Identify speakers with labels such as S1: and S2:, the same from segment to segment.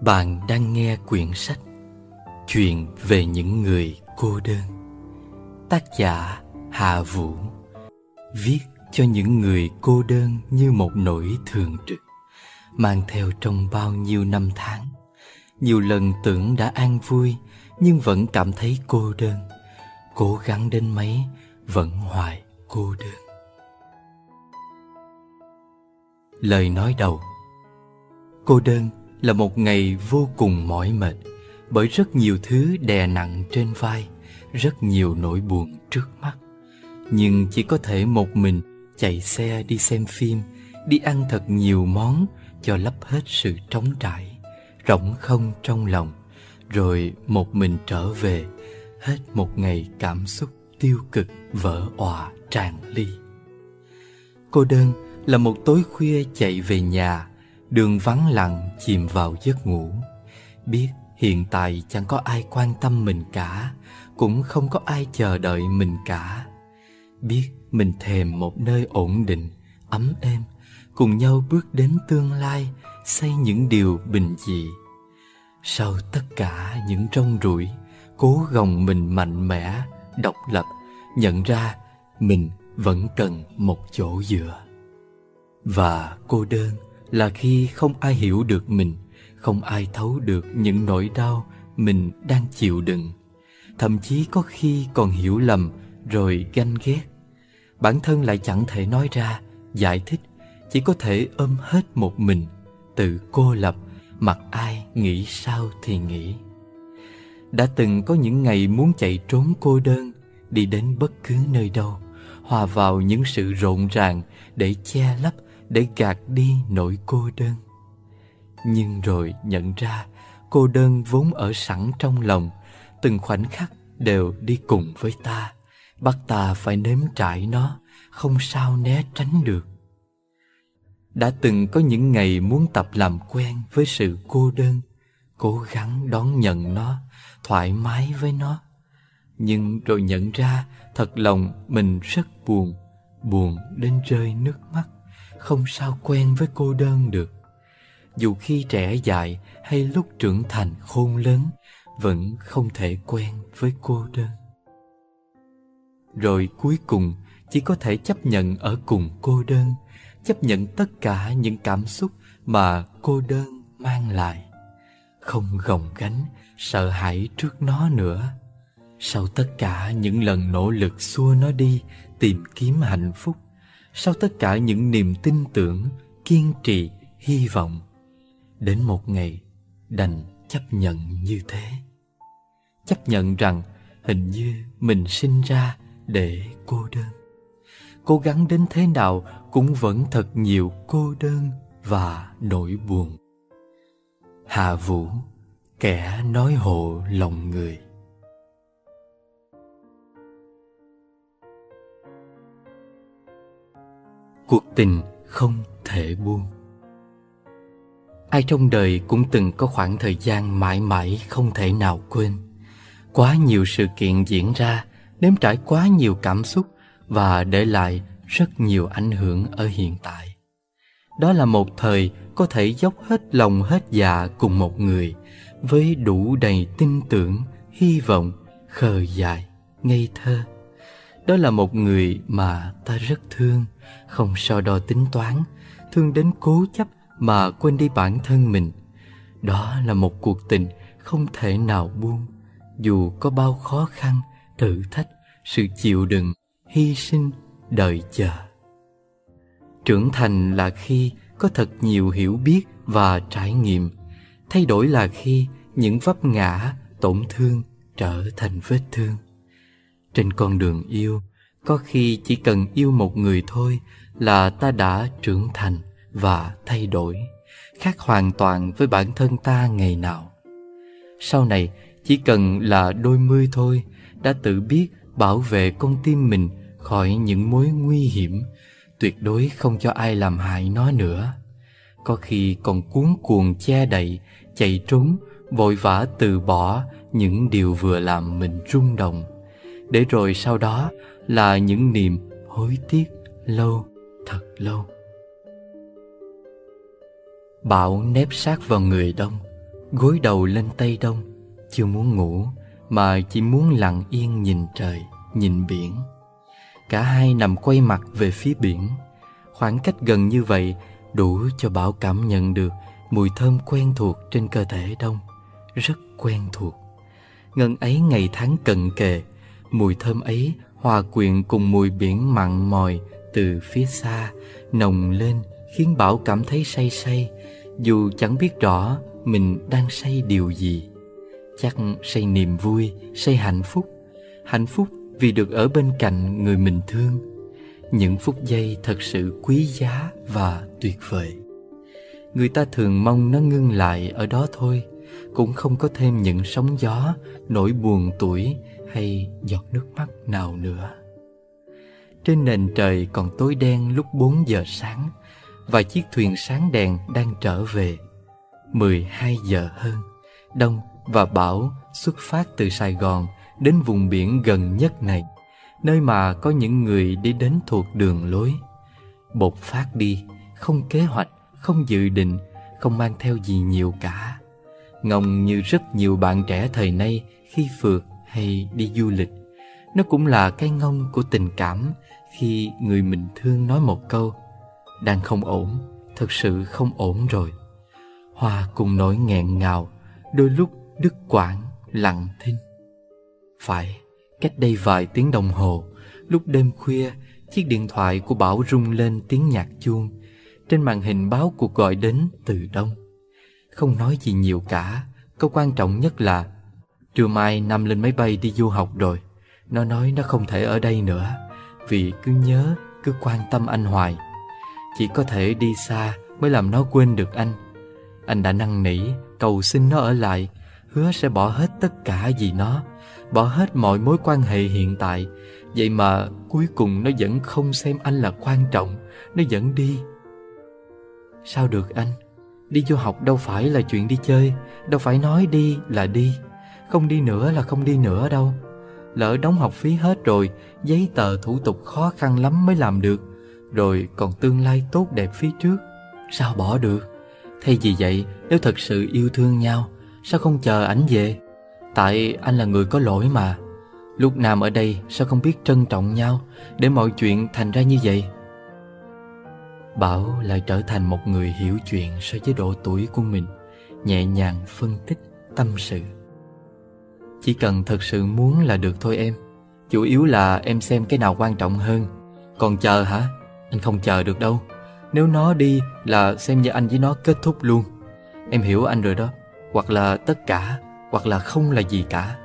S1: Bạn đang nghe quyển sách Chuyện về những người cô đơn. Tác giả Hà Vũ. Viết cho những người cô đơn như một nỗi thường trực, Mang theo trong bao nhiêu năm tháng. Nhiều lần tưởng đã an vui, Nhưng vẫn cảm thấy cô đơn. Cố gắng đến mấy, Vẫn hoài cô đơn. Lời nói đầu. Cô đơn là một ngày vô cùng mỏi mệt bởi rất nhiều thứ đè nặng trên vai, rất nhiều nỗi buồn trước mắt. Nhưng chỉ có thể một mình chạy xe đi xem phim, đi ăn thật nhiều món cho lấp hết sự trống trải, rỗng không trong lòng, rồi một mình trở về, hết một ngày cảm xúc tiêu cực vỡ òa tràn ly. Cô đơn là một tối khuya chạy về nhà Đường vắng lặng chìm vào giấc ngủ. Biết hiện tại chẳng có ai quan tâm mình cả Cũng không có ai chờ đợi mình cả. Biết mình thèm một nơi ổn định, ấm êm Cùng nhau bước đến tương lai Xây những điều bình dị. Sau tất cả những rong ruổi Cố gồng mình mạnh mẽ, độc lập Nhận ra mình vẫn cần một chỗ dựa. Và cô đơn là khi không ai hiểu được mình, không ai thấu được những nỗi đau mình đang chịu đựng. Thậm chí có khi còn hiểu lầm rồi ganh ghét. Bản thân lại chẳng thể nói ra, giải thích, chỉ có thể ôm hết một mình, tự cô lập, mặc ai nghĩ sao thì nghĩ. Đã từng có những ngày muốn chạy trốn cô đơn, đi đến bất cứ nơi đâu, hòa vào những sự rộn ràng để che lấp để gạt đi nỗi cô đơn. Nhưng rồi nhận ra cô đơn vốn ở sẵn trong lòng, từng khoảnh khắc đều đi cùng với ta. Bắt ta phải nếm trải nó, không sao né tránh được. Đã từng có những ngày muốn tập làm quen với sự cô đơn, cố gắng đón nhận nó, thoải mái với nó. Nhưng rồi nhận ra thật lòng mình rất buồn buồn đến rơi nước mắt không sao quen với cô đơn được. Dù khi trẻ dại hay lúc trưởng thành khôn lớn, vẫn không thể quen với cô đơn. Rồi cuối cùng, chỉ có thể chấp nhận ở cùng cô đơn, chấp nhận tất cả những cảm xúc mà cô đơn mang lại. Không gồng gánh, sợ hãi trước nó nữa. Sau tất cả những lần nỗ lực xua nó đi, tìm kiếm hạnh phúc sau tất cả những niềm tin tưởng, kiên trì, hy vọng, đến một ngày đành chấp nhận như thế. Chấp nhận rằng hình như mình sinh ra để cô đơn. Cố gắng đến thế nào cũng vẫn thật nhiều cô đơn và nỗi buồn. Hạ vũ, kẻ nói hộ lòng người. Cuộc tình không thể buông. Ai trong đời cũng từng có khoảng thời gian mãi mãi không thể nào quên. Quá nhiều sự kiện diễn ra, nếm trải quá nhiều cảm xúc và để lại rất nhiều ảnh hưởng ở hiện tại. Đó là một thời có thể dốc hết lòng hết dạ cùng một người, với đủ đầy tin tưởng, hy vọng, khờ dại, ngây thơ. Đó là một người mà ta rất thương không so đo tính toán thương đến cố chấp mà quên đi bản thân mình. Đó là một cuộc tình không thể nào buông, dù có bao khó khăn, thử thách, sự chịu đựng, hy sinh, đợi chờ. Trưởng thành là khi có thật nhiều hiểu biết và trải nghiệm, thay đổi là khi những vấp ngã, tổn thương trở thành vết thương. Trên con đường yêu có khi chỉ cần yêu một người thôi là ta đã trưởng thành và thay đổi, khác hoàn toàn với bản thân ta ngày nào. Sau này, chỉ cần là đôi mươi thôi đã tự biết bảo vệ con tim mình khỏi những mối nguy hiểm, tuyệt đối không cho ai làm hại nó nữa. Có khi còn cuốn cuồng che đậy, chạy trốn, vội vã từ bỏ những điều vừa làm mình rung động. Để rồi sau đó là những niềm hối tiếc lâu, thật lâu. Bảo nép sát vào người đông, Gối đầu lên tay đông, Chưa muốn ngủ Mà chỉ muốn lặng yên nhìn trời, Nhìn biển. Cả hai nằm quay mặt về phía biển. Khoảng cách gần như vậy Đủ cho Bảo cảm nhận được Mùi thơm quen thuộc trên cơ thể đông, Rất quen thuộc. Ngân ấy ngày tháng cận kề, Mùi thơm ấy hòa quyện cùng mùi biển mặn mòi từ phía xa nồng lên khiến Bảo cảm thấy say say dù chẳng biết rõ mình đang say điều gì. Chắc say niềm vui, say hạnh phúc. Hạnh phúc vì được ở bên cạnh người mình thương. Những phút giây thật sự quý giá và tuyệt vời. Người ta thường mong nó ngưng lại ở đó thôi, cũng không có thêm những sóng gió, nỗi buồn tuổi hay giọt nước mắt nào nữa. Trên nền trời còn tối đen lúc 4 giờ sáng Và chiếc thuyền sáng đèn đang trở về. 12 giờ hơn Đông và Bảo xuất phát từ Sài Gòn Đến vùng biển gần nhất này Nơi mà có những người đi đến thuộc đường lối. Bột phát đi Không kế hoạch, không dự định Không mang theo gì nhiều cả. Ngông như rất nhiều bạn trẻ thời nay Khi phượt hay đi du lịch. Nó cũng là cái ngông của tình cảm khi người mình thương nói một câu, đang không ổn, thật sự không ổn rồi. Hoa cùng nỗi nghẹn ngào, đôi lúc đứt quãng, lặng thinh. Phải, cách đây vài tiếng đồng hồ, lúc đêm khuya, chiếc điện thoại của bảo rung lên tiếng nhạc chuông. Trên màn hình báo cuộc gọi đến từ đông. Không nói gì nhiều cả, câu quan trọng nhất là trưa mai Nam lên máy bay đi du học rồi nó nói nó không thể ở đây nữa vì cứ nhớ, cứ quan tâm anh hoài. Chỉ có thể đi xa mới làm nó quên được anh. Anh đã năn nỉ, cầu xin nó ở lại, hứa sẽ bỏ hết tất cả vì nó, bỏ hết mọi mối quan hệ hiện tại. Vậy mà cuối cùng nó vẫn không xem anh là quan trọng, nó vẫn đi. Sao được anh? Đi du học đâu phải là chuyện đi chơi, đâu phải nói đi là đi. Không đi nữa là không đi nữa đâu. Lỡ đóng học phí hết rồi Giấy tờ thủ tục khó khăn lắm mới làm được. Rồi còn tương lai tốt đẹp phía trước. Sao bỏ được? Thay vì vậy nếu thật sự yêu thương nhau Sao không chờ ảnh về? Tại anh là người có lỗi mà. Lúc nào ở đây sao không biết trân trọng nhau Để mọi chuyện thành ra như vậy? Bảo lại trở thành một người hiểu chuyện so với độ tuổi của mình Nhẹ nhàng phân tích, tâm sự chỉ cần thật sự muốn là được thôi em. Chủ yếu là em xem cái nào quan trọng hơn. Còn chờ hả? Anh không chờ được đâu. Nếu nó đi là xem như anh với nó kết thúc luôn. Em hiểu anh rồi đó. Hoặc là tất cả, Hoặc là không là gì cả.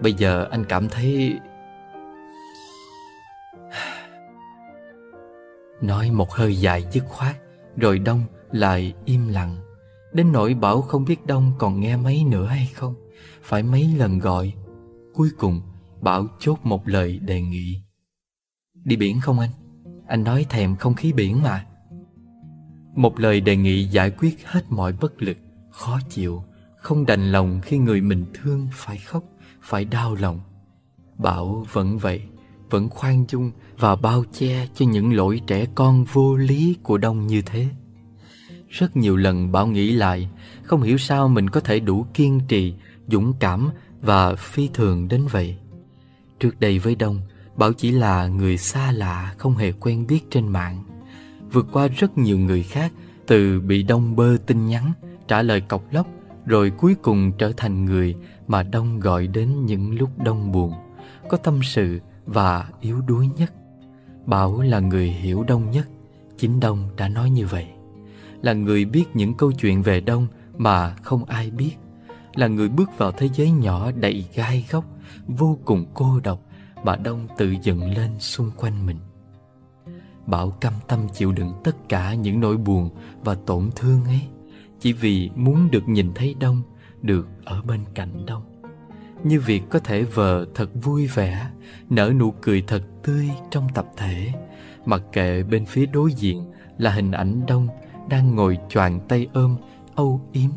S1: Bây giờ anh cảm thấy Nói một hơi dài dứt khoát, Rồi Đông lại im lặng. Đến nỗi bảo không biết Đông còn nghe mấy nữa hay không phải mấy lần gọi. Cuối cùng Bảo chốt một lời đề nghị. Đi biển không anh? Anh nói thèm không khí biển mà. Một lời đề nghị giải quyết hết mọi bất lực Khó chịu Không đành lòng khi người mình thương Phải khóc, phải đau lòng. Bảo vẫn vậy Vẫn khoan dung và bao che Cho những lỗi trẻ con vô lý của Đông như thế. Rất nhiều lần Bảo nghĩ lại Không hiểu sao mình có thể đủ kiên trì dũng cảm và phi thường đến vậy. Trước đây với Đông, Bảo chỉ là người xa lạ không hề quen biết trên mạng. Vượt qua rất nhiều người khác từ bị Đông bơ tin nhắn, trả lời cọc lóc, rồi cuối cùng trở thành người mà Đông gọi đến những lúc Đông buồn, có tâm sự và yếu đuối nhất. Bảo là người hiểu Đông nhất, chính Đông đã nói như vậy. Là người biết những câu chuyện về Đông mà không ai biết là người bước vào thế giới nhỏ đầy gai góc, vô cùng cô độc mà Đông tự dựng lên xung quanh mình. Bảo cam tâm chịu đựng tất cả những nỗi buồn và tổn thương ấy chỉ vì muốn được nhìn thấy Đông, được ở bên cạnh Đông. Như việc có thể vờ thật vui vẻ, nở nụ cười thật tươi trong tập thể, mặc kệ bên phía đối diện là hình ảnh Đông đang ngồi choàng tay ôm, âu yếm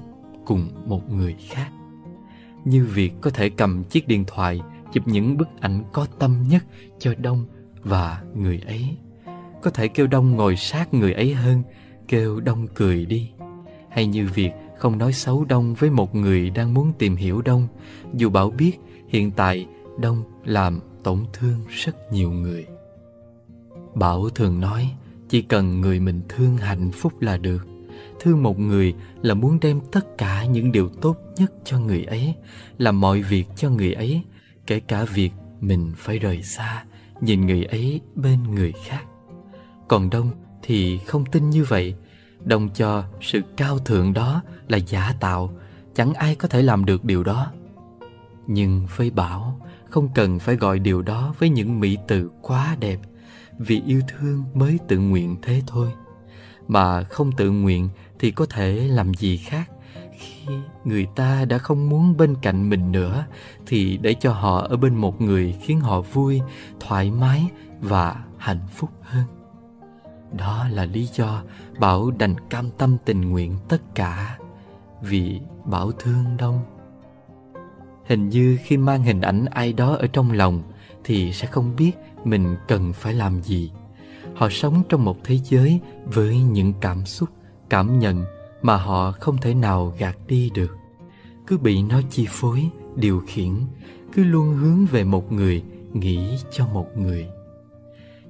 S1: cùng một người khác. Như việc có thể cầm chiếc điện thoại, chụp những bức ảnh có tâm nhất cho đông và người ấy. Có thể kêu đông ngồi sát người ấy hơn, kêu đông cười đi. Hay như việc không nói xấu Đông với một người đang muốn tìm hiểu Đông. Dù Bảo biết, hiện tại Đông làm tổn thương rất nhiều người. Bảo thường nói, chỉ cần người mình thương hạnh phúc là được. Thương một người là muốn đem tất cả những điều tốt nhất cho người ấy, Làm mọi việc cho người ấy, Kể cả việc mình phải rời xa, Nhìn người ấy bên người khác. Còn Đông thì không tin như vậy. Đông cho sự cao thượng đó là giả tạo, Chẳng ai có thể làm được điều đó. Nhưng với Bảo, Không cần phải gọi điều đó với những mỹ từ quá đẹp, Vì yêu thương mới tự nguyện thế thôi. Mà không tự nguyện thì có thể làm gì khác? Khi người ta đã không muốn bên cạnh mình nữa Thì để cho họ ở bên một người khiến họ vui, thoải mái và hạnh phúc hơn. Đó là lý do Bảo đành cam tâm tình nguyện tất cả Vì Bảo thương Đông. Hình như khi mang hình ảnh ai đó ở trong lòng Thì sẽ không biết mình cần phải làm gì. Họ sống trong một thế giới với những cảm xúc, cảm nhận Mà họ không thể nào gạt đi được. Cứ bị nó chi phối, điều khiển Cứ luôn hướng về một người, nghĩ cho một người.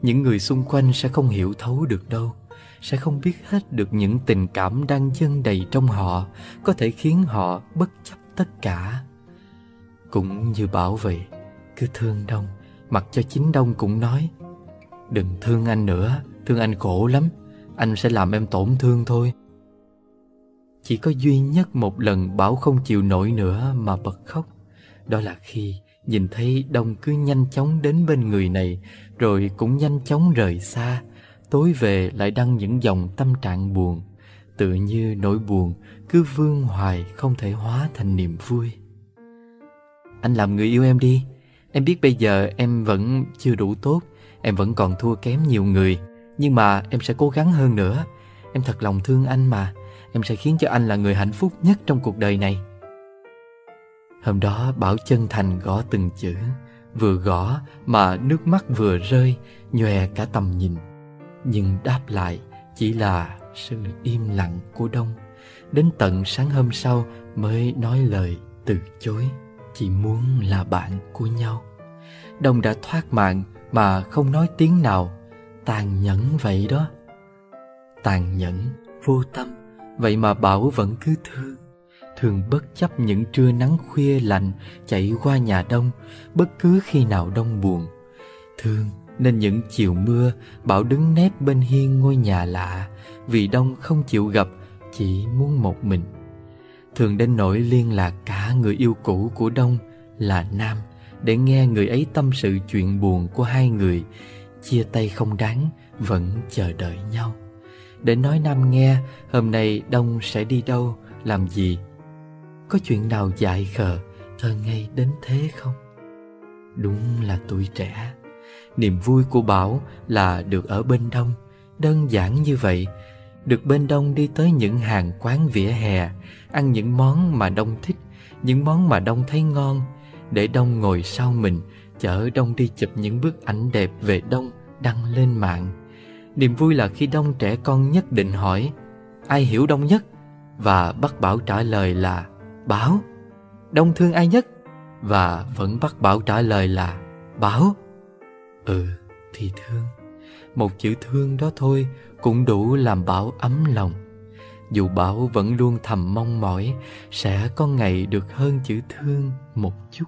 S1: Những người xung quanh sẽ không hiểu thấu được đâu sẽ không biết hết được những tình cảm đang dâng đầy trong họ có thể khiến họ bất chấp tất cả. Cũng như bảo vậy cứ thương đông mặc cho chính đông cũng nói đừng thương anh nữa thương anh khổ lắm anh sẽ làm em tổn thương thôi. Chỉ có duy nhất một lần bảo không chịu nổi nữa mà bật khóc. Đó là khi nhìn thấy đông cứ nhanh chóng đến bên người này, rồi cũng nhanh chóng rời xa. Tối về lại đăng những dòng tâm trạng buồn. Tự như nỗi buồn cứ vương hoài không thể hóa thành niềm vui. Anh làm người yêu em đi. Em biết bây giờ em vẫn chưa đủ tốt, em vẫn còn thua kém nhiều người nhưng mà em sẽ cố gắng hơn nữa. Em thật lòng thương anh mà. Em sẽ khiến cho anh là người hạnh phúc nhất trong cuộc đời này. Hôm đó, bảo chân thành gõ từng chữ. Vừa gõ mà nước mắt vừa rơi, nhòe cả tầm nhìn. Nhưng đáp lại chỉ là sự im lặng của đông. Đến tận sáng hôm sau mới nói lời từ chối. Chỉ muốn là bạn của nhau. Đông đã thoát mạng mà không nói tiếng nào tàn nhẫn vậy đó. Tàn nhẫn, vô tâm, vậy mà bảo vẫn cứ thương. Thường bất chấp những trưa nắng khuya lạnh chạy qua nhà đông, bất cứ khi nào đông buồn. Thương, nên những chiều mưa, bảo đứng nép bên hiên ngôi nhà lạ, vì đông không chịu gặp, chỉ muốn một mình. Thường đến nỗi liên lạc cả người yêu cũ của đông là nam, để nghe người ấy tâm sự chuyện buồn của hai người chia tay không đáng, vẫn chờ đợi nhau. Để nói nam nghe, hôm nay đông sẽ đi đâu, làm gì? Có chuyện nào dại khờ thơ ngây đến thế không? Đúng là tuổi trẻ. Niềm vui của bảo là được ở bên đông. Đơn giản như vậy, được bên đông đi tới những hàng quán vỉa hè, ăn những món mà đông thích, những món mà đông thấy ngon, để đông ngồi sau mình chở đông đi chụp những bức ảnh đẹp về đông đăng lên mạng. Niềm vui là khi đông trẻ con nhất định hỏi, ai hiểu đông nhất? Và bắt bảo trả lời là, Bảo. Đông thương ai nhất? Và vẫn bắt Bảo trả lời là, Bảo. Ừ thì thương. Một chữ thương đó thôi Cũng đủ làm Bảo ấm lòng. Dù Bảo vẫn luôn thầm mong mỏi, Sẽ có ngày được hơn chữ thương một chút.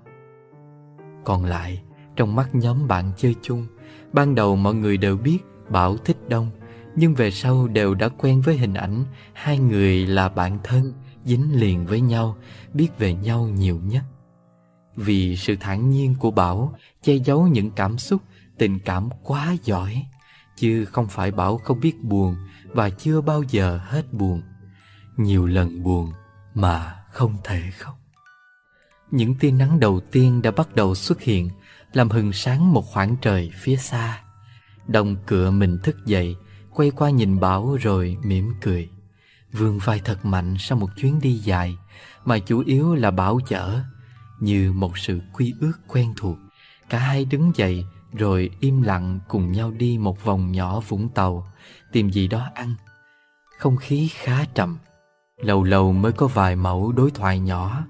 S1: Còn lại Trong mắt nhóm bạn chơi chung Ban đầu mọi người đều biết Bảo thích Đông Nhưng về sau đều đã quen với hình ảnh Hai người là bạn thân dính liền với nhau, biết về nhau nhiều nhất. Vì sự thản nhiên của Bảo che giấu những cảm xúc, tình cảm quá giỏi, chứ không phải Bảo không biết buồn và chưa bao giờ hết buồn. Nhiều lần buồn mà không thể khóc. Những tia nắng đầu tiên đã bắt đầu xuất hiện, làm hừng sáng một khoảng trời phía xa. Đồng cựa mình thức dậy, quay qua nhìn Bảo rồi mỉm cười. Vương vai thật mạnh sau một chuyến đi dài Mà chủ yếu là bảo chở Như một sự quy ước quen thuộc Cả hai đứng dậy rồi im lặng cùng nhau đi một vòng nhỏ Vũng Tàu Tìm gì đó ăn Không khí khá trầm Lâu lâu mới có vài mẫu đối thoại nhỏ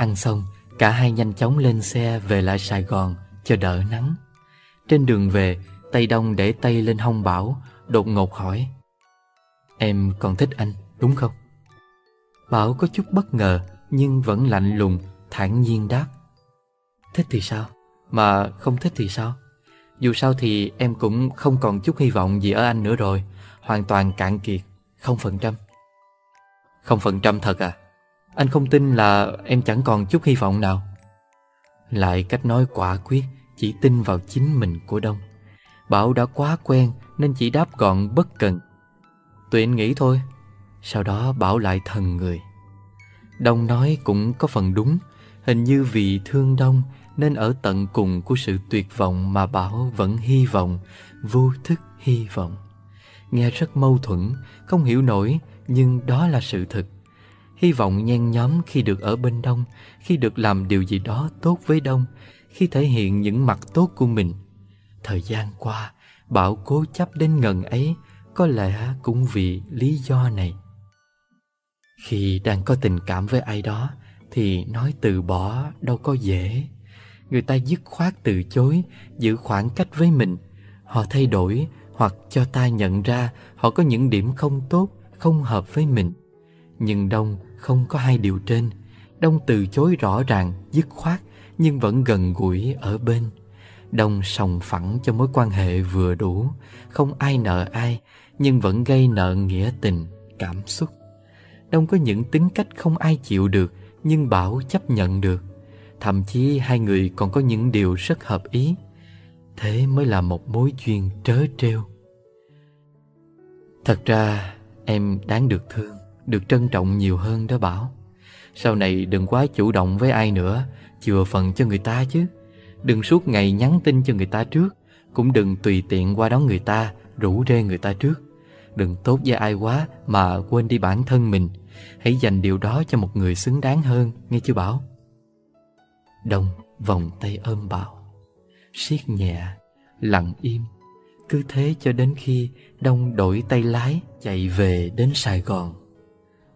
S1: Ăn xong, Cả hai nhanh chóng lên xe về lại Sài Gòn Cho đỡ nắng Trên đường về, Tây Đông để tay lên hông Bảo, Đột ngột hỏi, Em còn thích anh, đúng không? Bảo có chút bất ngờ, Nhưng vẫn lạnh lùng, thản nhiên đáp, Thích thì sao? Mà không thích thì sao? Dù sao thì em cũng không còn chút hy vọng gì ở anh nữa rồi, Hoàn toàn cạn kiệt, Không phần trăm Không phần trăm thật à? Anh không tin là em chẳng còn chút hy vọng nào. Lại cách nói quả quyết, Chỉ tin vào chính mình của Đông. Bảo đã quá quen Nên chỉ đáp gọn bất cần. Tụi anh nghĩ thôi. Sau đó Bảo lại thần người. Đông nói cũng có phần đúng. Hình như vì thương Đông Nên ở tận cùng của sự tuyệt vọng Mà Bảo vẫn hy vọng, Vô thức hy vọng. Nghe rất mâu thuẫn, Không hiểu nổi Nhưng đó là sự thật. Hy vọng nhen nhóm khi được ở bên Đông, Khi được làm điều gì đó tốt với Đông, Khi thể hiện những mặt tốt của mình. Thời gian qua, Bảo cố chấp đến ngần ấy, Có lẽ cũng vì lý do này. Khi đang có tình cảm với ai đó, Thì nói từ bỏ đâu có dễ. Người ta dứt khoát từ chối, Giữ khoảng cách với mình. Họ thay đổi Hoặc cho ta nhận ra Họ có những điểm không tốt, Không hợp với mình. Nhưng Đông không có hai điều trên. Đông từ chối rõ ràng, dứt khoát Nhưng vẫn gần gũi ở bên. Đông sòng phẳng cho mối quan hệ vừa đủ. Không ai nợ ai Nhưng vẫn gây nợ nghĩa tình, cảm xúc. Đông có những tính cách không ai chịu được Nhưng Bảo chấp nhận được. Thậm chí hai người còn có những điều rất hợp ý. Thế mới là một mối duyên trớ trêu. Thật ra em đáng được thương. Được trân trọng nhiều hơn đó Bảo. Sau này đừng quá chủ động với ai nữa, Chừa phần cho người ta chứ. Đừng suốt ngày nhắn tin cho người ta trước, Cũng đừng tùy tiện qua đón người ta, Rủ rê người ta trước. Đừng tốt với ai quá mà quên đi bản thân mình. Hãy dành điều đó cho một người xứng đáng hơn, Nghe chưa Bảo? Đông vòng tay ôm Bảo. Siết nhẹ, Lặng im. Cứ thế cho đến khi Đông đổi tay lái Chạy về đến Sài Gòn.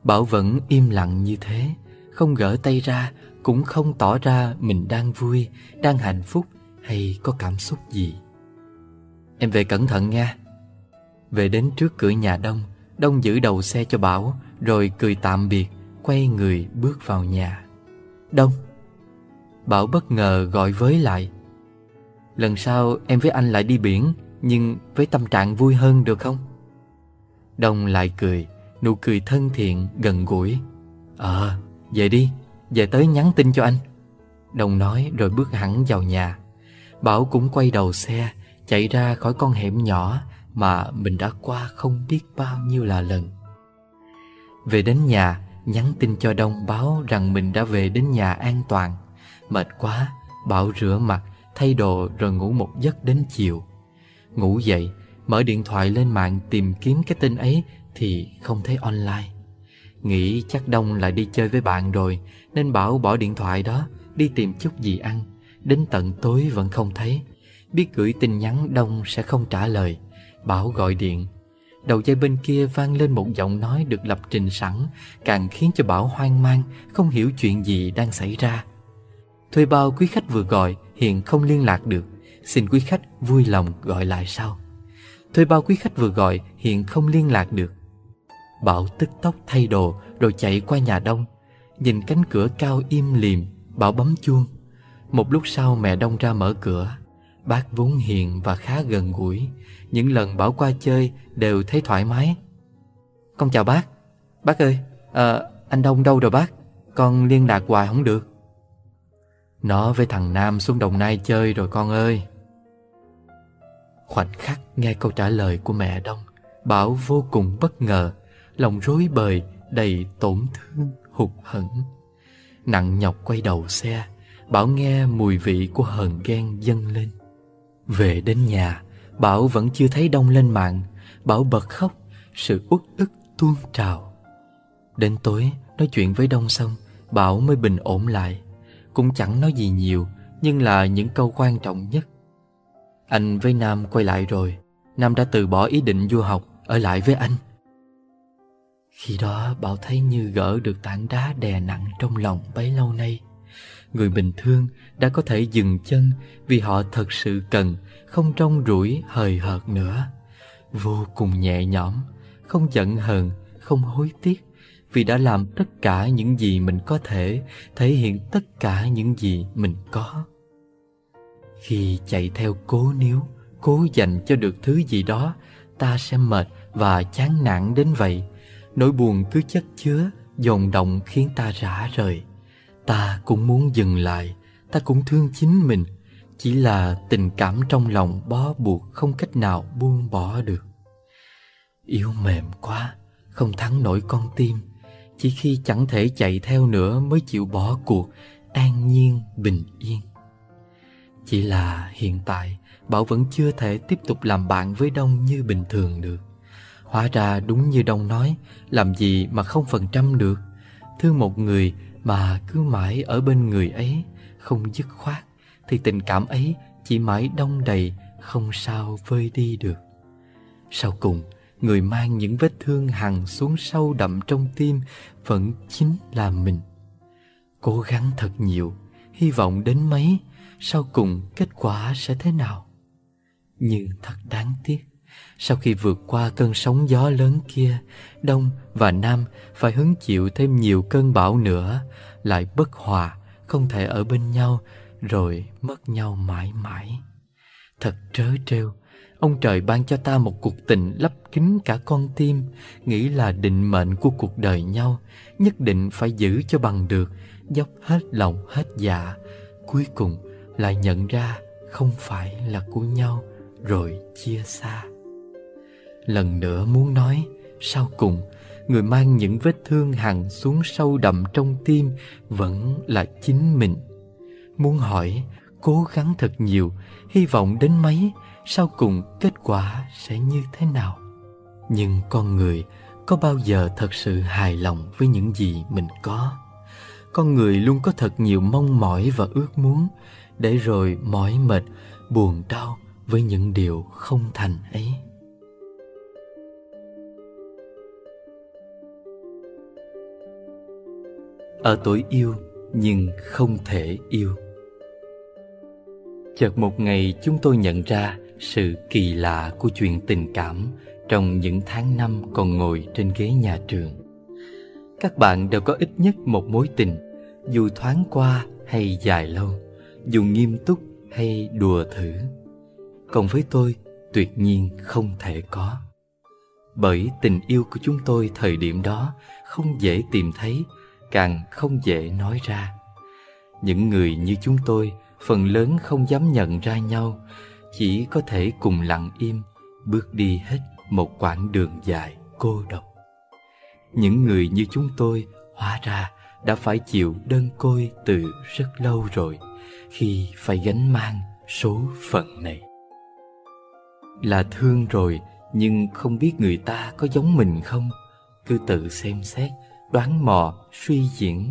S1: Bảo vẫn im lặng như thế Không gỡ tay ra cũng không tỏ ra mình đang vui, đang hạnh phúc hay có cảm xúc gì. Em về cẩn thận nha. Về đến trước cửa nhà Đông, Đông giữ đầu xe cho Bảo, rồi cười tạm biệt, quay người bước vào nhà. Đông. Bảo bất ngờ gọi với lại. Lần sau em với anh lại đi biển, nhưng với tâm trạng vui hơn được không? Đông lại cười, nụ cười thân thiện, gần gũi. Ờ, về đi, về tới nhắn tin cho anh. Đồng nói rồi bước hẳn vào nhà. Bảo cũng quay đầu xe Chạy ra khỏi con hẻm nhỏ Mà mình đã qua không biết bao nhiêu là lần. Về đến nhà Nhắn tin cho Đông báo rằng mình đã về đến nhà an toàn. Mệt quá Bảo rửa mặt Thay đồ rồi ngủ một giấc đến chiều. Ngủ dậy Mở điện thoại lên mạng tìm kiếm cái tin ấy thì không thấy online. Nghĩ chắc Đông lại đi chơi với bạn rồi, Nên bảo bỏ điện thoại đó, Đi tìm chút gì ăn. Đến tận tối vẫn không thấy. Biết gửi tin nhắn, Đông sẽ không trả lời. Bảo gọi điện. Đầu dây bên kia vang lên một giọng nói được lập trình sẵn, Càng khiến cho Bảo hoang mang, Không hiểu chuyện gì đang xảy ra. Thuê bao quý khách vừa gọi, Hiện không liên lạc được. Xin quý khách vui lòng gọi lại sau. Thuê bao quý khách vừa gọi, Hiện không liên lạc được. Bảo tức tốc thay đồ rồi chạy qua nhà đông. Nhìn cánh cửa cao im liềm Bảo bấm chuông. Một lúc sau mẹ đông ra mở cửa. Bác vốn hiền và khá gần gũi. Những lần Bảo qua chơi đều thấy thoải mái. Con chào bác. Bác ơi, à, anh Đông đâu rồi bác? Con liên lạc hoài không được. Nó với thằng Nam xuống Đồng Nai chơi rồi con ơi. Khoảnh khắc nghe câu trả lời của mẹ Đông Bảo vô cùng bất ngờ lòng rối bời, đầy tổn thương, hụt hẫng. Nặng nhọc quay đầu xe, bảo nghe mùi vị của hờn ghen dâng lên. Về đến nhà, bảo vẫn chưa thấy đông lên mạng. Bảo bật khóc, sự uất ức tuôn trào. Đến tối, nói chuyện với đông xong, bảo mới bình ổn lại. Cũng chẳng nói gì nhiều, nhưng là những câu quan trọng nhất. Anh với nam quay lại rồi. Nam đã từ bỏ ý định du học, ở lại với anh. Khi đó Bảo thấy như gỡ được tảng đá đè nặng trong lòng bấy lâu nay. Người bình thường đã có thể dừng chân vì họ thật sự cần Không trong rủi hời hợt nữa. Vô cùng nhẹ nhõm Không giận hờn, không hối tiếc Vì đã làm tất cả những gì mình có thể Thể hiện tất cả những gì mình có. Khi chạy theo cố níu Cố dành cho được thứ gì đó Ta sẽ mệt và chán nản đến vậy. Nỗi buồn cứ chất chứa, Dồn động khiến ta rã rời. Ta cũng muốn dừng lại, Ta cũng thương chính mình. Chỉ là tình cảm trong lòng bó buộc Không cách nào buông bỏ được. Yếu mềm quá, Không thắng nổi con tim. Chỉ khi chẳng thể chạy theo nữa Mới chịu bỏ cuộc, An nhiên, bình yên. Chỉ là hiện tại, Bảo vẫn chưa thể tiếp tục làm bạn với Đông như bình thường được. Hóa ra đúng như Đông nói, Làm gì mà không phần trăm được. Thương một người mà cứ mãi ở bên người ấy Không dứt khoát, Thì tình cảm ấy chỉ mãi đông đầy, Không sao vơi đi được. Sau cùng, Người mang những vết thương hằn xuống sâu đậm trong tim Vẫn chính là mình. Cố gắng thật nhiều, Hy vọng đến mấy, Sau cùng kết quả sẽ thế nào? Nhưng thật đáng tiếc sau khi vượt qua cơn sóng gió lớn kia, Đông và Nam phải hứng chịu thêm nhiều cơn bão nữa, lại bất hòa, không thể ở bên nhau, rồi mất nhau mãi mãi. Thật trớ trêu, ông trời ban cho ta một cuộc tình lấp kín cả con tim, nghĩ là định mệnh của cuộc đời nhau, nhất định phải giữ cho bằng được, dốc hết lòng hết dạ. Cuối cùng lại nhận ra không phải là của nhau, rồi chia xa. Lần nữa muốn nói, Sau cùng, Người mang những vết thương hằn xuống sâu đậm trong tim Vẫn là chính mình. Muốn hỏi, Cố gắng thật nhiều, Hy vọng đến mấy, Sau cùng kết quả sẽ như thế nào? Nhưng con người Có bao giờ thật sự hài lòng Với những gì mình có? Con người luôn có thật nhiều mong mỏi Và ước muốn, Để rồi mỏi mệt, Buồn đau với những điều không thành ấy. Ở tuổi yêu, nhưng không thể yêu. Chợt một ngày chúng tôi nhận ra sự kỳ lạ của chuyện tình cảm trong những tháng năm còn ngồi trên ghế nhà trường. Các bạn đều có ít nhất một mối tình, dù thoáng qua hay dài lâu, dù nghiêm túc hay đùa thử. Còn với tôi, tuyệt nhiên không thể có. Bởi tình yêu của chúng tôi thời điểm đó không dễ tìm thấy càng không dễ nói ra. Những người như chúng tôi, phần lớn không dám nhận ra nhau, chỉ có thể cùng lặng im, bước đi hết một quãng đường dài cô độc. Những người như chúng tôi, hóa ra đã phải chịu đơn côi từ rất lâu rồi khi phải gánh mang số phận này. Là thương rồi, nhưng không biết người ta có giống mình không? Cứ tự xem xét đoán mò, suy diễn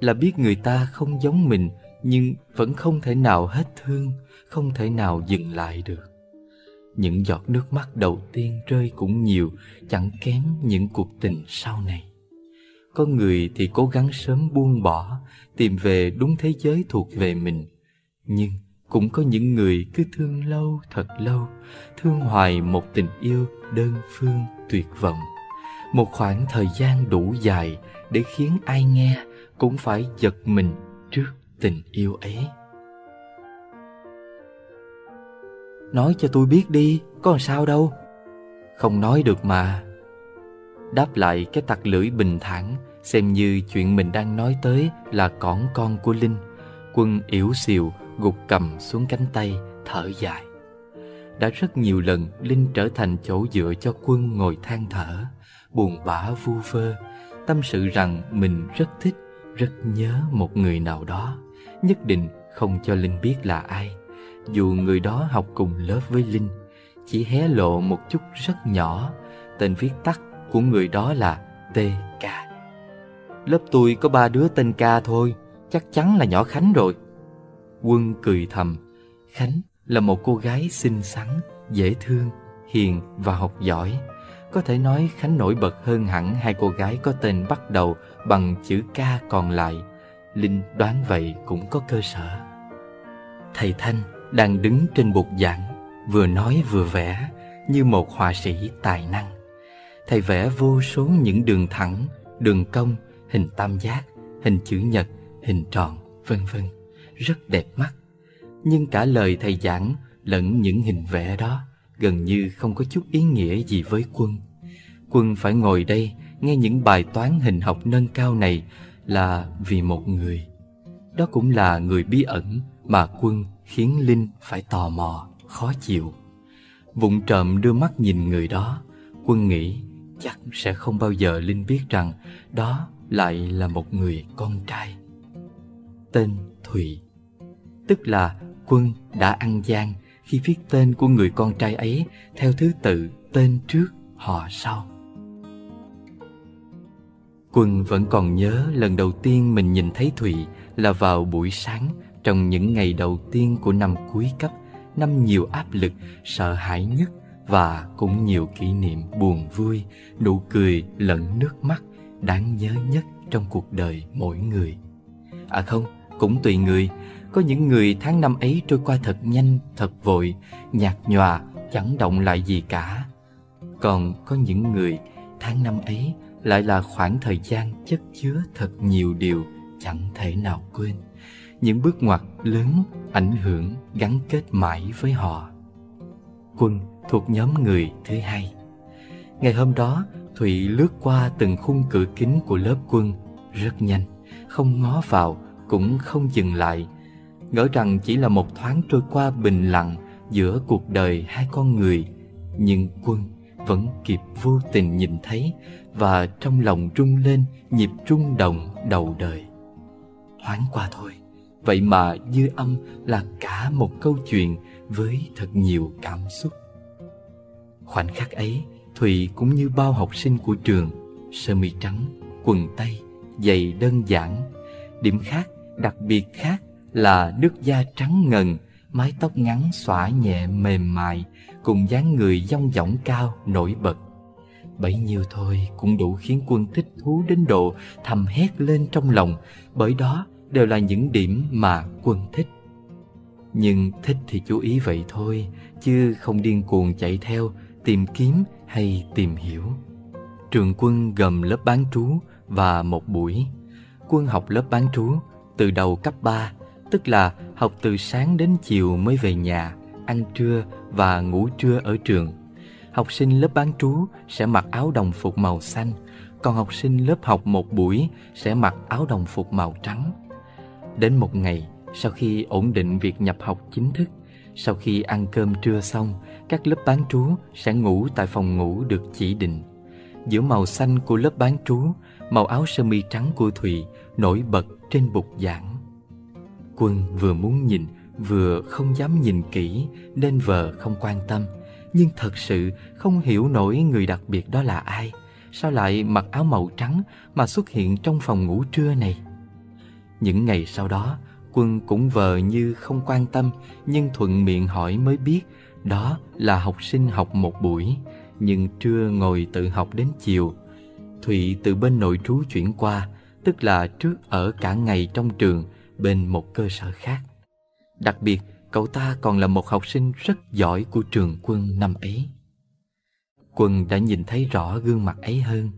S1: là biết người ta không giống mình nhưng vẫn không thể nào hết thương, không thể nào dừng lại được. Những giọt nước mắt đầu tiên rơi cũng nhiều, chẳng kém những cuộc tình sau này. Có người thì cố gắng sớm buông bỏ, tìm về đúng thế giới thuộc về mình. Nhưng cũng có những người cứ thương lâu thật lâu, thương hoài một tình yêu đơn phương tuyệt vọng một khoảng thời gian đủ dài để khiến ai nghe cũng phải giật mình trước tình yêu ấy. Nói cho tôi biết đi, có làm sao đâu. Không nói được mà. Đáp lại cái tặc lưỡi bình thản, xem như chuyện mình đang nói tới là cỏn con của linh. Quân yếu xìu gục cầm xuống cánh tay, thở dài. Đã rất nhiều lần linh trở thành chỗ dựa cho quân ngồi than thở buồn bã vu vơ. Tâm sự rằng mình rất thích, rất nhớ một người nào đó, nhất định không cho linh biết là ai. Dù người đó học cùng lớp với linh, chỉ hé lộ một chút rất nhỏ, tên viết tắt của người đó là tk lớp tôi có ba đứa tên ca thôi, chắc chắn là nhỏ khánh rồi. Quân cười thầm, khánh là một cô gái xinh xắn, dễ thương, hiền và học giỏi. Có thể nói Khánh nổi bật hơn hẳn hai cô gái có tên bắt đầu bằng chữ K còn lại. Linh đoán vậy cũng có cơ sở. Thầy Thanh đang đứng trên bục giảng, vừa nói vừa vẽ như một họa sĩ tài năng. Thầy vẽ vô số những đường thẳng, đường cong, hình tam giác, hình chữ nhật, hình tròn, vân vân, rất đẹp mắt. Nhưng cả lời thầy giảng lẫn những hình vẽ đó gần như không có chút ý nghĩa gì với quân. Quân phải ngồi đây nghe những bài toán hình học nâng cao này là vì một người. Đó cũng là người bí ẩn mà quân khiến Linh phải tò mò, khó chịu. Vụng trộm đưa mắt nhìn người đó, quân nghĩ chắc sẽ không bao giờ Linh biết rằng đó lại là một người con trai. Tên Thùy, tức là quân đã ăn gian khi viết tên của người con trai ấy theo thứ tự tên trước họ sau. Quân vẫn còn nhớ lần đầu tiên mình nhìn thấy Thùy là vào buổi sáng trong những ngày đầu tiên của năm cuối cấp, năm nhiều áp lực, sợ hãi nhất và cũng nhiều kỷ niệm buồn vui, nụ cười lẫn nước mắt đáng nhớ nhất trong cuộc đời mỗi người. À không, cũng tùy người, có những người tháng năm ấy trôi qua thật nhanh, thật vội, nhạt nhòa, chẳng động lại gì cả. Còn có những người tháng năm ấy lại là khoảng thời gian chất chứa thật nhiều điều chẳng thể nào quên. Những bước ngoặt lớn, ảnh hưởng, gắn kết mãi với họ. Quân thuộc nhóm người thứ hai. Ngày hôm đó, Thụy lướt qua từng khung cửa kính của lớp quân rất nhanh, không ngó vào, cũng không dừng lại. Ngỡ rằng chỉ là một thoáng trôi qua bình lặng giữa cuộc đời hai con người, nhưng quân vẫn kịp vô tình nhìn thấy và trong lòng rung lên nhịp rung động đầu đời. Thoáng qua thôi, vậy mà dư âm là cả một câu chuyện với thật nhiều cảm xúc. Khoảnh khắc ấy, Thùy cũng như bao học sinh của trường, sơ mi trắng, quần tây, giày đơn giản. Điểm khác, đặc biệt khác là nước da trắng ngần, mái tóc ngắn xõa nhẹ mềm mại, cùng dáng người dong dỏng cao nổi bật. Bấy nhiêu thôi cũng đủ khiến quân thích thú đến độ thầm hét lên trong lòng, bởi đó đều là những điểm mà quân thích. Nhưng thích thì chú ý vậy thôi, chứ không điên cuồng chạy theo, tìm kiếm hay tìm hiểu. Trường quân gồm lớp bán trú và một buổi. Quân học lớp bán trú từ đầu cấp 3, tức là học từ sáng đến chiều mới về nhà, ăn trưa và ngủ trưa ở trường. Học sinh lớp bán trú sẽ mặc áo đồng phục màu xanh, còn học sinh lớp học một buổi sẽ mặc áo đồng phục màu trắng. Đến một ngày, sau khi ổn định việc nhập học chính thức, sau khi ăn cơm trưa xong, các lớp bán trú sẽ ngủ tại phòng ngủ được chỉ định. Giữa màu xanh của lớp bán trú, màu áo sơ mi trắng của Thùy nổi bật trên bục giảng. Quân vừa muốn nhìn, vừa không dám nhìn kỹ nên vợ không quan tâm. Nhưng thật sự không hiểu nổi người đặc biệt đó là ai. Sao lại mặc áo màu trắng mà xuất hiện trong phòng ngủ trưa này? Những ngày sau đó, Quân cũng vờ như không quan tâm nhưng thuận miệng hỏi mới biết đó là học sinh học một buổi nhưng trưa ngồi tự học đến chiều. Thụy từ bên nội trú chuyển qua, tức là trước ở cả ngày trong trường bên một cơ sở khác. Đặc biệt, cậu ta còn là một học sinh rất giỏi của trường quân năm ấy. Quân đã nhìn thấy rõ gương mặt ấy hơn.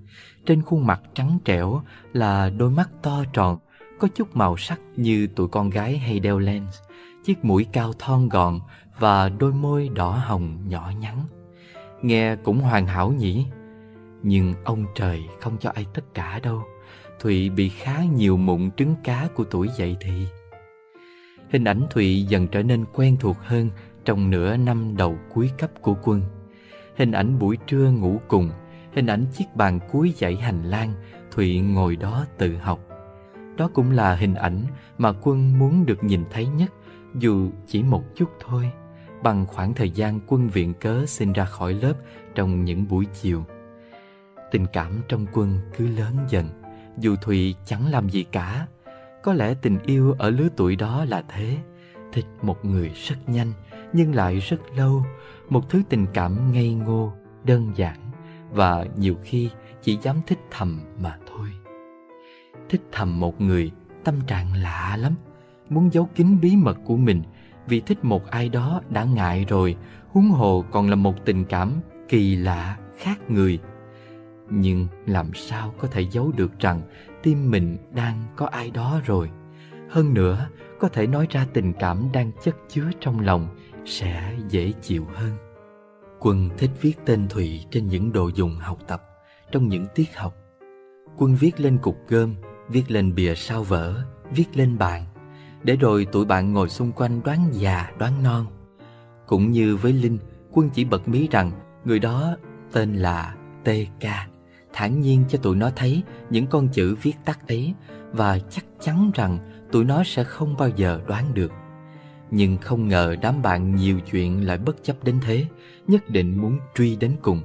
S1: Trên khuôn mặt trắng trẻo là đôi mắt to tròn, có chút màu sắc như tụi con gái hay đeo lens, chiếc mũi cao thon gọn và đôi môi đỏ hồng nhỏ nhắn. Nghe cũng hoàn hảo nhỉ? Nhưng ông trời không cho ai tất cả đâu. Thụy bị khá nhiều mụn trứng cá của tuổi dậy thì. Hình ảnh Thụy dần trở nên quen thuộc hơn trong nửa năm đầu cuối cấp của quân. Hình ảnh buổi trưa ngủ cùng, hình ảnh chiếc bàn cuối dãy hành lang, Thụy ngồi đó tự học. Đó cũng là hình ảnh mà quân muốn được nhìn thấy nhất, dù chỉ một chút thôi, bằng khoảng thời gian quân viện cớ xin ra khỏi lớp trong những buổi chiều. Tình cảm trong quân cứ lớn dần, dù thụy chẳng làm gì cả. Có lẽ tình yêu ở lứa tuổi đó là thế, thích một người rất nhanh nhưng lại rất lâu, một thứ tình cảm ngây ngô, đơn giản và nhiều khi chỉ dám thích thầm mà thôi. Thích thầm một người, tâm trạng lạ lắm, muốn giấu kín bí mật của mình vì thích một ai đó đã ngại rồi, huống hồ còn là một tình cảm kỳ lạ, khác người. Nhưng làm sao có thể giấu được rằng tim mình đang có ai đó rồi. Hơn nữa, có thể nói ra tình cảm đang chất chứa trong lòng sẽ dễ chịu hơn. Quân thích viết tên Thụy trên những đồ dùng học tập, trong những tiết học. Quân viết lên cục gôm, viết lên bìa sao vở, viết lên bàn, để rồi tụi bạn ngồi xung quanh đoán già đoán non. Cũng như với Linh, Quân chỉ bật mí rằng người đó tên là TK, thản nhiên cho tụi nó thấy những con chữ viết tắt ấy và chắc chắn rằng tụi nó sẽ không bao giờ đoán được. Nhưng không ngờ đám bạn nhiều chuyện lại bất chấp đến thế, nhất định muốn truy đến cùng.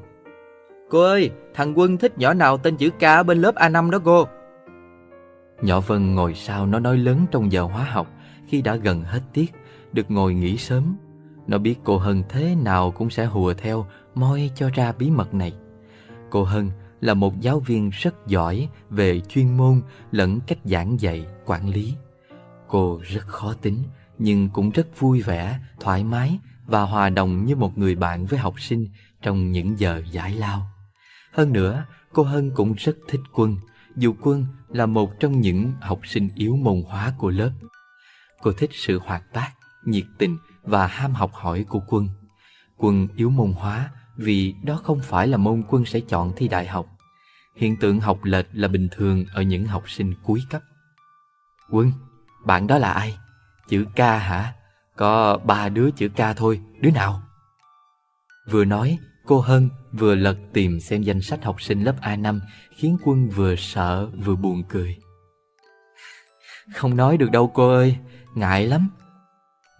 S1: Cô ơi, thằng Quân thích nhỏ nào tên chữ K ở bên lớp A5 đó cô. Nhỏ Vân ngồi sau nó nói lớn trong giờ hóa học khi đã gần hết tiết, được ngồi nghỉ sớm. Nó biết cô Hân thế nào cũng sẽ hùa theo, moi cho ra bí mật này. Cô Hân là một giáo viên rất giỏi về chuyên môn lẫn cách giảng dạy, quản lý. Cô rất khó tính, nhưng cũng rất vui vẻ, thoải mái và hòa đồng như một người bạn với học sinh trong những giờ giải lao. Hơn nữa, cô Hân cũng rất thích Quân, dù Quân là một trong những học sinh yếu môn hóa của lớp. Cô thích sự hoạt bát, nhiệt tình và ham học hỏi của Quân. Quân yếu môn hóa vì đó không phải là môn Quân sẽ chọn thi đại học. Hiện tượng học lệch là bình thường ở những học sinh cuối cấp. Quân, bạn đó là ai? Chữ K hả? Có ba đứa chữ K thôi, đứa nào? Vừa nói, cô Hân vừa lật tìm xem danh sách học sinh lớp A5 khiến Quân vừa sợ vừa buồn cười. Không nói được đâu cô ơi, ngại lắm.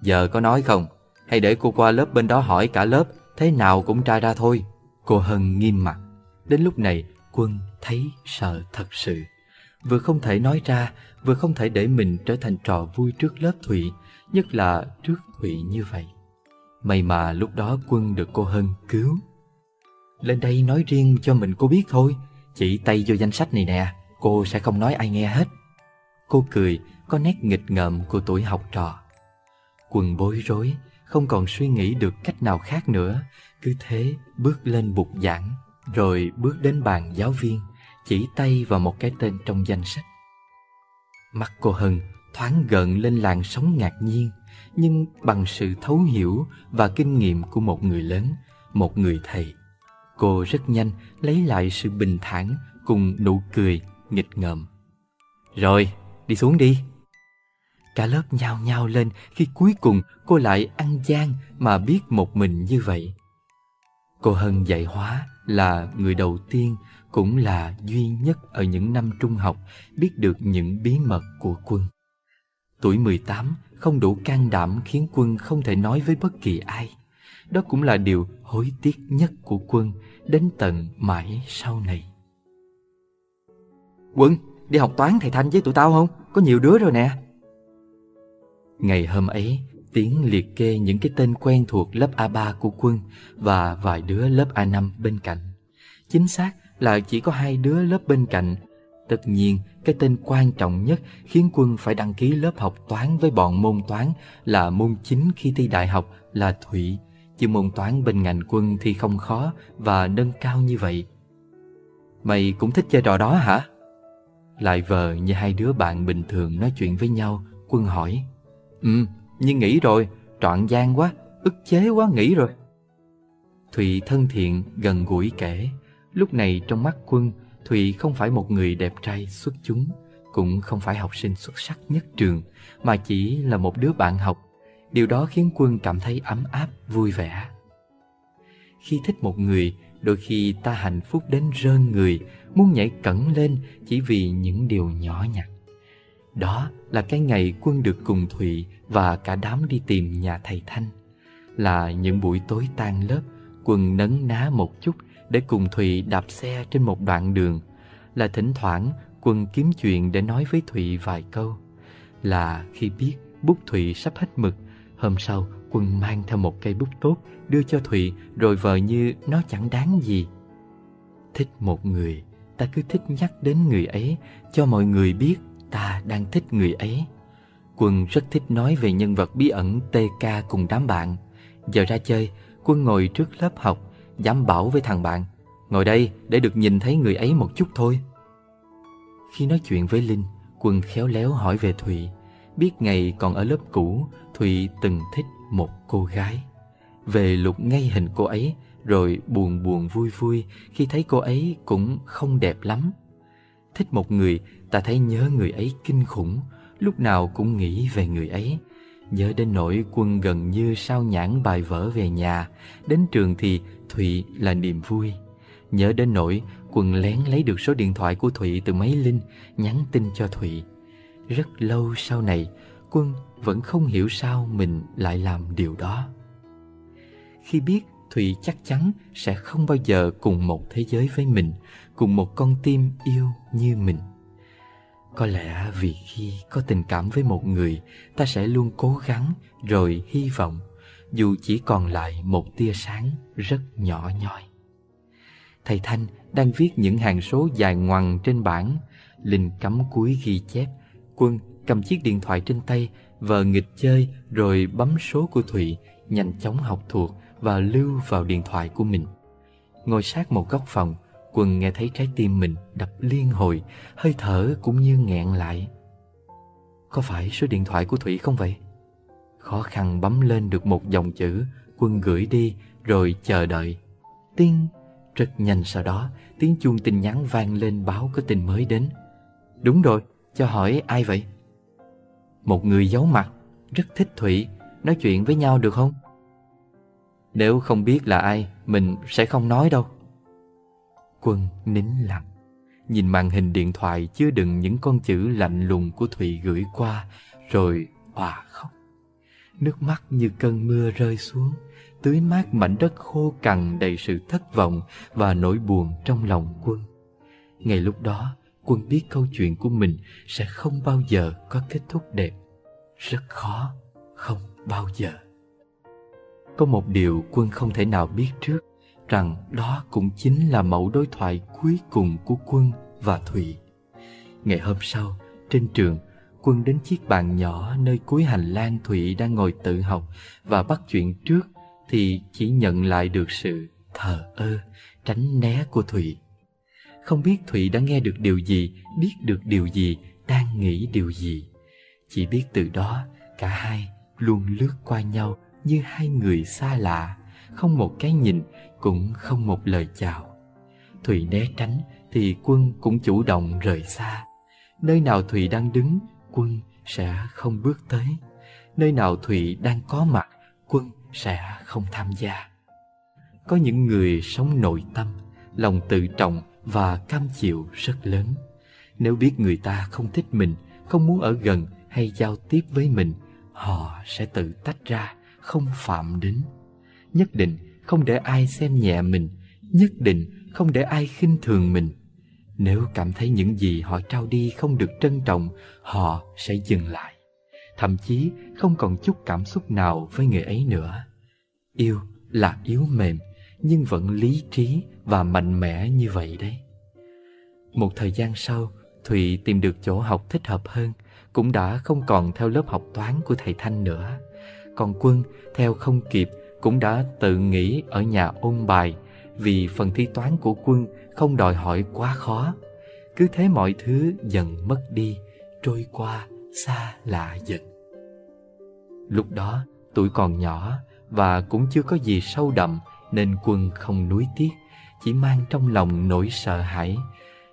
S1: Giờ có nói không? Hay để cô qua lớp bên đó hỏi cả lớp, thế nào cũng tra ra thôi. Cô Hân nghiêm mặt. Đến lúc này, Quân thấy sợ thật sự. Vừa không thể nói ra, vừa không thể để mình trở thành trò vui trước lớp Thụy, nhất là trước Thụy như vậy. May mà lúc đó Quân được cô Hân cứu. Lên đây nói riêng cho mình cô biết thôi, chỉ tay vô danh sách này nè, cô sẽ không nói ai nghe hết. Cô cười, có nét nghịch ngợm của tuổi học trò. Quân bối rối, không còn suy nghĩ được cách nào khác nữa, cứ thế bước lên bục giảng, rồi bước đến bàn giáo viên, chỉ tay vào một cái tên trong danh sách. Mắt cô Hân thoáng gợn lên làn sóng ngạc nhiên, nhưng bằng sự thấu hiểu và kinh nghiệm của một người lớn, một người thầy. Cô rất nhanh lấy lại sự bình thản cùng nụ cười nghịch ngợm. Rồi, đi xuống đi. Cả lớp nhao nhao lên khi cuối cùng cô lại ăn gian mà biết một mình như vậy. Cô Hân dạy hóa là người đầu tiên cũng là duy nhất ở những năm trung học biết được những bí mật của quân. Tuổi 18 không đủ can đảm khiến quân không thể nói với bất kỳ ai. Đó cũng là điều hối tiếc nhất của quân đến tận mãi sau này. Quân, đi học toán thầy Thanh với tụi tao không? Có nhiều đứa rồi nè. Ngày hôm ấy, Tiến liệt kê những cái tên quen thuộc lớp A3 của quân và vài đứa lớp A5 bên cạnh. Chính xác là chỉ có hai đứa lớp bên cạnh. Tất nhiên, cái tên quan trọng nhất khiến quân phải đăng ký lớp học toán với bọn môn toán là môn chính khi thi đại học là Thụy. Chứ môn toán bên ngành quân thì không khó và nâng cao như vậy. Mày cũng thích chơi trò đó hả? Lại vờ như hai đứa bạn bình thường nói chuyện với nhau, quân hỏi. Ừ, nhưng nghĩ rồi, trọn gian quá, ức chế quá nghĩ rồi. Thụy thân thiện, gần gũi kể, lúc này trong mắt quân, Thụy không phải một người đẹp trai xuất chúng, cũng không phải học sinh xuất sắc nhất trường, mà chỉ là một đứa bạn học. Điều đó khiến quân cảm thấy ấm áp, vui vẻ. Khi thích một người, đôi khi ta hạnh phúc đến rơn người, muốn nhảy cẩn lên chỉ vì những điều nhỏ nhặt. Đó là cái ngày quân được cùng Thụy và cả đám đi tìm nhà thầy Thanh. Là những buổi tối tan lớp, quân nấn ná một chút để cùng Thụy đạp xe trên một đoạn đường. Là thỉnh thoảng quân kiếm chuyện để nói với Thụy vài câu. Là khi biết bút Thụy sắp hết mực, hôm sau quân mang theo một cây bút tốt đưa cho Thụy rồi vờ như nó chẳng đáng gì. thích một người ta cứ thích nhắc đến người ấy cho mọi người biết ta đang thích người ấy. Quân rất thích nói về nhân vật bí ẩn tk cùng đám bạn. Giờ ra chơi quân ngồi trước lớp học dám bảo với thằng bạn ngồi đây để được nhìn thấy người ấy một chút thôi. Khi nói chuyện với linh quân khéo léo hỏi về thụy. Biết ngày còn ở lớp cũ thụy từng thích một cô gái. Về lục ngay hình cô ấy rồi buồn buồn vui vui khi thấy cô ấy cũng không đẹp lắm. Thích một người, ta thấy nhớ người ấy kinh khủng, lúc nào cũng nghĩ về người ấy. Nhớ đến nỗi quân gần như sao nhãn bài vở về nhà, đến trường thì Thụy là niềm vui. Nhớ đến nỗi quân lén lấy được số điện thoại của Thụy từ máy Linh, nhắn tin cho Thụy. Rất lâu sau này, quân vẫn không hiểu sao mình lại làm điều đó. Khi biết thụy chắc chắn sẽ không bao giờ cùng một thế giới với mình, cùng một con tim yêu như mình. Có lẽ vì khi có tình cảm với một người, ta sẽ luôn cố gắng rồi hy vọng, dù chỉ còn lại một tia sáng rất nhỏ nhoi. Thầy Thanh đang viết những hàng số dài ngoằng trên bảng, Linh cắm cuối ghi chép, Quân cầm chiếc điện thoại trên tay, vờ nghịch chơi rồi bấm số của Thụy, nhanh chóng học thuộc và lưu vào điện thoại của mình. Ngồi sát một góc phòng, Quân nghe thấy trái tim mình đập liên hồi, hơi thở cũng như nghẹn lại. Có phải số điện thoại của Thủy không vậy? Khó khăn bấm lên được một dòng chữ, Quân gửi đi rồi chờ đợi. Tiếng, rất nhanh sau đó, tiếng chuông tin nhắn vang lên báo có tin mới đến. Đúng rồi, cho hỏi ai vậy? Một người giấu mặt, rất thích Thủy, nói chuyện với nhau được không? Nếu không biết là ai Mình sẽ không nói đâu Quân nín lặng. Nhìn màn hình điện thoại chứa đựng những con chữ lạnh lùng của Thụy gửi qua Rồi hòa khóc. Nước mắt như cơn mưa rơi xuống Tưới mát mảnh đất khô cằn đầy sự thất vọng Và nỗi buồn trong lòng quân. Ngày lúc đó Quân biết câu chuyện của mình sẽ không bao giờ có kết thúc đẹp. Rất khó, không bao giờ. Có một điều quân không thể nào biết trước rằng đó cũng chính là mẫu đối thoại cuối cùng của quân và thụy. ngày hôm sau, trên trường, quân đến chiếc bàn nhỏ nơi cuối hành lang thụy đang ngồi tự học và bắt chuyện trước thì chỉ nhận lại được sự thờ ơ, tránh né của thụy không biết thụy đã nghe được điều gì, biết được điều gì, đang nghĩ điều gì chỉ biết từ đó, cả hai luôn lướt qua nhau như hai người xa lạ, không một cái nhìn cũng không một lời chào. Thùy né tránh thì quân cũng chủ động rời xa. Nơi nào thùy đang đứng, quân sẽ không bước tới. Nơi nào thùy đang có mặt, quân sẽ không tham gia. Có những người sống nội tâm, lòng tự trọng và cam chịu rất lớn. Nếu biết người ta không thích mình, không muốn ở gần hay giao tiếp với mình, họ sẽ tự tách ra, không phạm đến. Nhất định không để ai xem nhẹ mình, nhất định không để ai khinh thường mình. Nếu cảm thấy những gì họ trao đi không được trân trọng, họ sẽ dừng lại. Thậm chí không còn chút cảm xúc nào với người ấy nữa. Yêu là yếu mềm, nhưng vẫn lý trí và mạnh mẽ như vậy đấy. Một thời gian sau, thùy tìm được chỗ học thích hợp hơn, cũng đã không còn theo lớp học toán của thầy thanh nữa. Còn quân theo không kịp cũng đã tự nghỉ ở nhà ôn bài vì phần thi toán của quân không đòi hỏi quá khó. Cứ thế mọi thứ dần mất đi, trôi qua xa lạ dần. Lúc đó tuổi còn nhỏ và cũng chưa có gì sâu đậm nên quân không nuối tiếc, chỉ mang trong lòng nỗi sợ hãi.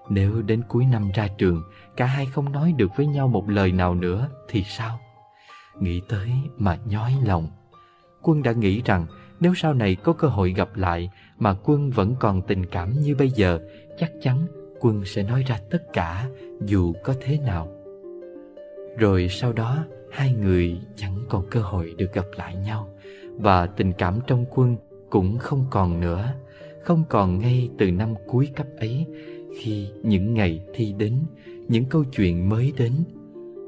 S1: Nếu đến cuối năm ra trường, cả hai không nói được với nhau một lời nào nữa thì sao? Nghĩ tới mà nhói lòng Quân đã nghĩ rằng nếu sau này có cơ hội gặp lại mà Quân vẫn còn tình cảm như bây giờ, chắc chắn Quân sẽ nói ra tất cả dù có thế nào. Rồi sau đó hai người chẳng còn cơ hội được gặp lại nhau và tình cảm trong Quân cũng không còn nữa, không còn ngay từ năm cuối cấp ấy khi những ngày thi đến, những câu chuyện mới đến.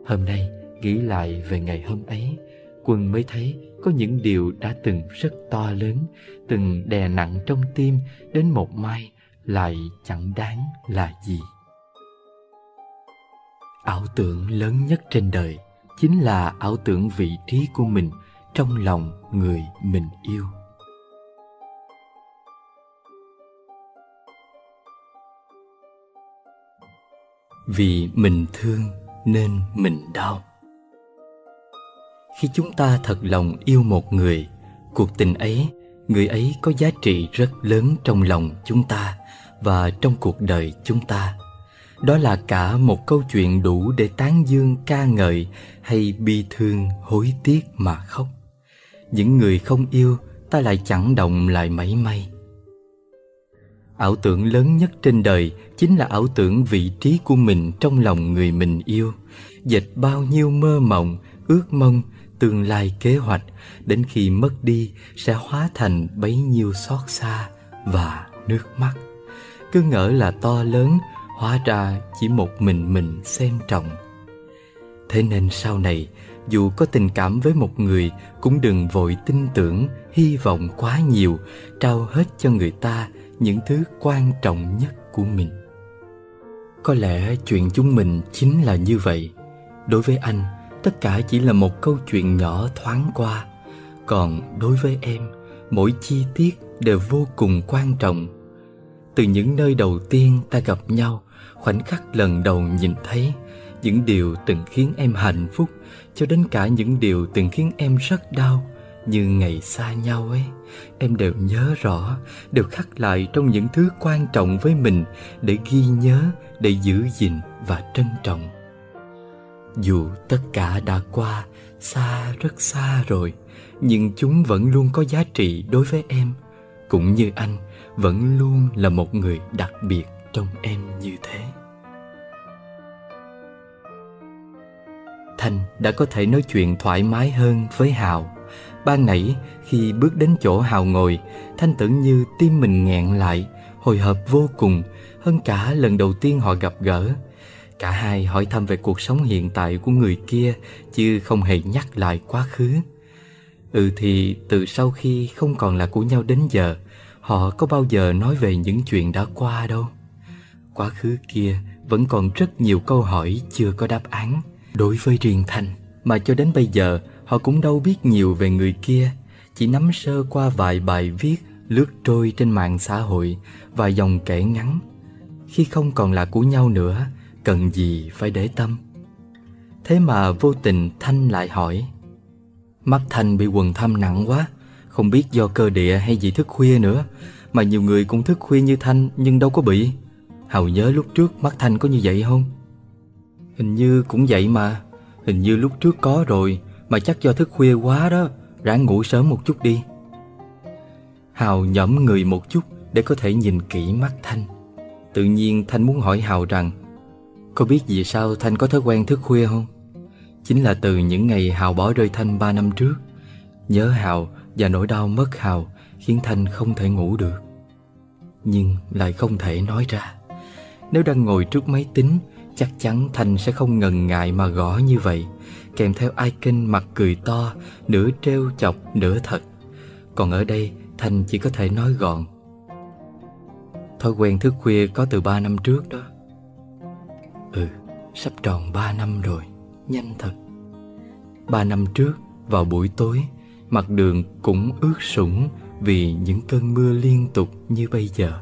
S1: Hôm nay nghĩ lại về ngày hôm ấy, Quân mới thấy có những điều đã từng rất to lớn, từng đè nặng trong tim đến một mai lại chẳng đáng là gì. Ảo tưởng lớn nhất trên đời chính là ảo tưởng vị trí của mình trong lòng người mình yêu. Vì mình thương nên mình đau khi chúng ta thật lòng yêu một người, cuộc tình ấy, người ấy có giá trị rất lớn trong lòng chúng ta và trong cuộc đời chúng ta. Đó là cả một câu chuyện đủ để tán dương ca ngợi hay bi thương, hối tiếc mà khóc. Những người không yêu, ta lại chẳng động lại mấy may. Ảo tưởng lớn nhất trên đời chính là ảo tưởng vị trí của mình trong lòng người mình yêu. Dệt bao nhiêu mơ mộng, ước mong tương lai kế hoạch, đến khi mất đi sẽ hóa thành bấy nhiêu xót xa và nước mắt. Cứ ngỡ là to lớn, hóa ra chỉ một mình mình xem trọng. Thế nên sau này, dù có tình cảm với một người, cũng đừng vội tin tưởng, hy vọng quá nhiều, trao hết cho người ta những thứ quan trọng nhất của mình. Có lẽ chuyện chúng mình chính là như vậy. Đối với anh tất cả chỉ là một câu chuyện nhỏ thoáng qua. Còn đối với em, mỗi chi tiết đều vô cùng quan trọng. Từ những nơi đầu tiên ta gặp nhau, khoảnh khắc lần đầu nhìn thấy, những điều từng khiến em hạnh phúc, cho đến cả những điều từng khiến em rất đau, như ngày xa nhau ấy, em đều nhớ rõ, đều khắc lại trong những thứ quan trọng với mình để ghi nhớ, để giữ gìn và trân trọng dù tất cả đã qua, xa rất xa rồi, nhưng chúng vẫn luôn có giá trị đối với em. Cũng như anh, vẫn luôn là một người đặc biệt trong em như thế. Thanh đã có thể nói chuyện thoải mái hơn với hào. Ban nãy, khi bước đến chỗ hào ngồi, thanh tưởng như tim mình nghẹn lại, hồi hộp vô cùng. Hơn cả lần đầu tiên họ gặp gỡ cả hai hỏi thăm về cuộc sống hiện tại của người kia, chứ không hề nhắc lại quá khứ. Ừ thì từ sau khi không còn là của nhau đến giờ, họ có bao giờ nói về những chuyện đã qua đâu? Quá khứ kia vẫn còn rất nhiều câu hỏi chưa có đáp án. Đối với riêng thanh mà cho đến bây giờ, họ cũng đâu biết nhiều về người kia. Chỉ nắm sơ qua vài bài viết lướt trôi trên mạng xã hội và dòng kể ngắn. Khi không còn là của nhau nữa cần gì phải để tâm. Thế mà vô tình thanh lại hỏi, mắt thanh bị quần thâm nặng quá, không biết do cơ địa hay gì thức khuya nữa, mà nhiều người cũng thức khuya như thanh nhưng đâu có bị. Hầu nhớ lúc trước mắt thanh có như vậy không? Hình như cũng vậy mà, hình như lúc trước có rồi, mà chắc do thức khuya quá đó, ráng ngủ sớm một chút đi. Hào nhẫm người một chút để có thể nhìn kỹ mắt thanh. Tự nhiên thanh muốn hỏi hào rằng có biết vì sao thanh có thói quen thức khuya không chính là từ những ngày hào bỏ rơi thanh ba năm trước nhớ hào và nỗi đau mất hào khiến thanh không thể ngủ được nhưng lại không thể nói ra nếu đang ngồi trước máy tính chắc chắn thanh sẽ không ngần ngại mà gõ như vậy kèm theo icon mặt cười to, nửa trêu chọc, nửa thật. Còn ở đây, Thanh chỉ có thể nói gọn. Thói quen thức khuya có từ 3 năm trước đó. Ừ, sắp tròn 3 năm rồi, nhanh thật. 3 năm trước, vào buổi tối, mặt đường cũng ướt sũng vì những cơn mưa liên tục như bây giờ.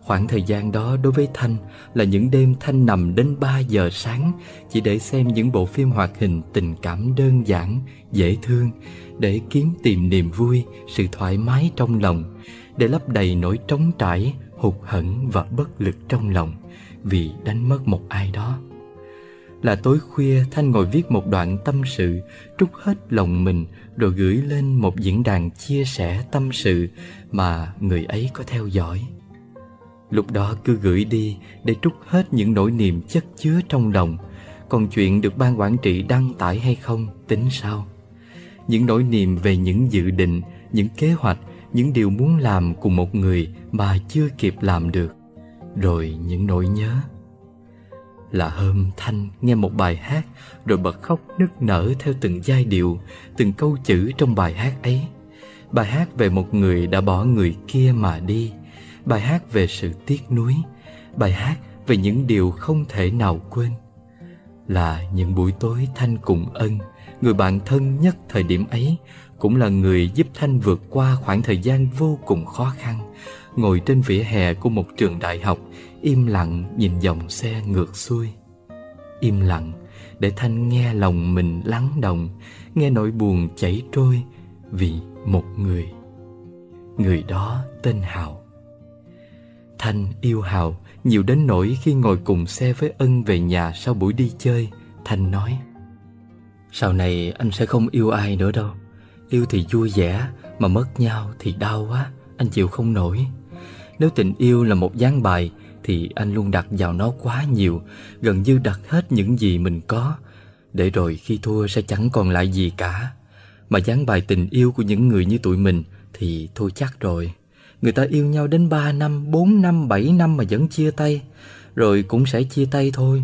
S1: Khoảng thời gian đó đối với Thanh là những đêm Thanh nằm đến 3 giờ sáng chỉ để xem những bộ phim hoạt hình tình cảm đơn giản, dễ thương để kiếm tìm niềm vui, sự thoải mái trong lòng, để lấp đầy nỗi trống trải, hụt hẫng và bất lực trong lòng vì đánh mất một ai đó. Là tối khuya Thanh ngồi viết một đoạn tâm sự Trút hết lòng mình Rồi gửi lên một diễn đàn chia sẻ tâm sự Mà người ấy có theo dõi. Lúc đó cứ gửi đi để trút hết những nỗi niềm chất chứa trong lòng. Còn chuyện được ban quản trị đăng tải hay không tính sau. Những nỗi niềm về những dự định, những kế hoạch, những điều muốn làm cùng một người mà chưa kịp làm được. Rồi những nỗi nhớ. Là hôm Thanh nghe một bài hát Rồi bật khóc nức nở theo từng giai điệu Từng câu chữ trong bài hát ấy. Bài hát về một người đã bỏ người kia mà đi. Bài hát về sự tiếc nuối, bài hát về những điều không thể nào quên. Là những buổi tối Thanh cùng Ân, người bạn thân nhất thời điểm ấy, cũng là người giúp Thanh vượt qua khoảng thời gian vô cùng khó khăn, ngồi trên vỉa hè của một trường đại học, im lặng nhìn dòng xe ngược xuôi. Im lặng để Thanh nghe lòng mình lắng động, nghe nỗi buồn chảy trôi vì một người. Người đó tên Hào. Thanh yêu Hào nhiều đến nỗi khi ngồi cùng xe với Ân về nhà sau buổi đi chơi, Thanh nói Sau này anh sẽ không yêu ai nữa đâu. Yêu thì vui vẻ, mà mất nhau thì đau quá, anh chịu không nổi. Nếu tình yêu là một gián bài thì anh luôn đặt vào nó quá nhiều, gần như đặt hết những gì mình có, để rồi khi thua sẽ chẳng còn lại gì cả. Mà gián bài tình yêu của những người như tụi mình thì thôi chắc rồi. Người ta yêu nhau đến 3 năm, 4 năm, 7 năm mà vẫn chia tay, rồi cũng sẽ chia tay thôi.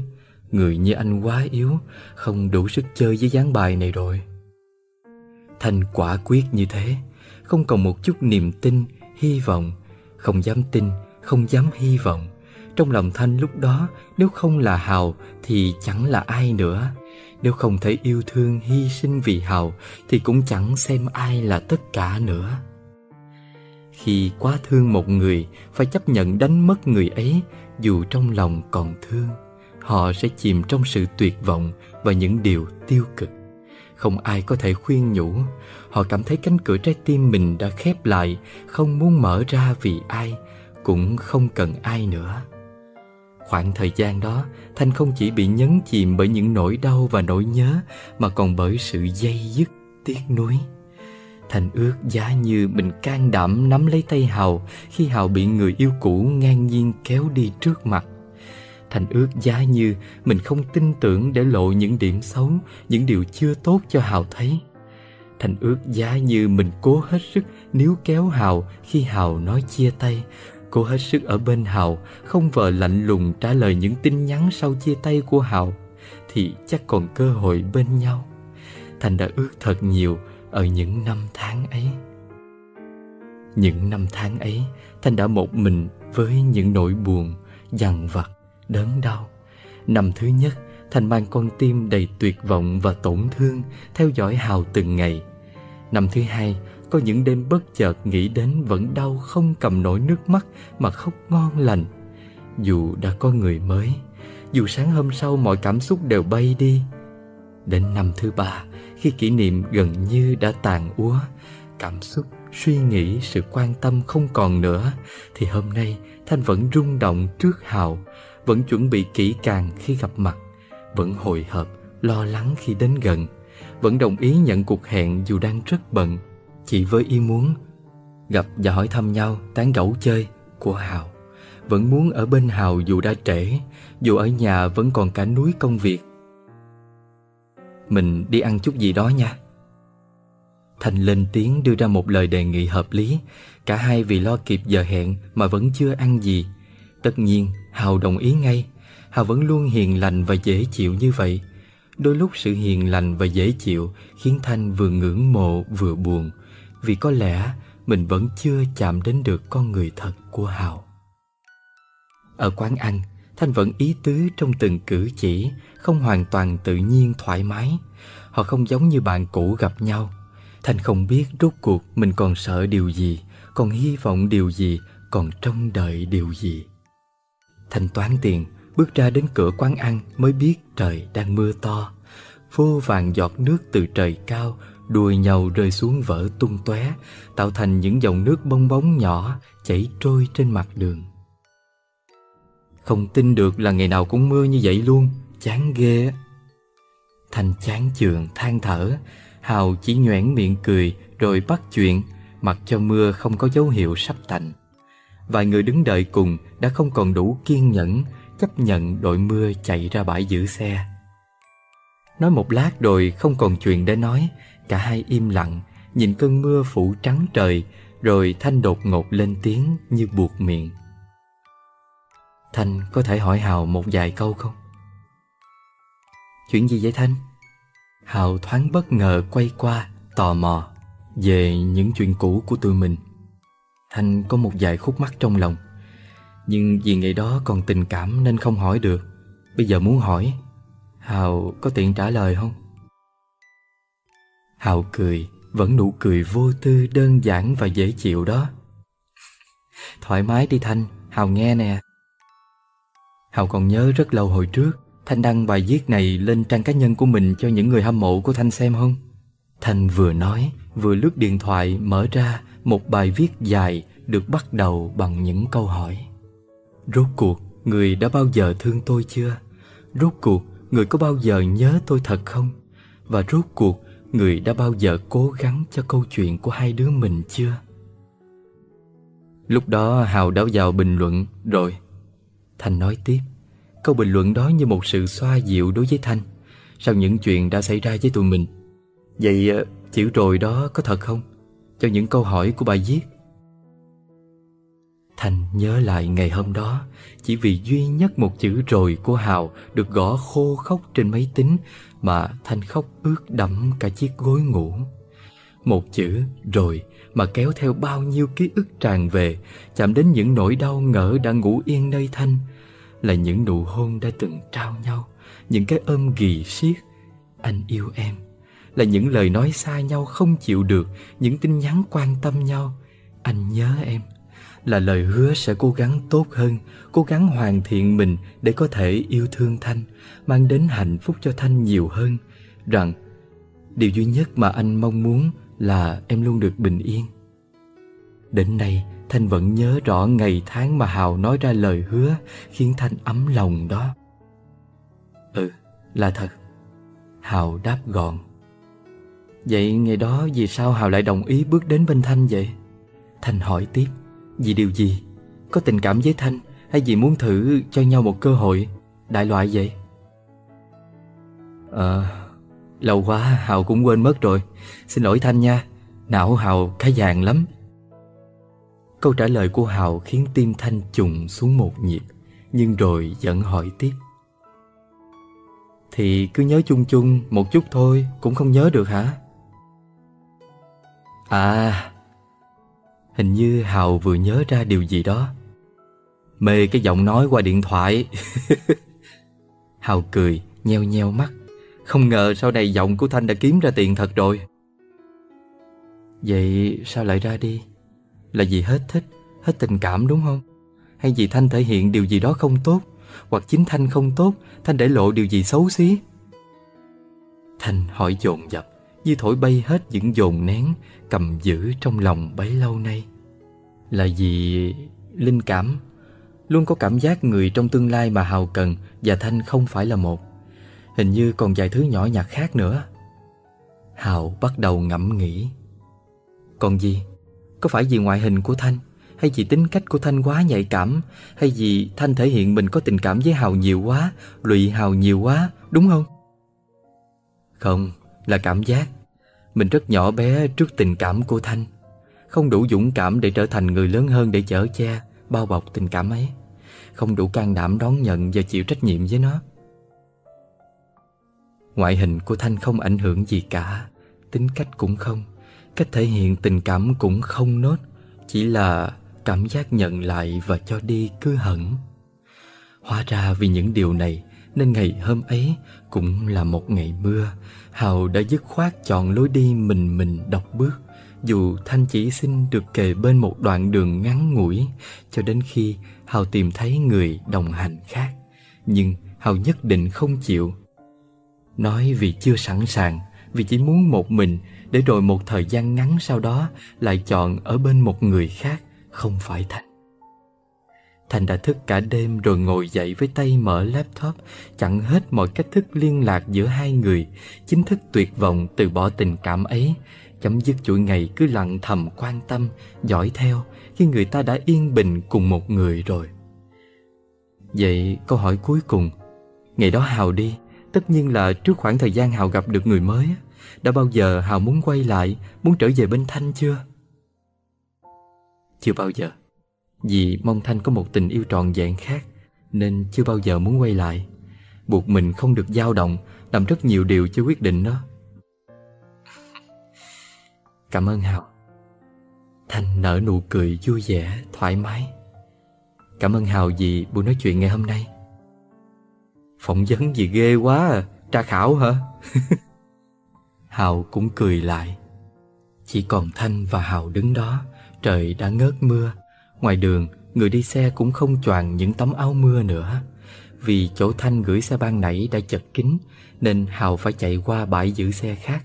S1: Người như anh quá yếu, không đủ sức chơi với gián bài này rồi. thành quả quyết như thế, không còn một chút niềm tin, hy vọng, không dám tin, không dám hy vọng. Trong lòng Thanh lúc đó, nếu không là Hào thì chẳng là ai nữa. Nếu không thể yêu thương hy sinh vì Hào thì cũng chẳng xem ai là tất cả nữa. Khi quá thương một người, phải chấp nhận đánh mất người ấy dù trong lòng còn thương. Họ sẽ chìm trong sự tuyệt vọng và những điều tiêu cực. Không ai có thể khuyên nhủ. Họ cảm thấy cánh cửa trái tim mình đã khép lại, không muốn mở ra vì ai, cũng không cần ai nữa. Khoảng thời gian đó, Thanh không chỉ bị nhấn chìm bởi những nỗi đau và nỗi nhớ, mà còn bởi sự dây dứt, tiếc nuối. Thành ước giá như mình can đảm nắm lấy tay Hào khi Hào bị người yêu cũ ngang nhiên kéo đi trước mặt. Thành ước giá như mình không tin tưởng để lộ những điểm xấu, những điều chưa tốt cho Hào thấy. Thành ước giá như mình cố hết sức níu kéo Hào khi Hào nói chia tay, cố hết sức ở bên Hào, không vờ lạnh lùng trả lời những tin nhắn sau chia tay của Hào, thì chắc còn cơ hội bên nhau. Thành đã ước thật nhiều ở những năm tháng ấy. Những năm tháng ấy, Thành đã một mình với những nỗi buồn, dằn vặt, đớn đau. Năm thứ nhất, Thành mang con tim đầy tuyệt vọng và tổn thương, theo dõi Hào từng ngày. Năm thứ hai, có những đêm bất chợt nghĩ đến vẫn đau không cầm nổi nước mắt mà khóc ngon lành. Dù đã có người mới, dù sáng hôm sau mọi cảm xúc đều bay đi. Đến năm thứ ba, khi kỷ niệm gần như đã tàn úa, cảm xúc, suy nghĩ, sự quan tâm không còn nữa, thì hôm nay Thanh vẫn rung động trước Hào, vẫn chuẩn bị kỹ càng khi gặp mặt, vẫn hồi hộp, lo lắng khi đến gần, vẫn đồng ý nhận cuộc hẹn dù đang rất bận, chỉ với ý muốn gặp và hỏi thăm nhau, tán gẫu chơi của Hào. Vẫn muốn ở bên Hào dù đã trễ, dù ở nhà vẫn còn cả núi công việc. Mình đi ăn chút gì đó nha. Thành lên tiếng đưa ra một lời đề nghị hợp lý. Cả hai vì lo kịp giờ hẹn mà vẫn chưa ăn gì. Tất nhiên Hào đồng ý ngay. Hào vẫn luôn hiền lành và dễ chịu như vậy. Đôi lúc sự hiền lành và dễ chịu Khiến Thanh vừa ngưỡng mộ vừa buồn Vì có lẽ mình vẫn chưa chạm đến được con người thật của Hào Ở quán ăn Thanh vẫn ý tứ trong từng cử chỉ không hoàn toàn tự nhiên thoải mái. Họ không giống như bạn cũ gặp nhau. Thanh không biết rốt cuộc mình còn sợ điều gì, còn hy vọng điều gì, còn trông đợi điều gì. Thanh toán tiền, bước ra đến cửa quán ăn mới biết trời đang mưa to. Vô vàng giọt nước từ trời cao đùi nhau rơi xuống vỡ tung tóe, tạo thành những dòng nước bong bóng nhỏ chảy trôi trên mặt đường. Không tin được là ngày nào cũng mưa như vậy luôn chán ghê thành chán chường than thở Hào chỉ nhoẻn miệng cười Rồi bắt chuyện Mặc cho mưa không có dấu hiệu sắp tạnh Vài người đứng đợi cùng Đã không còn đủ kiên nhẫn Chấp nhận đội mưa chạy ra bãi giữ xe Nói một lát rồi không còn chuyện để nói Cả hai im lặng Nhìn cơn mưa phủ trắng trời Rồi Thanh đột ngột lên tiếng như buộc miệng Thanh có thể hỏi Hào một vài câu không? Chuyện gì vậy Thanh? Hào thoáng bất ngờ quay qua, tò mò về những chuyện cũ của tụi mình. Thanh có một vài khúc mắc trong lòng, nhưng vì ngày đó còn tình cảm nên không hỏi được Bây giờ muốn hỏi Hào có tiện trả lời không? Hào cười Vẫn nụ cười vô tư đơn giản và dễ chịu đó Thoải mái đi Thanh Hào nghe nè Hào còn nhớ rất lâu hồi trước Thanh đăng bài viết này lên trang cá nhân của mình cho những người hâm mộ của Thanh xem không? Thanh vừa nói, vừa lướt điện thoại mở ra một bài viết dài được bắt đầu bằng những câu hỏi. Rốt cuộc, người đã bao giờ thương tôi chưa? Rốt cuộc, người có bao giờ nhớ tôi thật không? Và rốt cuộc, người đã bao giờ cố gắng cho câu chuyện của hai đứa mình chưa? Lúc đó Hào đã vào bình luận rồi. Thanh nói tiếp. Câu bình luận đó như một sự xoa dịu đối với Thanh Sau những chuyện đã xảy ra với tụi mình Vậy ờ, chữ rồi đó có thật không? Cho những câu hỏi của bài viết Thanh nhớ lại ngày hôm đó, Chỉ vì duy nhất một chữ rồi của Hào Được gõ khô khóc trên máy tính Mà Thanh khóc ướt đẫm cả chiếc gối ngủ. Một chữ, rồi mà kéo theo bao nhiêu ký ức tràn về, Chạm đến những nỗi đau ngỡ đã ngủ yên nơi Thanh là những nụ hôn đã từng trao nhau, những cái ôm ghì siết anh yêu em là những lời nói xa nhau không chịu được, những tin nhắn quan tâm nhau, anh nhớ em là lời hứa sẽ cố gắng tốt hơn cố gắng hoàn thiện mình để có thể yêu thương thanh mang đến hạnh phúc cho thanh nhiều hơn. Rằng điều duy nhất mà anh mong muốn là em luôn được bình yên. Đến nay Thanh vẫn nhớ rõ ngày tháng mà Hào nói ra lời hứa Khiến Thanh ấm lòng đó. Ừ, là thật. Hào đáp gọn. Vậy ngày đó vì sao Hào lại đồng ý bước đến bên Thanh vậy? Thanh hỏi tiếp. Vì điều gì? Có tình cảm với Thanh Hay vì muốn thử cho nhau một cơ hội Đại loại vậy? Ờ, lâu quá Hào cũng quên mất rồi Xin lỗi Thanh nha Não Hào khá vàng lắm Câu trả lời của Hào khiến tim Thanh trùng xuống một nhịp Nhưng rồi vẫn hỏi tiếp Thì cứ nhớ chung chung một chút thôi Cũng không nhớ được hả? À Hình như Hào vừa nhớ ra điều gì đó. Mê cái giọng nói qua điện thoại. Hào cười nheo nheo mắt. Không ngờ sau này giọng của Thanh đã kiếm ra tiền thật rồi. Vậy sao lại ra đi? Là vì hết thích, hết tình cảm đúng không? Hay vì Thanh thể hiện điều gì đó không tốt? Hoặc chính Thanh không tốt Thanh để lộ điều gì xấu xí? Thanh hỏi dồn dập Như thổi bay hết những dồn nén Cầm giữ trong lòng bấy lâu nay. Là vì linh cảm Luôn có cảm giác người trong tương lai mà Hào cần Và Thanh không phải là một. Hình như còn vài thứ nhỏ nhặt khác nữa. Hào bắt đầu ngẫm nghĩ. Còn gì? Có phải vì ngoại hình của Thanh Hay vì tính cách của Thanh quá nhạy cảm Hay vì Thanh thể hiện mình có tình cảm với Hào nhiều quá Lụy Hào nhiều quá Đúng không? Không, là cảm giác. Mình rất nhỏ bé trước tình cảm của Thanh. Không đủ dũng cảm để trở thành người lớn hơn để chở che, Bao bọc tình cảm ấy. Không đủ can đảm đón nhận và chịu trách nhiệm với nó. Ngoại hình của Thanh không ảnh hưởng gì cả. Tính cách cũng không. Cách thể hiện tình cảm cũng không nốt. Chỉ là cảm giác nhận lại và cho đi cứ hẳn. Hóa ra vì những điều này, Nên ngày hôm ấy cũng là một ngày mưa. Hào đã dứt khoát chọn lối đi mình mình độc bước, Dù Thanh chỉ xin được kề bên một đoạn đường ngắn ngủi, Cho đến khi Hào tìm thấy người đồng hành khác Nhưng Hào nhất định không chịu Nói vì chưa sẵn sàng, Vì chỉ muốn một mình, để rồi một thời gian ngắn sau đó lại chọn ở bên một người khác, không phải thanh. Thành đã thức cả đêm rồi ngồi dậy với tay mở laptop, chặn hết mọi cách thức liên lạc giữa hai người, chính thức tuyệt vọng từ bỏ tình cảm ấy, chấm dứt chuỗi ngày cứ lặng thầm quan tâm, dõi theo khi người ta đã yên bình cùng một người rồi. Vậy câu hỏi cuối cùng, ngày đó Hào đi, tất nhiên là trước khoảng thời gian Hào gặp được người mới đã bao giờ Hào muốn quay lại Muốn trở về bên Thanh chưa? Chưa bao giờ. Vì mong Thanh có một tình yêu trọn vẹn khác Nên chưa bao giờ muốn quay lại. Buộc mình không được dao động Làm rất nhiều điều chưa quyết định đó. Cảm ơn Hào. Thanh nở nụ cười vui vẻ, thoải mái. Cảm ơn Hào vì buổi nói chuyện ngày hôm nay. Phỏng vấn gì ghê quá à Tra khảo hả? Hào cũng cười lại. Chỉ còn Thanh và Hào đứng đó Trời đã ngớt mưa. Ngoài đường Người đi xe cũng không choàng những tấm áo mưa nữa. Vì chỗ Thanh gửi xe ban nãy đã chật kín Nên Hào phải chạy qua bãi giữ xe khác.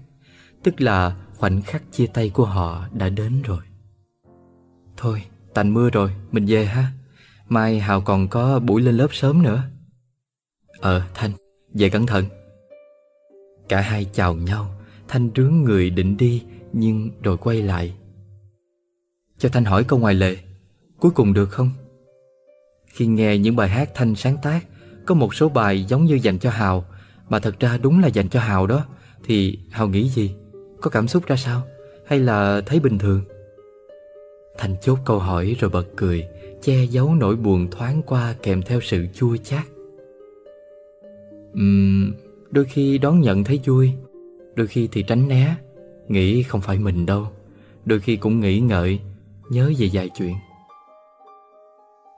S1: Tức là khoảnh khắc chia tay của họ đã đến rồi. Thôi, tạnh mưa rồi, mình về ha. Mai Hào còn có buổi lên lớp sớm nữa. Ờ, Thanh, về cẩn thận. Cả hai chào nhau Thanh rướng người định đi Nhưng rồi quay lại. Cho Thanh hỏi câu ngoài lệ Cuối cùng được không? Khi nghe những bài hát Thanh sáng tác Có một số bài giống như dành cho Hào Mà thật ra đúng là dành cho Hào đó Thì Hào nghĩ gì? Có cảm xúc ra sao? Hay là thấy bình thường? Thanh chốt câu hỏi rồi bật cười Che giấu nỗi buồn thoáng qua kèm theo sự chua chát Uhm, đôi khi đón nhận thấy vui Đôi khi thì tránh né Nghĩ không phải mình đâu Đôi khi cũng nghĩ ngợi Nhớ về vài chuyện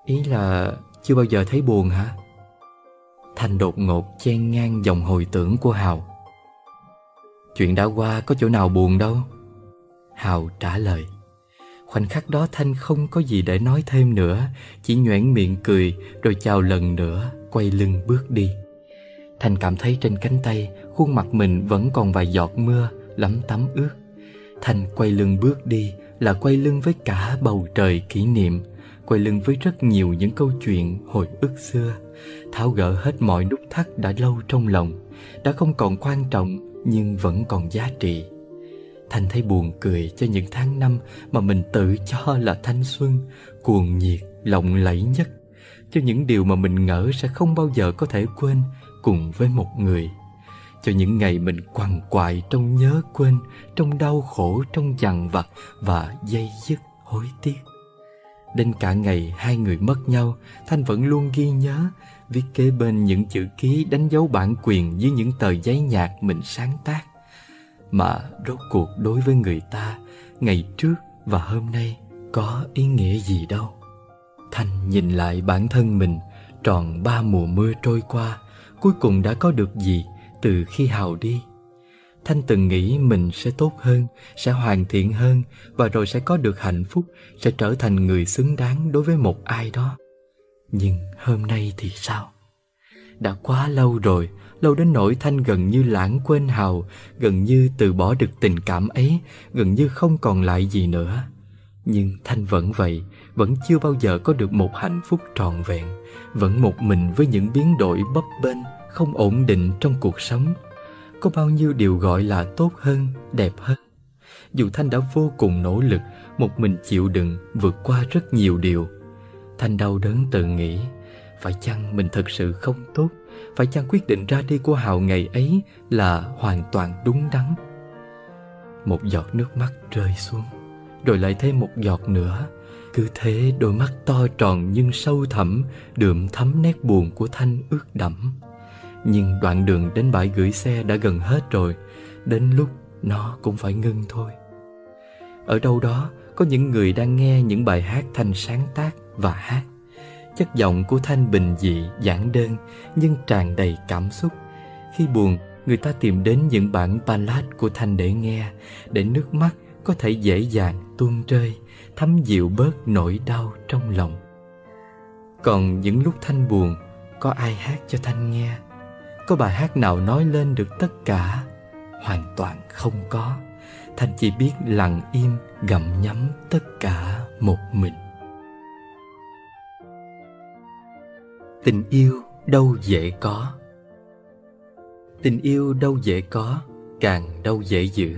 S1: Ý là chưa bao giờ thấy buồn hả? Thanh đột ngột chen ngang dòng hồi tưởng của Hào. Chuyện đã qua có chỗ nào buồn đâu? Hào trả lời. Khoảnh khắc đó Thanh không có gì để nói thêm nữa, Chỉ nhoảng miệng cười Rồi chào lần nữa, Quay lưng bước đi. Thanh cảm thấy trên cánh tay, Khuôn mặt mình vẫn còn vài giọt mưa Lắm tắm ướt. Thanh quay lưng bước đi Là quay lưng với cả bầu trời kỷ niệm. Quay lưng với rất nhiều những câu chuyện hồi ức xưa. Tháo gỡ hết mọi nút thắt đã lâu trong lòng Đã không còn quan trọng Nhưng vẫn còn giá trị. Thanh thấy buồn cười cho những tháng năm Mà mình tự cho là thanh xuân Cuồng nhiệt, lộng lẫy nhất Cho những điều mà mình ngỡ sẽ không bao giờ có thể quên cùng với một người. Cho những ngày mình quằn quại trong nhớ quên trong đau khổ trong dằn vặt và dây dứt hối tiếc đến cả ngày hai người mất nhau, thanh vẫn luôn ghi nhớ, viết kế bên những chữ ký đánh dấu bản quyền dưới những tờ giấy nhạc mình sáng tác mà rốt cuộc đối với người ta, ngày trước và hôm nay có ý nghĩa gì đâu thanh nhìn lại bản thân mình, tròn ba mùa mưa trôi qua, cuối cùng đã có được gì từ khi Hào đi. Thanh từng nghĩ mình sẽ tốt hơn, sẽ hoàn thiện hơn và rồi sẽ có được hạnh phúc, sẽ trở thành người xứng đáng đối với một ai đó. Nhưng hôm nay thì sao? Đã quá lâu rồi, lâu đến nỗi Thanh gần như lãng quên Hào, gần như từ bỏ được tình cảm ấy, gần như không còn lại gì nữa. Nhưng Thanh vẫn vậy, vẫn chưa bao giờ có được một hạnh phúc trọn vẹn, vẫn một mình với những biến đổi bấp bênh, không ổn định trong cuộc sống. Có bao nhiêu điều gọi là tốt hơn, đẹp hơn. Dù Thanh đã vô cùng nỗ lực, một mình chịu đựng, vượt qua rất nhiều điều. Thanh đau đớn tự nghĩ, phải chăng mình thật sự không tốt? Phải chăng quyết định ra đi của Hào ngày ấy là hoàn toàn đúng đắn? Một giọt nước mắt rơi xuống, rồi lại thêm một giọt nữa cứ thế đôi mắt to tròn nhưng sâu thẳm Đượm thấm nét buồn của Thanh ướt đẫm nhưng đoạn đường đến bãi gửi xe đã gần hết rồi Đến lúc nó cũng phải ngưng thôi. Ở đâu đó có những người đang nghe những bài hát Thanh sáng tác và hát. Chất giọng của Thanh bình dị, giản đơn Nhưng tràn đầy cảm xúc. Khi buồn, người ta tìm đến những bản ballad của Thanh để nghe Để nước mắt có thể dễ dàng tuôn rơi thấm dịu bớt nỗi đau trong lòng. Còn những lúc thanh buồn có ai hát cho thanh nghe? Có bài hát nào nói lên được tất cả? Hoàn toàn không có. Thành chỉ biết lặng im, gặm nhấm tất cả một mình. Tình yêu đâu dễ có? Tình yêu đâu dễ có, càng đâu dễ giữ.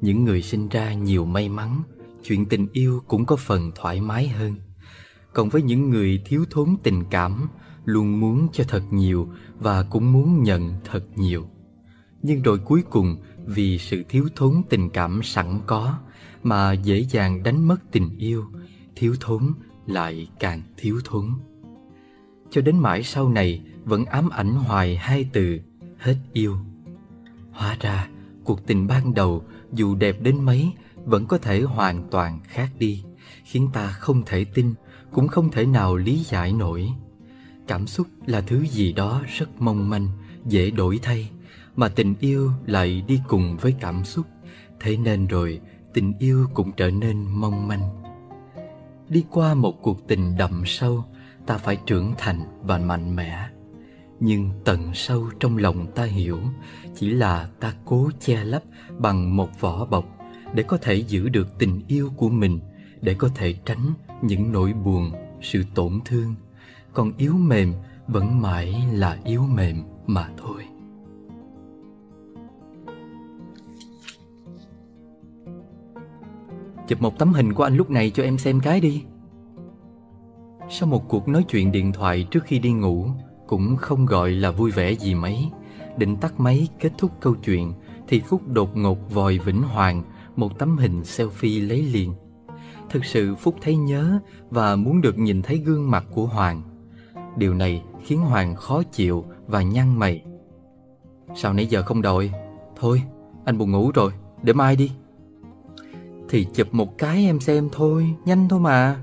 S1: Những người sinh ra nhiều may mắn, chuyện tình yêu cũng có phần thoải mái hơn. Còn với những người thiếu thốn tình cảm luôn muốn cho thật nhiều và cũng muốn nhận thật nhiều. Nhưng rồi cuối cùng, vì sự thiếu thốn tình cảm sẵn có mà dễ dàng đánh mất tình yêu, thiếu thốn lại càng thiếu thốn. Cho đến mãi sau này, vẫn ám ảnh hoài hai từ, hết yêu. Hóa ra, cuộc tình ban đầu, dù đẹp đến mấy, vẫn có thể hoàn toàn khác đi, khiến ta không thể tin, cũng không thể nào lý giải nổi. Cảm xúc là thứ gì đó rất mong manh, dễ đổi thay, mà tình yêu lại đi cùng với cảm xúc. Thế nên rồi, tình yêu cũng trở nên mong manh. Đi qua một cuộc tình đậm sâu, ta phải trưởng thành và mạnh mẽ. Nhưng tận sâu trong lòng ta hiểu, chỉ là ta cố che lấp bằng một vỏ bọc để có thể giữ được tình yêu của mình, để có thể tránh những nỗi buồn, sự tổn thương. Còn yếu mềm vẫn mãi là yếu mềm mà thôi. Chụp một tấm hình của anh lúc này cho em xem cái đi. Sau một cuộc nói chuyện điện thoại trước khi đi ngủ, Cũng không gọi là vui vẻ gì mấy. Định tắt máy kết thúc câu chuyện, Thì Phúc đột ngột vòi Vĩnh Hoàng Một tấm hình selfie lấy liền. Thực sự Phúc thấy nhớ Và muốn được nhìn thấy gương mặt của Hoàng. Điều này khiến Hoàng khó chịu và nhăn mày. Sao nãy giờ không đòi? Thôi anh buồn ngủ rồi Để mai đi. Thì chụp một cái em xem thôi, nhanh thôi mà.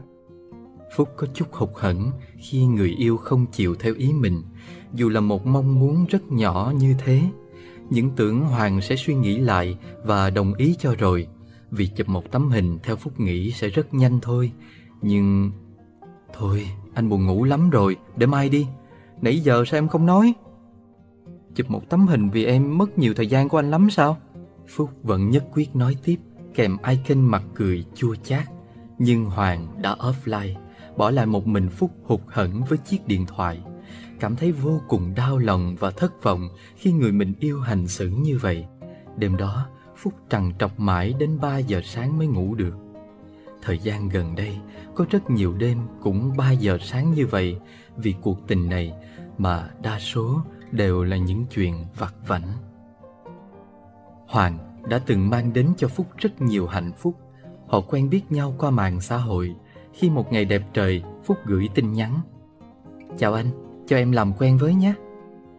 S1: Phúc có chút hụt hẫng khi người yêu không chịu theo ý mình. Dù là một mong muốn rất nhỏ như thế Những tưởng Hoàng sẽ suy nghĩ lại và đồng ý cho rồi. Vì chụp một tấm hình theo Phúc nghĩ sẽ rất nhanh thôi Nhưng... Thôi, anh buồn ngủ lắm rồi, để mai đi Nãy giờ sao em không nói? Chụp một tấm hình vì em mất nhiều thời gian của anh lắm sao? Phúc vẫn nhất quyết nói tiếp kèm icon mặt cười chua chát. Nhưng Hoàng đã offline, bỏ lại một mình Phúc hụt hẫng với chiếc điện thoại. Cảm thấy vô cùng đau lòng và thất vọng khi người mình yêu hành xử như vậy. Đêm đó, Phúc trằn trọc mãi đến 3 giờ sáng mới ngủ được. Thời gian gần đây, có rất nhiều đêm cũng 3 giờ sáng như vậy vì cuộc tình này mà đa số đều là những chuyện vặt vảnh. Hoàng đã từng mang đến cho Phúc rất nhiều hạnh phúc. Họ quen biết nhau qua mạng xã hội. Khi một ngày đẹp trời, Phúc gửi tin nhắn. Chào anh, cho em làm quen với nhé.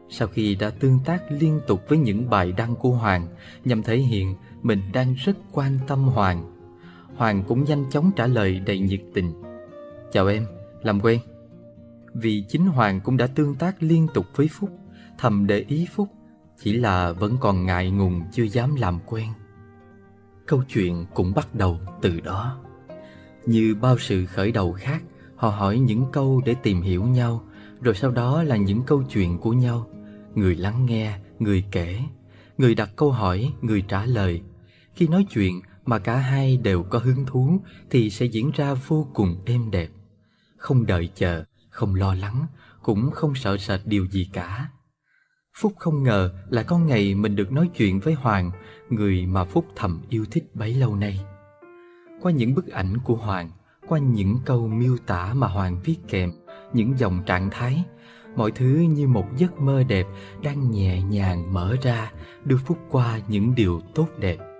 S1: Sau khi đã tương tác liên tục với những bài đăng của Hoàng nhằm thể hiện mình đang rất quan tâm Hoàng, Hoàng cũng nhanh chóng trả lời đầy nhiệt tình. Chào em, làm quen. Vì chính Hoàng cũng đã tương tác liên tục với Phúc, thầm để ý Phúc chỉ là vẫn còn ngại ngùng chưa dám làm quen. Câu chuyện cũng bắt đầu từ đó. Như bao sự khởi đầu khác Họ hỏi những câu để tìm hiểu nhau Rồi sau đó là những câu chuyện của nhau. Người lắng nghe, người kể. Người đặt câu hỏi, người trả lời. Khi nói chuyện mà cả hai đều có hứng thú Thì sẽ diễn ra vô cùng êm đẹp Không đợi chờ, không lo lắng Cũng không sợ sệt điều gì cả Phúc không ngờ là con ngày mình được nói chuyện với Hoàng, người mà Phúc thầm yêu thích bấy lâu nay. Qua những bức ảnh của Hoàng, qua những câu miêu tả mà Hoàng viết kèm, những dòng trạng thái, mọi thứ như một giấc mơ đẹp đang nhẹ nhàng mở ra, đưa Phúc qua những điều tốt đẹp.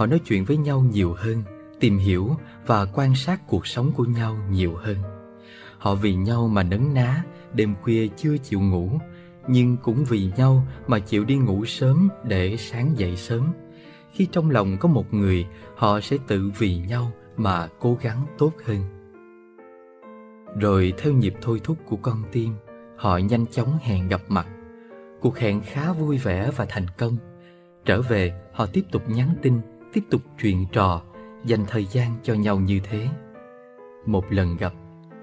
S1: Họ nói chuyện với nhau nhiều hơn, tìm hiểu và quan sát cuộc sống của nhau nhiều hơn. Họ vì nhau mà nấn ná, đêm khuya chưa chịu ngủ, nhưng cũng vì nhau mà chịu đi ngủ sớm để sáng dậy sớm. Khi trong lòng có một người, họ sẽ tự vì nhau mà cố gắng tốt hơn. Rồi theo nhịp thôi thúc của con tim, họ nhanh chóng hẹn gặp mặt. Cuộc hẹn khá vui vẻ và thành công. Trở về, họ tiếp tục nhắn tin, tiếp tục chuyện trò, dành thời gian cho nhau như thế. Một lần gặp,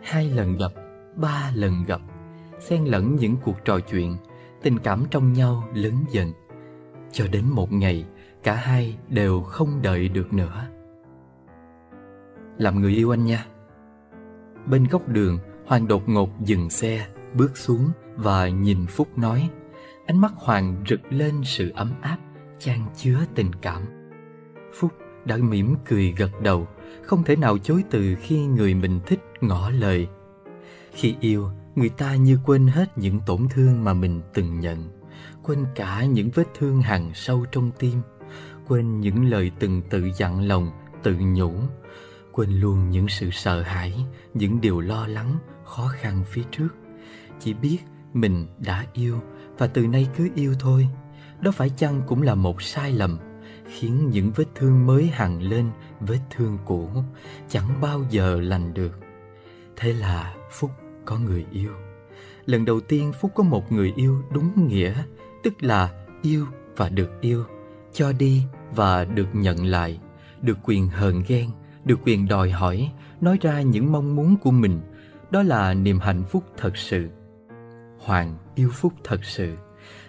S1: hai lần gặp, ba lần gặp xen lẫn những cuộc trò chuyện, tình cảm trong nhau lớn dần. Cho đến một ngày, cả hai đều không đợi được nữa. Làm người yêu anh nha. Bên góc đường, Hoàng đột ngột dừng xe, bước xuống và nhìn Phúc nói. Ánh mắt Hoàng rực lên sự ấm áp, chan chứa tình cảm. Phúc đã mỉm cười gật đầu, không thể nào chối từ khi người mình thích ngỏ lời. Khi yêu, người ta như quên hết những tổn thương mà mình từng nhận quên cả những vết thương hằn sâu trong tim quên những lời từng tự dặn lòng tự nhủ quên luôn những sự sợ hãi những điều lo lắng khó khăn phía trước. Chỉ biết mình đã yêu và từ nay cứ yêu thôi. Đó phải chăng cũng là một sai lầm? Khiến những vết thương mới hằn lên vết thương cũ chẳng bao giờ lành được Thế là Phúc có người yêu. Lần đầu tiên Phúc có một người yêu đúng nghĩa, tức là yêu và được yêu, cho đi và được nhận lại, được quyền hờn ghen, được quyền đòi hỏi, nói ra những mong muốn của mình. Đó là niềm hạnh phúc thật sự. Hoàng yêu Phúc thật sự.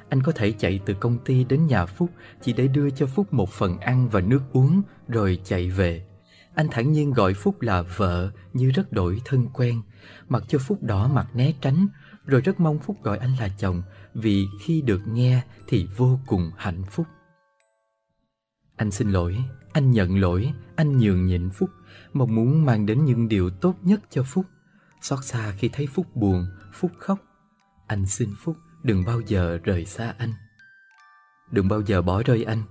S1: Anh có thể chạy từ công ty đến nhà Phúc chỉ để đưa cho Phúc một phần ăn và nước uống rồi chạy về. Anh thản nhiên gọi Phúc là vợ như rất đổi thân quen, mặc cho Phúc đỏ mặt né tránh, rồi rất mong Phúc gọi anh là chồng vì khi được nghe thì vô cùng hạnh phúc. Anh xin lỗi, anh nhận lỗi, anh nhường nhịn Phúc, mong muốn mang đến những điều tốt nhất cho Phúc. Xót xa khi thấy Phúc buồn, Phúc khóc. Anh xin Phúc đừng bao giờ rời xa anh. Đừng bao giờ bỏ rơi anh,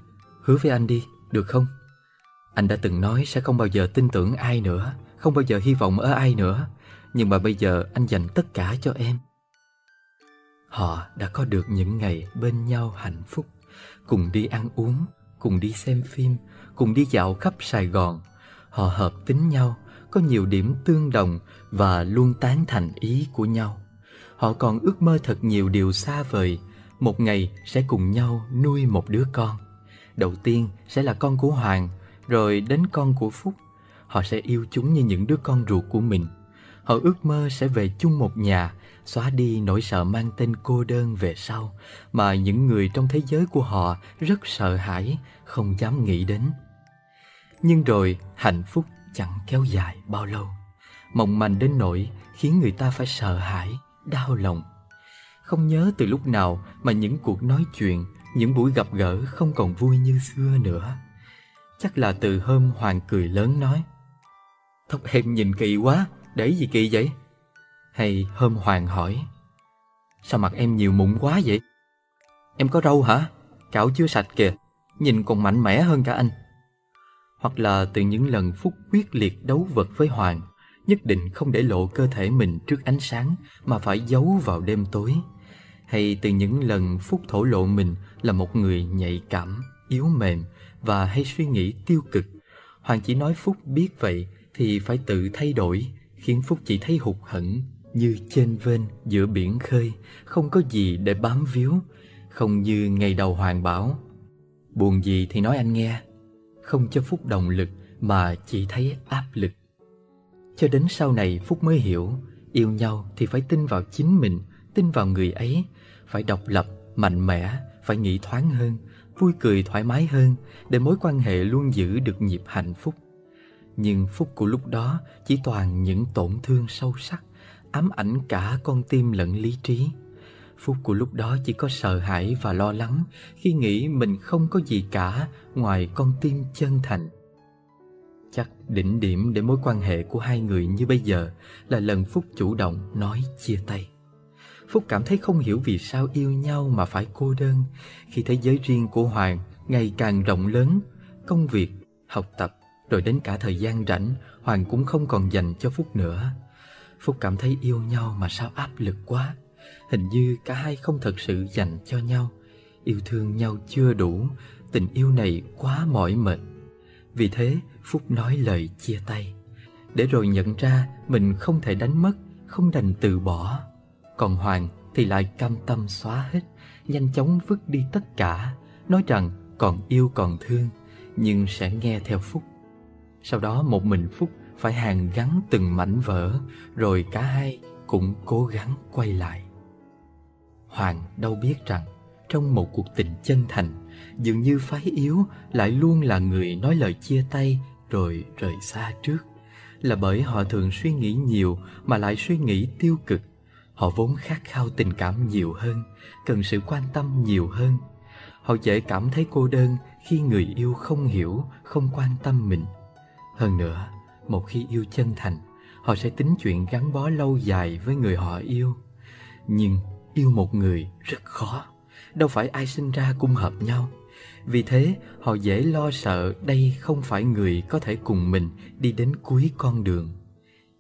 S1: hứa với anh đi, được không? Anh đã từng nói sẽ không bao giờ tin tưởng ai nữa, không bao giờ hy vọng ở ai nữa. Nhưng mà bây giờ anh dành tất cả cho em. Họ đã có được những ngày bên nhau hạnh phúc, cùng đi ăn uống, cùng đi xem phim, cùng đi dạo khắp Sài Gòn. Họ hợp tính nhau, có nhiều điểm tương đồng và luôn tán thành ý của nhau. Họ còn ước mơ thật nhiều điều xa vời, một ngày sẽ cùng nhau nuôi một đứa con. Đầu tiên sẽ là con của Hoàng, rồi đến con của Phúc. Họ sẽ yêu chúng như những đứa con ruột của mình. Họ ước mơ sẽ về chung một nhà, xóa đi nỗi sợ mang tên cô đơn về sau mà những người trong thế giới của họ rất sợ hãi, không dám nghĩ đến. Nhưng rồi hạnh phúc chẳng kéo dài bao lâu. Mộng manh đến nỗi khiến người ta phải sợ hãi, đau lòng. Không nhớ từ lúc nào mà những cuộc nói chuyện, những buổi gặp gỡ không còn vui như xưa nữa. Chắc là từ hôm Hoàng cười lớn nói Tóc em nhìn kỳ quá, để gì kỳ vậy? Hay hôm Hoàng hỏi Sao mặt em nhiều mụn quá vậy? Em có râu hả? Cạo chưa sạch kìa, nhìn còn mạnh mẽ hơn cả anh Hoặc là từ những lần Phúc quyết liệt đấu vật với Hoàng Nhất định không để lộ cơ thể mình trước ánh sáng Mà phải giấu vào đêm tối Hay từ những lần Phúc thổ lộ mình là một người nhạy cảm, yếu mềm và hay suy nghĩ tiêu cực. Hoàng chỉ nói Phúc biết vậy thì phải tự thay đổi, khiến Phúc chỉ thấy hụt hẫng như trên vên giữa biển khơi, không có gì để bám víu, không như ngày đầu Hoàng bảo. Buồn gì thì nói anh nghe, không cho Phúc động lực mà chỉ thấy áp lực. Cho đến sau này Phúc mới hiểu, yêu nhau thì phải tin vào chính mình, tin vào người ấy, phải độc lập, mạnh mẽ, phải nghĩ thoáng hơn, vui cười thoải mái hơn để mối quan hệ luôn giữ được nhịp hạnh phúc. Nhưng phúc của lúc đó chỉ toàn những tổn thương sâu sắc, ám ảnh cả con tim lẫn lý trí. Phúc của lúc đó chỉ có sợ hãi và lo lắng khi nghĩ mình không có gì cả ngoài con tim chân thành. Chắc đỉnh điểm để mối quan hệ của hai người như bây giờ là lần Phúc chủ động nói chia tay. Phúc cảm thấy không hiểu vì sao yêu nhau mà phải cô đơn khi thế giới riêng của Hoàng ngày càng rộng lớn, công việc, học tập, rồi đến cả thời gian rảnh, Hoàng cũng không còn dành cho Phúc nữa. Phúc cảm thấy yêu nhau mà sao áp lực quá. Hình như cả hai không thật sự dành cho nhau. Yêu thương nhau chưa đủ, tình yêu này quá mỏi mệt. Vì thế, Phúc nói lời chia tay. Để rồi nhận ra mình không thể đánh mất, không đành từ bỏ. Còn Hoàng thì lại cam tâm xóa hết, nhanh chóng vứt đi tất cả, nói rằng còn yêu còn thương, nhưng sẽ nghe theo Phúc. Sau đó một mình Phúc phải hàn gắn từng mảnh vỡ, rồi cả hai cũng cố gắng quay lại. Hoàng đâu biết rằng, trong một cuộc tình chân thành, dường như phái yếu lại luôn là người nói lời chia tay rồi rời xa trước. Là bởi họ thường suy nghĩ nhiều mà lại suy nghĩ tiêu cực Họ vốn khát khao tình cảm nhiều hơn, cần sự quan tâm nhiều hơn. Họ dễ cảm thấy cô đơn khi người yêu không hiểu, không quan tâm mình. Hơn nữa, một khi yêu chân thành, họ sẽ tính chuyện gắn bó lâu dài với người họ yêu. Nhưng yêu một người rất khó, đâu phải ai sinh ra cũng hợp nhau. Vì thế, họ dễ lo sợ đây không phải người có thể cùng mình đi đến cuối con đường.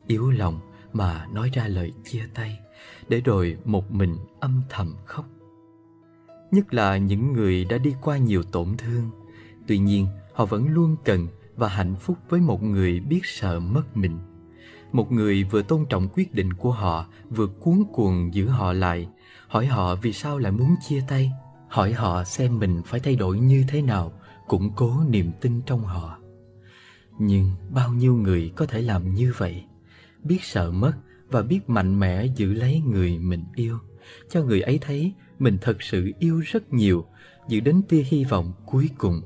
S1: Yếu lòng mà nói ra lời chia tay để rồi một mình âm thầm khóc. Nhất là những người đã đi qua nhiều tổn thương, tuy nhiên họ vẫn luôn cần và hạnh phúc với một người biết sợ mất mình. Một người vừa tôn trọng quyết định của họ, vừa cuốn cuồng giữ họ lại, hỏi họ vì sao lại muốn chia tay, hỏi họ xem mình phải thay đổi như thế nào, củng cố niềm tin trong họ. Nhưng bao nhiêu người có thể làm như vậy, biết sợ mất và biết mạnh mẽ giữ lấy người mình yêu, cho người ấy thấy mình thật sự yêu rất nhiều, giữ đến tia hy vọng cuối cùng.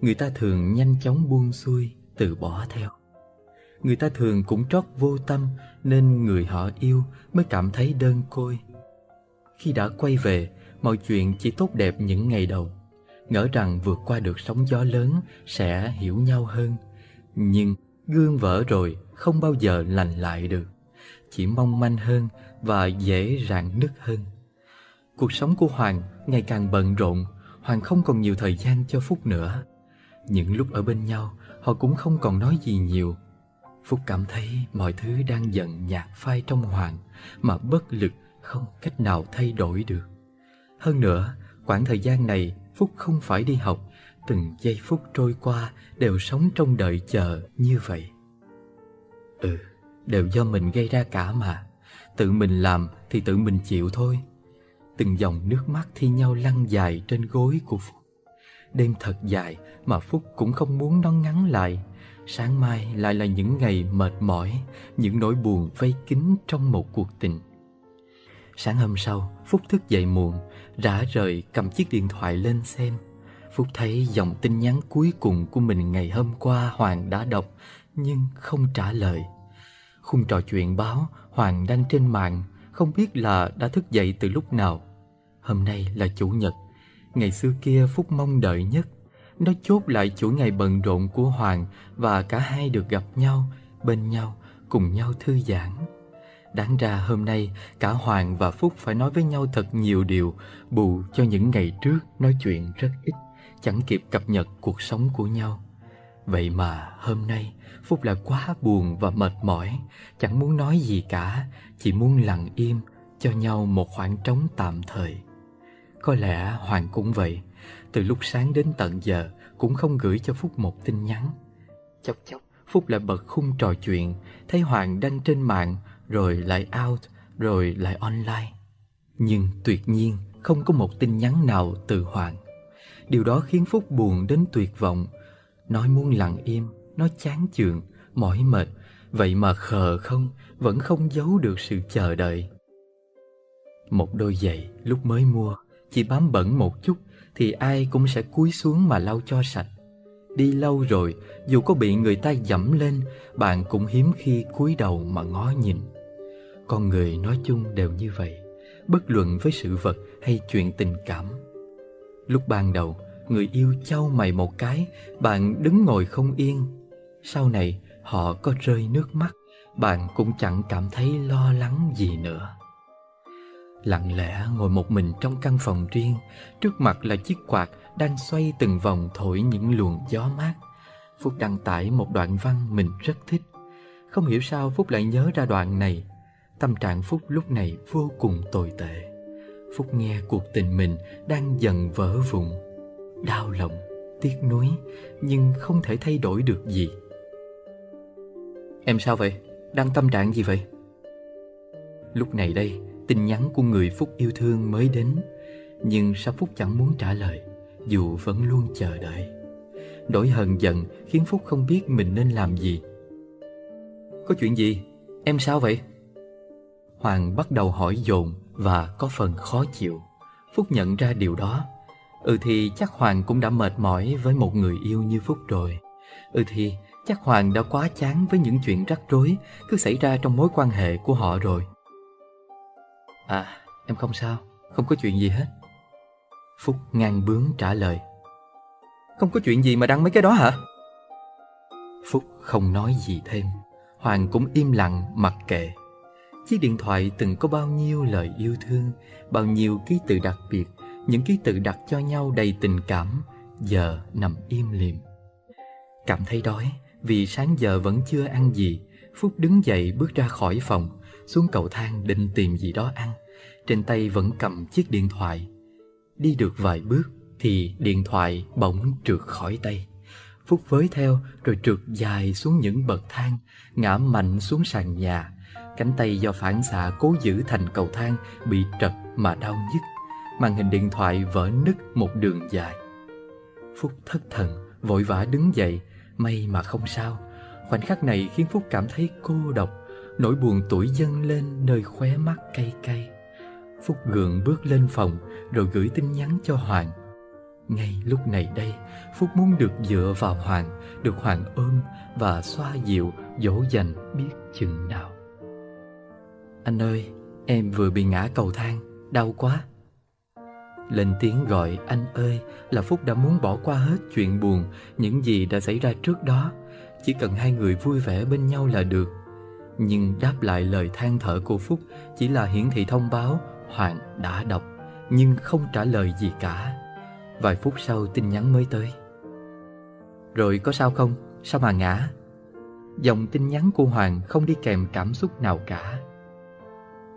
S1: Người ta thường nhanh chóng buông xuôi, từ bỏ theo. Người ta thường cũng trót vô tâm nên người họ yêu mới cảm thấy đơn côi. Khi đã quay về, mọi chuyện chỉ tốt đẹp những ngày đầu. Ngỡ rằng vượt qua được sóng gió lớn sẽ hiểu nhau hơn. Nhưng gương vỡ rồi không bao giờ lành lại được. Chỉ mong manh hơn và dễ rạn nứt hơn. Cuộc sống của Hoàng ngày càng bận rộn, Hoàng không còn nhiều thời gian cho Phúc nữa. Những lúc ở bên nhau, họ cũng không còn nói gì nhiều. Phúc cảm thấy mọi thứ đang dần nhạt phai trong Hoàng mà bất lực không cách nào thay đổi được. Hơn nữa, khoảng thời gian này Phúc không phải đi học, từng giây phút trôi qua đều sống trong đợi chờ như vậy. Ừ, đều do mình gây ra cả mà. Tự mình làm thì tự mình chịu thôi. Từng dòng nước mắt thi nhau lăn dài trên gối của Phúc. Đêm thật dài mà Phúc cũng không muốn nó ngắn lại. Sáng mai lại là những ngày mệt mỏi, những nỗi buồn vây kín trong một cuộc tình. Sáng hôm sau, Phúc thức dậy muộn, rã rời cầm chiếc điện thoại lên xem. Phúc thấy dòng tin nhắn cuối cùng của mình ngày hôm qua Hoàng đã đọc, nhưng không trả lời. Khung trò chuyện báo Hoàng đang trên mạng, không biết là đã thức dậy từ lúc nào. Hôm nay là Chủ nhật, ngày xưa kia Phúc mong đợi nhất. Nó chốt lại chuỗi ngày bận rộn của Hoàng và cả hai được gặp nhau, bên nhau, cùng nhau thư giãn. Đáng ra hôm nay cả Hoàng và Phúc phải nói với nhau thật nhiều điều bù cho những ngày trước nói chuyện rất ít, chẳng kịp cập nhật cuộc sống của nhau. Vậy mà hôm nay Phúc lại quá buồn và mệt mỏi, chẳng muốn nói gì cả, chỉ muốn lặng im cho nhau một khoảng trống tạm thời. Có lẽ Hoàng cũng vậy, từ lúc sáng đến tận giờ cũng không gửi cho Phúc một tin nhắn. Chốc chốc, Phúc lại bật khung trò chuyện, thấy Hoàng đăng trên mạng, rồi lại out, rồi lại online. Nhưng tuyệt nhiên không có một tin nhắn nào từ Hoàng. Điều đó khiến Phúc buồn đến tuyệt vọng. Nói muốn lặng im, nó chán chường, mỏi mệt, vậy mà khờ không, vẫn không giấu được sự chờ đợi. Một đôi giày lúc mới mua, chỉ bám bẩn một chút thì ai cũng sẽ cúi xuống mà lau cho sạch. Đi lâu rồi, dù có bị người ta dẫm lên, bạn cũng hiếm khi cúi đầu mà ngó nhìn. Con người nói chung đều như vậy, bất luận với sự vật hay chuyện tình cảm. Lúc ban đầu, người yêu trao mày một cái, bạn đứng ngồi không yên. Sau này, họ có rơi nước mắt, bạn cũng chẳng cảm thấy lo lắng gì nữa. Lặng lẽ ngồi một mình trong căn phòng riêng Trước mặt là chiếc quạt đang xoay từng vòng thổi những luồng gió mát Phúc đăng tải một đoạn văn mình rất thích Không hiểu sao Phúc lại nhớ ra đoạn này Tâm trạng Phúc lúc này vô cùng tồi tệ Phúc nghe cuộc tình mình đang dần vỡ vụn Đau lòng, tiếc nuối Nhưng không thể thay đổi được gì Em sao vậy? Đang tâm trạng gì vậy? Lúc này đây tin nhắn của người Phúc yêu thương mới đến Nhưng sao Phúc chẳng muốn trả lời Dù vẫn luôn chờ đợi Nỗi hờn giận khiến Phúc không biết mình nên làm gì Có chuyện gì? Em sao vậy? Hoàng bắt đầu hỏi dồn và có phần khó chịu. Phúc nhận ra điều đó. Ừ thì chắc Hoàng cũng đã mệt mỏi với một người yêu như Phúc rồi. Ừ thì chắc Hoàng đã quá chán với những chuyện rắc rối cứ xảy ra trong mối quan hệ của họ rồi. À em không sao, Không có chuyện gì hết. Phúc ngang bướng trả lời. Không có chuyện gì mà đăng mấy cái đó hả? Phúc không nói gì thêm. Hoàng cũng im lặng mặc kệ. Chiếc điện thoại từng có bao nhiêu lời yêu thương Bao nhiêu ký tự đặc biệt Những ký tự đặt cho nhau đầy tình cảm Giờ nằm im lìm Cảm thấy đói Vì sáng giờ vẫn chưa ăn gì Phúc đứng dậy bước ra khỏi phòng xuống cầu thang định tìm gì đó ăn. Trên tay vẫn cầm chiếc điện thoại. Đi được vài bước Thì điện thoại bỗng trượt khỏi tay. Phúc với theo rồi trượt dài xuống những bậc thang, ngã mạnh xuống sàn nhà. Cánh tay do phản xạ cố giữ thành cầu thang bị trật mà đau nhức. Màn hình điện thoại vỡ nứt một đường dài. Phúc thất thần, vội vã đứng dậy, may mà không sao. Khoảnh khắc này khiến Phúc cảm thấy cô độc, nỗi buồn tuổi dâng lên nơi khóe mắt cay cay. Phúc gượng bước lên phòng rồi gửi tin nhắn cho Hoàng. Ngay lúc này đây, Phúc muốn được dựa vào Hoàng, được Hoàng ôm và xoa dịu, dỗ dành biết chừng nào. Anh ơi, em vừa bị ngã cầu thang, đau quá. Lên tiếng gọi anh ơi là Phúc đã muốn bỏ qua hết chuyện buồn, những gì đã xảy ra trước đó. Chỉ cần hai người vui vẻ bên nhau là được. Nhưng đáp lại lời than thở của Phúc chỉ là hiển thị thông báo Hoàng đã đọc, nhưng không trả lời gì cả. Vài phút sau tin nhắn mới tới. Rồi có sao không? Sao mà ngã? Dòng tin nhắn của Hoàng không đi kèm cảm xúc nào cả.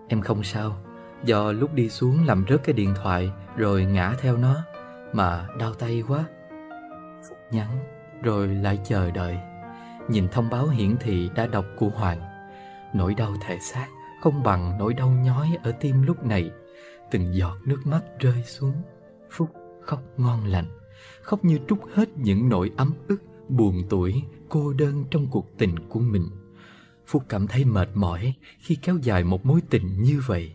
S1: Em không sao, do lúc đi xuống làm rớt cái điện thoại rồi ngã theo nó mà đau tay quá. Phúc nhắn rồi lại chờ đợi. Nhìn thông báo hiển thị đã đọc của Hoàng. Nỗi đau thể xác không bằng nỗi đau nhói ở tim lúc này. Từng giọt nước mắt rơi xuống. Phúc khóc ngon lành, khóc như trút hết những nỗi ấm ức, buồn tuổi, cô đơn trong cuộc tình của mình. Phúc cảm thấy mệt mỏi khi kéo dài một mối tình như vậy.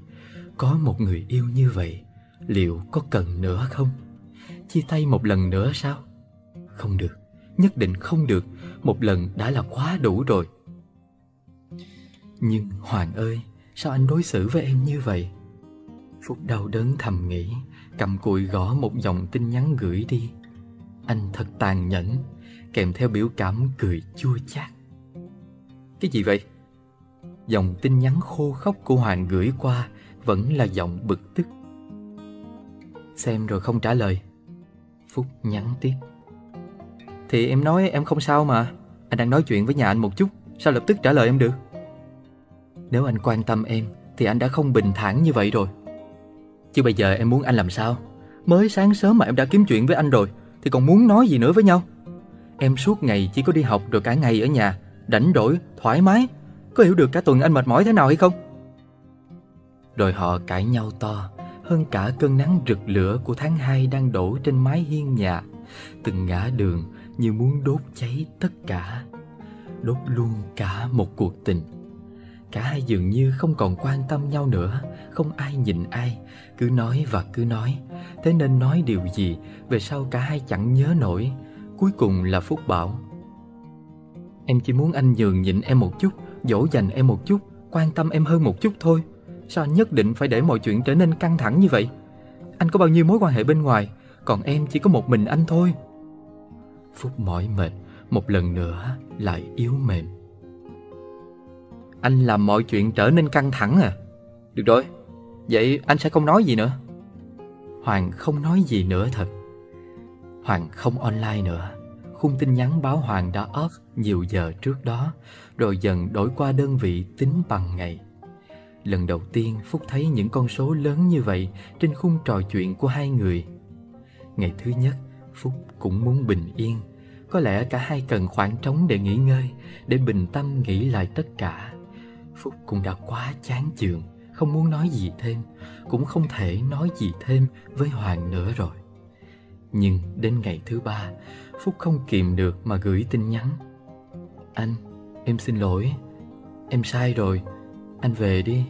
S1: Có một người yêu như vậy, liệu có cần nữa không? Chia tay một lần nữa sao? Không được, nhất định không được, một lần đã là quá đủ rồi. Nhưng Hoàng ơi, sao anh đối xử với em như vậy? Phúc đau đớn thầm nghĩ, cầm cùi gõ một dòng tin nhắn gửi đi. Anh thật tàn nhẫn, kèm theo biểu cảm cười chua chát. Cái gì vậy? Dòng tin nhắn khô khốc của Hoàng gửi qua vẫn là giọng bực tức. Xem rồi không trả lời. Phúc nhắn tiếp. Thì em nói em không sao mà, anh đang nói chuyện với nhà anh một chút, sao lập tức trả lời em được? Nếu anh quan tâm em thì anh đã không bình thản như vậy rồi. Chứ bây giờ em muốn anh làm sao? Mới sáng sớm mà em đã kiếm chuyện với anh rồi thì còn muốn nói gì nữa với nhau? Em suốt ngày chỉ có đi học rồi cả ngày ở nhà, rảnh rỗi, thoải mái. Có hiểu được cả tuần anh mệt mỏi thế nào hay không? Rồi họ cãi nhau to, hơn cả cơn nắng rực lửa của tháng 2 đang đổ trên mái hiên nhà. Từng ngã đường như muốn đốt cháy tất cả. Đốt luôn cả một cuộc tình. Cả hai dường như không còn quan tâm nhau nữa Không ai nhìn ai Cứ nói và cứ nói Thế nên nói điều gì Về sau cả hai chẳng nhớ nổi Cuối cùng là Phúc bảo Em chỉ muốn anh nhường nhịn em một chút, Dỗ dành em một chút, Quan tâm em hơn một chút thôi. Sao anh nhất định phải để mọi chuyện trở nên căng thẳng như vậy? Anh có bao nhiêu mối quan hệ bên ngoài, Còn em chỉ có một mình anh thôi. Phúc mỏi mệt, Một lần nữa lại yếu mềm. Anh làm mọi chuyện trở nên căng thẳng à? Được rồi, Vậy anh sẽ không nói gì nữa. Hoàng không nói gì nữa thật. Hoàng không online nữa. Khung tin nhắn báo Hoàng đã off nhiều giờ trước đó, Rồi dần đổi qua đơn vị tính bằng ngày. Lần đầu tiên, Phúc thấy những con số lớn như vậy Trên khung trò chuyện của hai người. Ngày thứ nhất, Phúc cũng muốn bình yên. Có lẽ cả hai cần khoảng trống để nghỉ ngơi, Để bình tâm nghĩ lại tất cả. Phúc cũng đã quá chán chường, Không muốn nói gì thêm, Cũng không thể nói gì thêm với Hoàng nữa rồi. Nhưng đến ngày thứ ba Phúc không kìm được mà gửi tin nhắn. Anh, em xin lỗi Em sai rồi Anh về đi.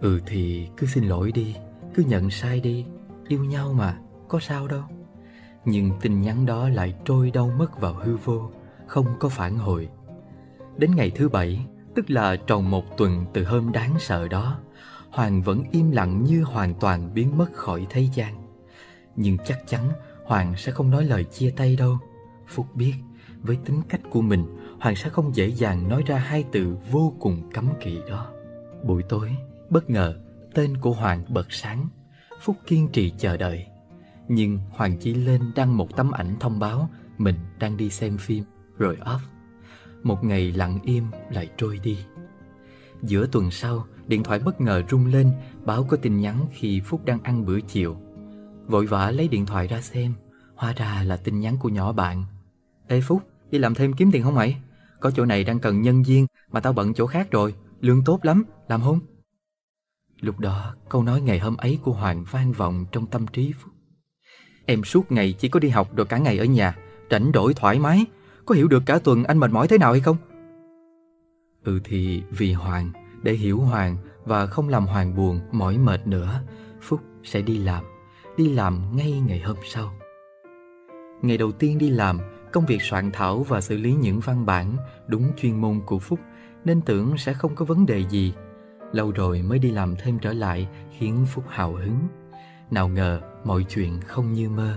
S1: Ừ thì cứ xin lỗi đi Cứ nhận sai đi Yêu nhau mà, có sao đâu. Nhưng tin nhắn đó lại trôi đâu mất vào hư vô Không có phản hồi. Đến ngày thứ bảy tức là tròn một tuần từ hôm đáng sợ đó, Hoàng vẫn im lặng như hoàn toàn biến mất khỏi thế gian. Nhưng chắc chắn Hoàng sẽ không nói lời chia tay đâu. Phúc biết, với tính cách của mình, Hoàng sẽ không dễ dàng nói ra hai từ vô cùng cấm kỵ đó. Buổi tối, bất ngờ, tên của Hoàng bật sáng. Phúc kiên trì chờ đợi. Nhưng Hoàng chỉ lên đăng một tấm ảnh thông báo mình đang đi xem phim, rồi off. Một ngày lặng im lại trôi đi Giữa tuần sau Điện thoại bất ngờ rung lên Báo có tin nhắn khi Phúc đang ăn bữa chiều Vội vã lấy điện thoại ra xem Hóa ra là tin nhắn của nhỏ bạn Ê Phúc, đi làm thêm kiếm tiền không mày? Có chỗ này đang cần nhân viên mà tao bận chỗ khác rồi, lương tốt lắm, làm không? Lúc đó, câu nói ngày hôm ấy của Hoàng vang vọng trong tâm trí Phúc. Em suốt ngày chỉ có đi học rồi cả ngày ở nhà, rảnh rỗi thoải mái. Có hiểu được cả tuần anh mệt mỏi thế nào hay không? Ừ thì vì Hoàng, để hiểu Hoàng và không làm Hoàng buồn, mỏi mệt nữa, Phúc sẽ đi làm, đi làm ngay ngày hôm sau. Ngày đầu tiên đi làm, công việc soạn thảo và xử lý những văn bản đúng chuyên môn của Phúc nên tưởng sẽ không có vấn đề gì. Lâu rồi mới đi làm thêm trở lại khiến Phúc hào hứng. Nào ngờ mọi chuyện không như mơ.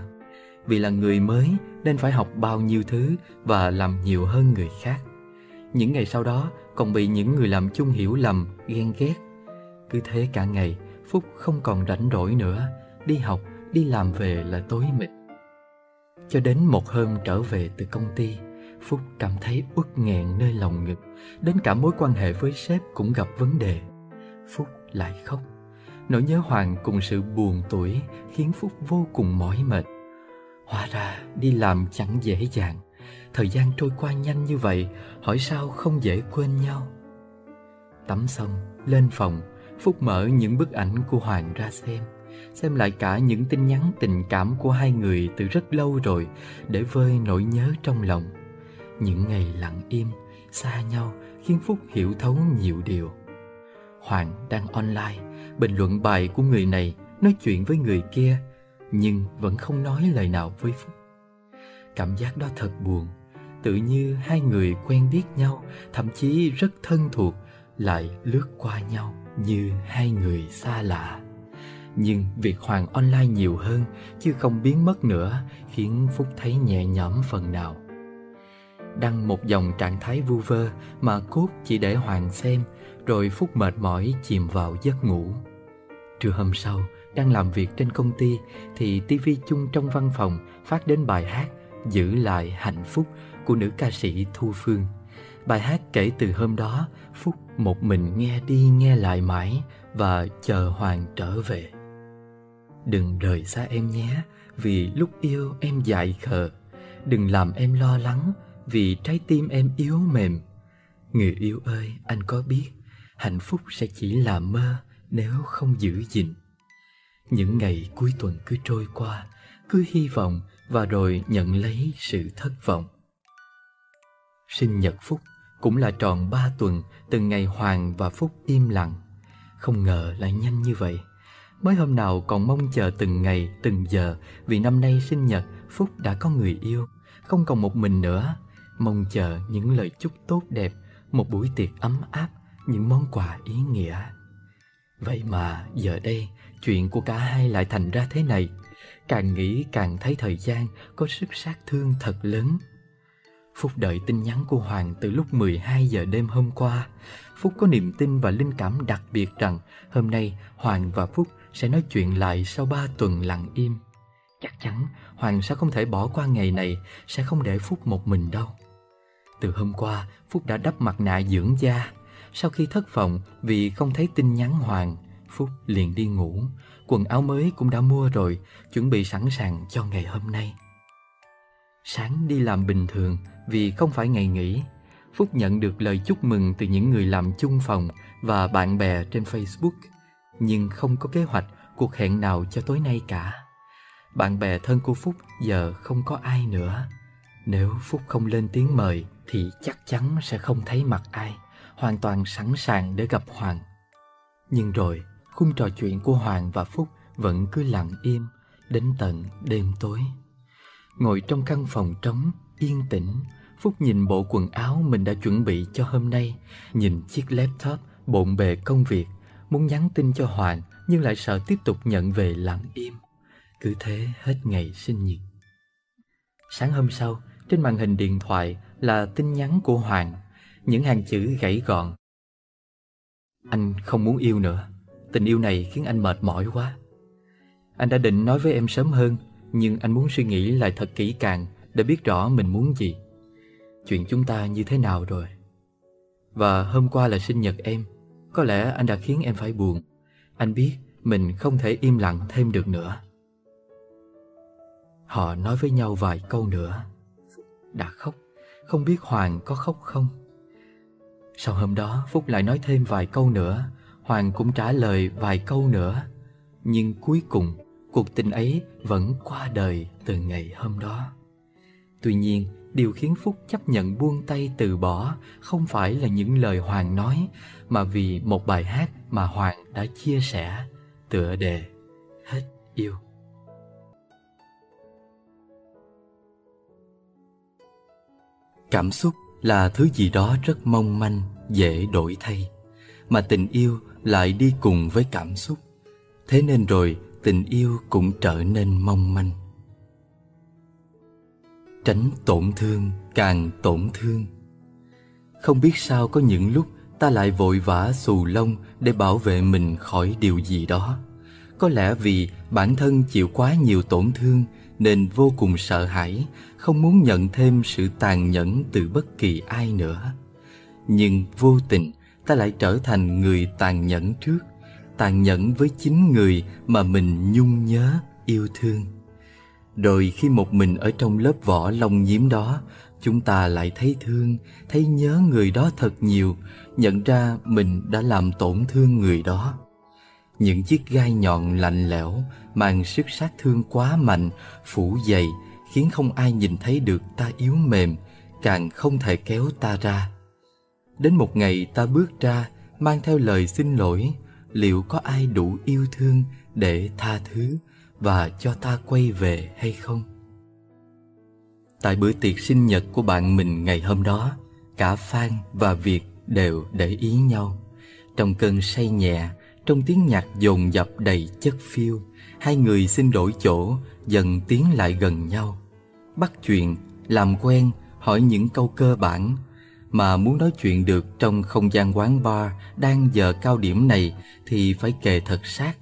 S1: Vì là người mới nên phải học bao nhiêu thứ và làm nhiều hơn người khác. Những ngày sau đó còn bị những người làm chung hiểu lầm, ghen ghét. Cứ thế cả ngày, Phúc không còn rảnh rỗi nữa, đi học, đi làm về là tối mịt. Cho đến một hôm trở về từ công ty, Phúc cảm thấy uất nghẹn nơi lòng ngực, đến cả mối quan hệ với sếp cũng gặp vấn đề. Phúc lại khóc. Nỗi nhớ Hoàng cùng sự buồn tuổi khiến Phúc vô cùng mỏi mệt. Hóa ra đi làm chẳng dễ dàng. Thời gian trôi qua nhanh như vậy, hỏi sao không dễ quên nhau. Tắm xong, lên phòng, Phúc mở những bức ảnh của Hoàng ra xem xem lại cả những tin nhắn tình cảm của hai người từ rất lâu rồi để vơi nỗi nhớ trong lòng. Những ngày lặng im, xa nhau khiến Phúc hiểu thấu nhiều điều. Hoàng đang online, bình luận bài của người này, nói chuyện với người kia, nhưng vẫn không nói lời nào với Phúc. Cảm giác đó thật buồn, tự như hai người quen biết nhau, thậm chí rất thân thuộc, lại lướt qua nhau như hai người xa lạ. Nhưng việc Hoàng online nhiều hơn chứ không biến mất nữa khiến Phúc thấy nhẹ nhõm phần nào. Đăng một dòng trạng thái vu vơ mà cốt chỉ để Hoàng xem rồi Phúc mệt mỏi chìm vào giấc ngủ. Trưa hôm sau, đang làm việc trên công ty thì tivi chung trong văn phòng phát đến bài hát Giữ lại hạnh phúc của nữ ca sĩ Thu Phương. Bài hát kể từ hôm đó, Phúc một mình nghe đi nghe lại mãi và chờ Hoàng trở về. Đừng rời xa em nhé, vì lúc yêu em dại khờ. Đừng làm em lo lắng, vì trái tim em yếu mềm. Người yêu ơi, anh có biết, hạnh phúc sẽ chỉ là mơ nếu không giữ gìn. Những ngày cuối tuần cứ trôi qua, cứ hy vọng và rồi nhận lấy sự thất vọng. Sinh nhật Phúc cũng là tròn ba tuần từ ngày Hoàng và Phúc im lặng. Không ngờ lại nhanh như vậy. Mới hôm nào còn mong chờ từng ngày, từng giờ Vì năm nay sinh nhật Phúc đã có người yêu. Không còn một mình nữa. Mong chờ những lời chúc tốt đẹp Một buổi tiệc ấm áp Những món quà ý nghĩa. Vậy mà giờ đây Chuyện của cả hai lại thành ra thế này. Càng nghĩ càng thấy thời gian Có sức sát thương thật lớn. Phúc đợi tin nhắn của Hoàng từ lúc 12 giờ đêm hôm qua. Phúc có niềm tin và linh cảm đặc biệt rằng hôm nay Hoàng và Phúc sẽ nói chuyện lại sau ba tuần lặng im. Chắc chắn Hoàng sẽ không thể bỏ qua ngày này, sẽ không để Phúc một mình đâu. Từ hôm qua, Phúc đã đắp mặt nạ dưỡng da. Sau khi thất vọng vì không thấy tin nhắn Hoàng, Phúc liền đi ngủ. Quần áo mới cũng đã mua rồi, chuẩn bị sẵn sàng cho ngày hôm nay. Sáng đi làm bình thường vì không phải ngày nghỉ. Phúc nhận được lời chúc mừng từ những người làm chung phòng và bạn bè trên Facebook nhưng không có kế hoạch cuộc hẹn nào cho tối nay cả. Bạn bè thân của Phúc giờ không có ai nữa. Nếu Phúc không lên tiếng mời thì chắc chắn sẽ không thấy mặt ai, hoàn toàn sẵn sàng để gặp Hoàng. Nhưng rồi, khung trò chuyện của Hoàng và Phúc vẫn cứ lặng im đến tận đêm tối. Ngồi trong căn phòng trống, yên tĩnh, Phúc nhìn bộ quần áo mình đã chuẩn bị cho hôm nay, nhìn chiếc laptop bộn bề công việc muốn nhắn tin cho Hoàng nhưng lại sợ tiếp tục nhận về lặng im. Cứ thế hết ngày sinh nhật. Sáng hôm sau, trên màn hình điện thoại là tin nhắn của Hoàng, những hàng chữ gãy gọn. Anh không muốn yêu nữa, tình yêu này khiến anh mệt mỏi quá. Anh đã định nói với em sớm hơn, nhưng anh muốn suy nghĩ lại thật kỹ càng để biết rõ mình muốn gì. Chuyện chúng ta như thế nào rồi. Và hôm qua là sinh nhật em, có lẽ anh đã khiến em phải buồn Anh biết mình không thể im lặng thêm được nữa Họ nói với nhau vài câu nữa
S2: đã khóc, không biết Hoàng có khóc không. Sau hôm đó Phúc lại nói thêm vài câu nữa, Hoàng cũng trả lời vài câu nữa. Nhưng cuối cùng, cuộc tình ấy vẫn qua đời từ ngày hôm đó. Tuy nhiên, điều khiến Phúc chấp nhận buông tay từ bỏ không phải là những lời Hoàng nói, mà vì một bài hát mà Hoàng đã chia sẻ tựa đề Hết yêu.
S1: Cảm xúc là thứ gì đó rất mong manh, dễ đổi thay, mà tình yêu lại đi cùng với cảm xúc. Thế nên rồi tình yêu cũng trở nên mong manh. Tránh tổn thương càng tổn thương. Không biết sao có những lúc ta lại vội vã xù lông để bảo vệ mình khỏi điều gì đó. Có lẽ vì bản thân chịu quá nhiều tổn thương nên vô cùng sợ hãi, không muốn nhận thêm sự tàn nhẫn từ bất kỳ ai nữa. Nhưng vô tình ta lại trở thành người tàn nhẫn trước, tàn nhẫn với chính người mà mình nhung nhớ, yêu thương. Rồi khi một mình ở trong lớp vỏ lông nhiễm đó, chúng ta lại thấy thương, thấy nhớ người đó thật nhiều, nhận ra mình đã làm tổn thương người đó. Những chiếc gai nhọn lạnh lẽo, mang sức sát thương quá mạnh, phủ dày, khiến không ai nhìn thấy được ta yếu mềm, càng không thể kéo ta ra. Đến một ngày ta bước ra, mang theo lời xin lỗi, liệu có ai đủ yêu thương để tha thứ và cho ta quay về hay không? Tại bữa tiệc sinh nhật của bạn mình ngày hôm đó, cả Phan và Việt đều để ý nhau. Trong cơn say nhẹ, trong tiếng nhạc dồn dập đầy chất phiêu, hai người xin đổi chỗ, dần tiến lại gần nhau. Bắt chuyện, làm quen, hỏi những câu cơ bản, mà muốn nói chuyện được trong không gian quán bar đang giờ cao điểm này thì phải kề thật sát.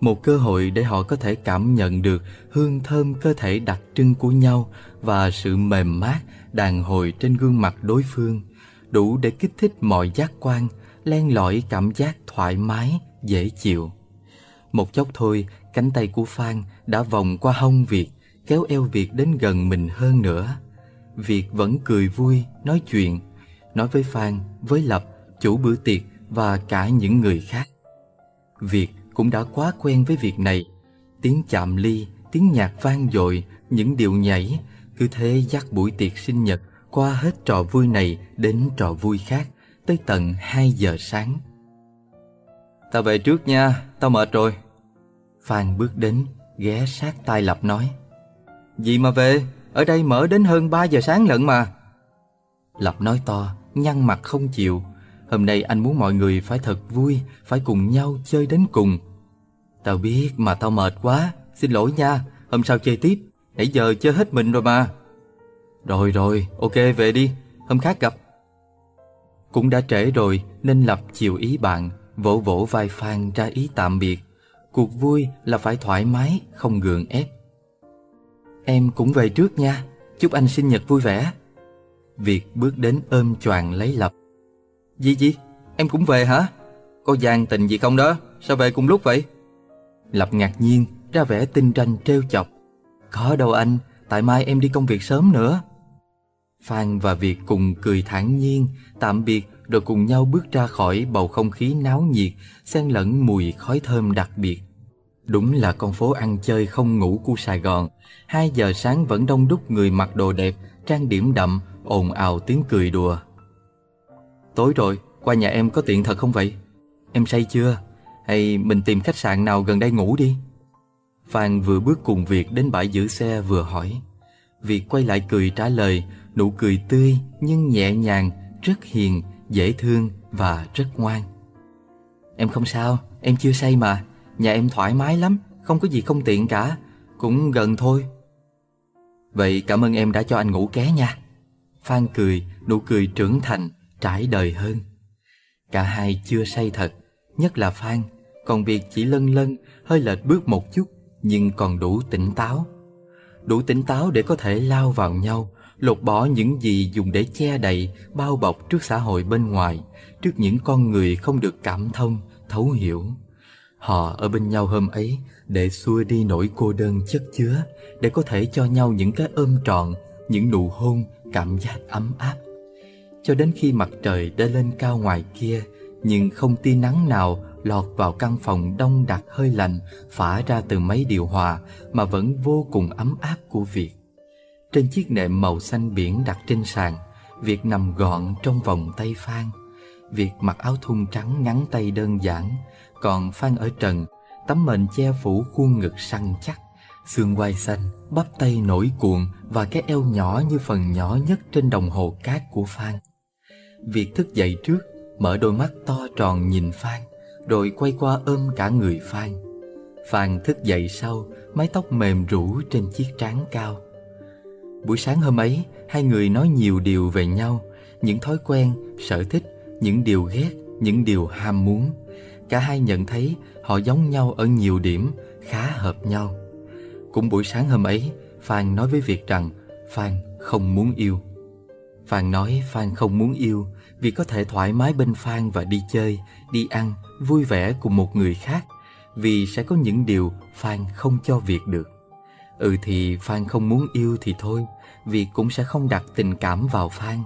S1: Một cơ hội để họ có thể cảm nhận được hương thơm cơ thể đặc trưng của nhau và sự mềm mát đàn hồi trên gương mặt đối phương, đủ để kích thích mọi giác quan, len lỏi cảm giác thoải mái, dễ chịu. Một chốc thôi, cánh tay của Phan đã vòng qua hông Việt, kéo eo Việt đến gần mình hơn nữa. Việt vẫn cười vui, nói chuyện, nói với Phan, với Lập, chủ bữa tiệc và cả những người khác. Việt cũng đã quá quen với việc này. Tiếng chạm ly, tiếng nhạc vang dội, những điệu nhảy, cứ thế dắt buổi tiệc sinh nhật qua hết trò vui này đến trò vui khác, tới tận 2 giờ sáng. Tao về trước nha, tao mệt rồi. Phan bước đến, ghé sát tai Lập nói. Gì mà về, ở đây mở đến hơn 3 giờ sáng lận mà. Lập nói to, nhăn mặt không chịu. Hôm nay anh muốn mọi người phải thật vui, phải cùng nhau chơi đến cùng. Tao biết mà tao mệt quá, xin lỗi nha, hôm sau chơi tiếp. Nãy giờ chơi hết mình rồi mà. Rồi rồi, ok về đi, hôm khác gặp. Cũng đã trễ rồi nên Lập chiều ý bạn, vỗ vỗ vai Phan ra ý tạm biệt. Cuộc vui là phải thoải mái, không gượng ép. Em cũng về trước nha, chúc anh sinh nhật vui vẻ. Việt bước đến ôm choàng lấy Lập. Gì gì? Em cũng về hả? Có gian tình gì không đó? Sao về cùng lúc vậy? Lập ngạc nhiên, ra vẻ tinh tranh trêu chọc. Có đâu anh, tại mai em đi công việc sớm nữa. Phan và Việt cùng cười thản nhiên, tạm biệt rồi cùng nhau bước ra khỏi bầu không khí náo nhiệt, xen lẫn mùi khói thơm đặc biệt. Đúng là con phố ăn chơi không ngủ của Sài Gòn. Hai giờ sáng vẫn đông đúc người mặc đồ đẹp, trang điểm đậm, ồn ào tiếng cười đùa. Tối rồi, qua nhà em có tiện thật không vậy? Em say chưa? Hay mình tìm khách sạn nào gần đây ngủ đi? Phan vừa bước cùng Việt đến bãi giữ xe vừa hỏi. Việt quay lại cười trả lời, nụ cười tươi nhưng nhẹ nhàng, rất hiền, dễ thương và rất ngoan. Em không sao, em chưa say mà, nhà em thoải mái lắm, không có gì không tiện cả, cũng gần thôi. Vậy cảm ơn em đã cho anh ngủ ké nha. Phan cười, nụ cười trưởng thành, trải đời hơn. Cả hai chưa say thật, nhất là Phan, còn việc chỉ lân lân, hơi lệch bước một chút, nhưng còn đủ tỉnh táo. Đủ tỉnh táo để có thể lao vào nhau, lột bỏ những gì dùng để che đậy, bao bọc trước xã hội bên ngoài, trước những con người không được cảm thông, thấu hiểu. Họ ở bên nhau hôm ấy để xua đi nỗi cô đơn chất chứa, để có thể cho nhau những cái ôm trọn, những nụ hôn cảm giác ấm áp. Cho đến khi mặt trời đã lên cao ngoài kia, nhưng không tia nắng nào lọt vào căn phòng đông đặc hơi lạnh phả ra từ máy điều hòa mà vẫn vô cùng ấm áp của việc. Trên chiếc nệm màu xanh biển đặt trên sàn, Việt nằm gọn trong vòng tay Phan. Việt mặc áo thun trắng ngắn tay đơn giản, còn Phan ở trần, tấm mền che phủ khuôn ngực săn chắc, xương quai xanh, bắp tay nổi cuộn và cái eo nhỏ như phần nhỏ nhất trên đồng hồ cát của Phan. Việt thức dậy trước, mở đôi mắt to tròn nhìn Phan, rồi quay qua ôm cả người Phan. Phan thức dậy sau, mái tóc mềm rũ trên chiếc trán cao. Buổi sáng hôm ấy, hai người nói nhiều điều về nhau, những thói quen, sở thích, những điều ghét, những điều ham muốn. Cả hai nhận thấy họ giống nhau ở nhiều điểm, khá hợp nhau. Cũng buổi sáng hôm ấy, Phan nói với Việt rằng Phan không muốn yêu. Phan nói Phan không muốn yêu vì có thể thoải mái bên Phan và đi chơi, đi ăn, vui vẻ cùng một người khác vì sẽ có những điều Phan không cho Việt được. Ừ thì Phan không muốn yêu thì thôi, Việt cũng sẽ không đặt tình cảm vào Phan.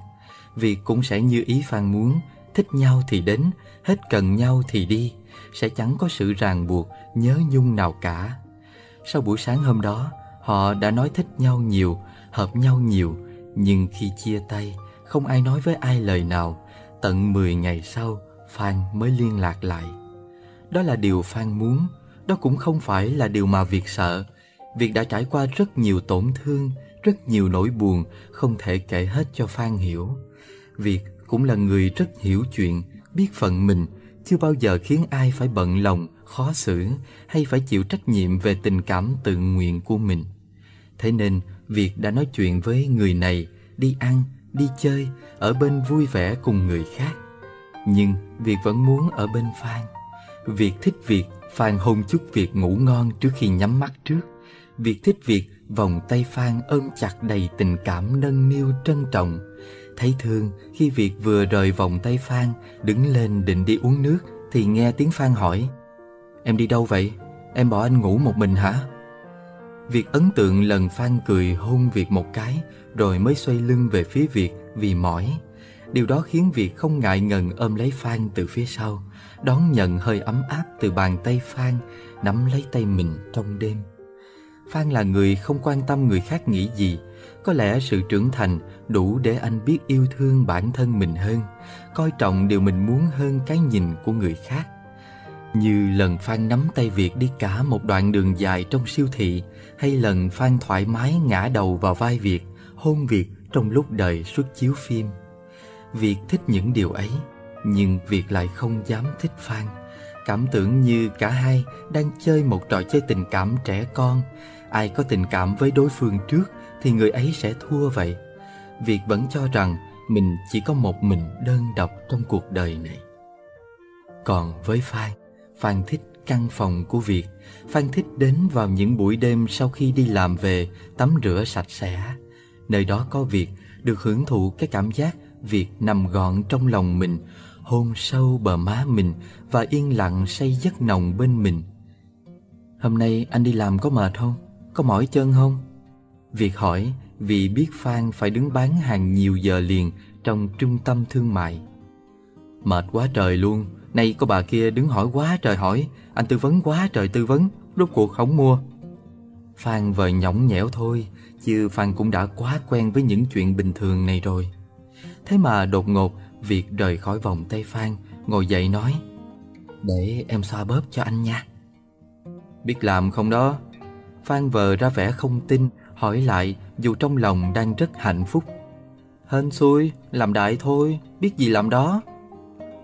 S1: Việt cũng sẽ như ý Phan muốn, thích nhau thì đến, hết cần nhau thì đi, sẽ chẳng có sự ràng buộc, nhớ nhung nào cả. Sau buổi sáng hôm đó, họ đã nói thích nhau nhiều, hợp nhau nhiều, nhưng khi chia tay, không ai nói với ai lời nào. Tận 10 ngày sau, Phan mới liên lạc lại. Đó là điều Phan muốn, đó cũng không phải là điều mà Việt sợ. Việt đã trải qua rất nhiều tổn thương, rất nhiều nỗi buồn không thể kể hết cho Phan hiểu. Việt cũng là người rất hiểu chuyện, biết phận mình, chưa bao giờ khiến ai phải bận lòng, khó xử hay phải chịu trách nhiệm về tình cảm tự nguyện của mình. Thế nên, Việt đã nói chuyện với người này, đi ăn, đi chơi, ở bên vui vẻ cùng người khác. Nhưng Việt vẫn muốn ở bên Phan. Việt thích Việt, Phan hôn chúc Việt ngủ ngon trước khi nhắm mắt trước. Việt thích Việt vòng tay Phan ôm chặt đầy tình cảm nâng niu trân trọng. Thấy thương khi Việt vừa rời vòng tay Phan đứng lên định đi uống nước thì nghe tiếng Phan hỏi Em đi đâu vậy? Em bỏ anh ngủ một mình hả? Việt ấn tượng lần Phan cười hôn Việt một cái rồi mới xoay lưng về phía Việt vì mỏi. Điều đó khiến Việt không ngại ngần ôm lấy Phan từ phía sau, đón nhận hơi ấm áp từ bàn tay Phan, nắm lấy tay mình trong đêm. Phan là người không quan tâm người khác nghĩ gì, có lẽ sự trưởng thành đủ để anh biết yêu thương bản thân mình hơn, coi trọng điều mình muốn hơn cái nhìn của người khác. Như lần Phan nắm tay Việt đi cả một đoạn đường dài trong siêu thị, hay lần Phan thoải mái ngã đầu vào vai Việt, hôn Việt trong lúc đợi xuất chiếu phim. Việt thích những điều ấy, nhưng Việt lại không dám thích Phan. Cảm tưởng như cả hai đang chơi một trò chơi tình cảm trẻ con. Ai có tình cảm với đối phương trước thì người ấy sẽ thua vậy. Việt vẫn cho rằng mình chỉ có một mình đơn độc trong cuộc đời này. Còn với Phan, Phan thích căn phòng của Việt. Phan thích đến vào những buổi đêm sau khi đi làm về, tắm rửa sạch sẽ. Nơi đó có Việt, được hưởng thụ cái cảm giác Việt nằm gọn trong lòng mình, hôn sâu bờ má mình và yên lặng say giấc nồng bên mình. Hôm nay anh đi làm có mệt không? Có mỏi chân không? việc hỏi vì biết Phan phải đứng bán hàng nhiều giờ liền trong trung tâm thương mại. Mệt quá trời luôn, nay có bà kia đứng hỏi quá trời hỏi, anh tư vấn quá trời tư vấn, rốt cuộc không mua. Phan vờ nhõng nhẽo thôi, chứ Phan cũng đã quá quen với những chuyện bình thường này rồi. Thế mà đột ngột việc rời khỏi vòng tay Phan Ngồi dậy nói Để em xoa bóp cho anh nha Biết làm không đó Phan vờ ra vẻ không tin Hỏi lại dù trong lòng đang rất hạnh phúc. Hên xui Làm đại thôi Biết gì làm đó.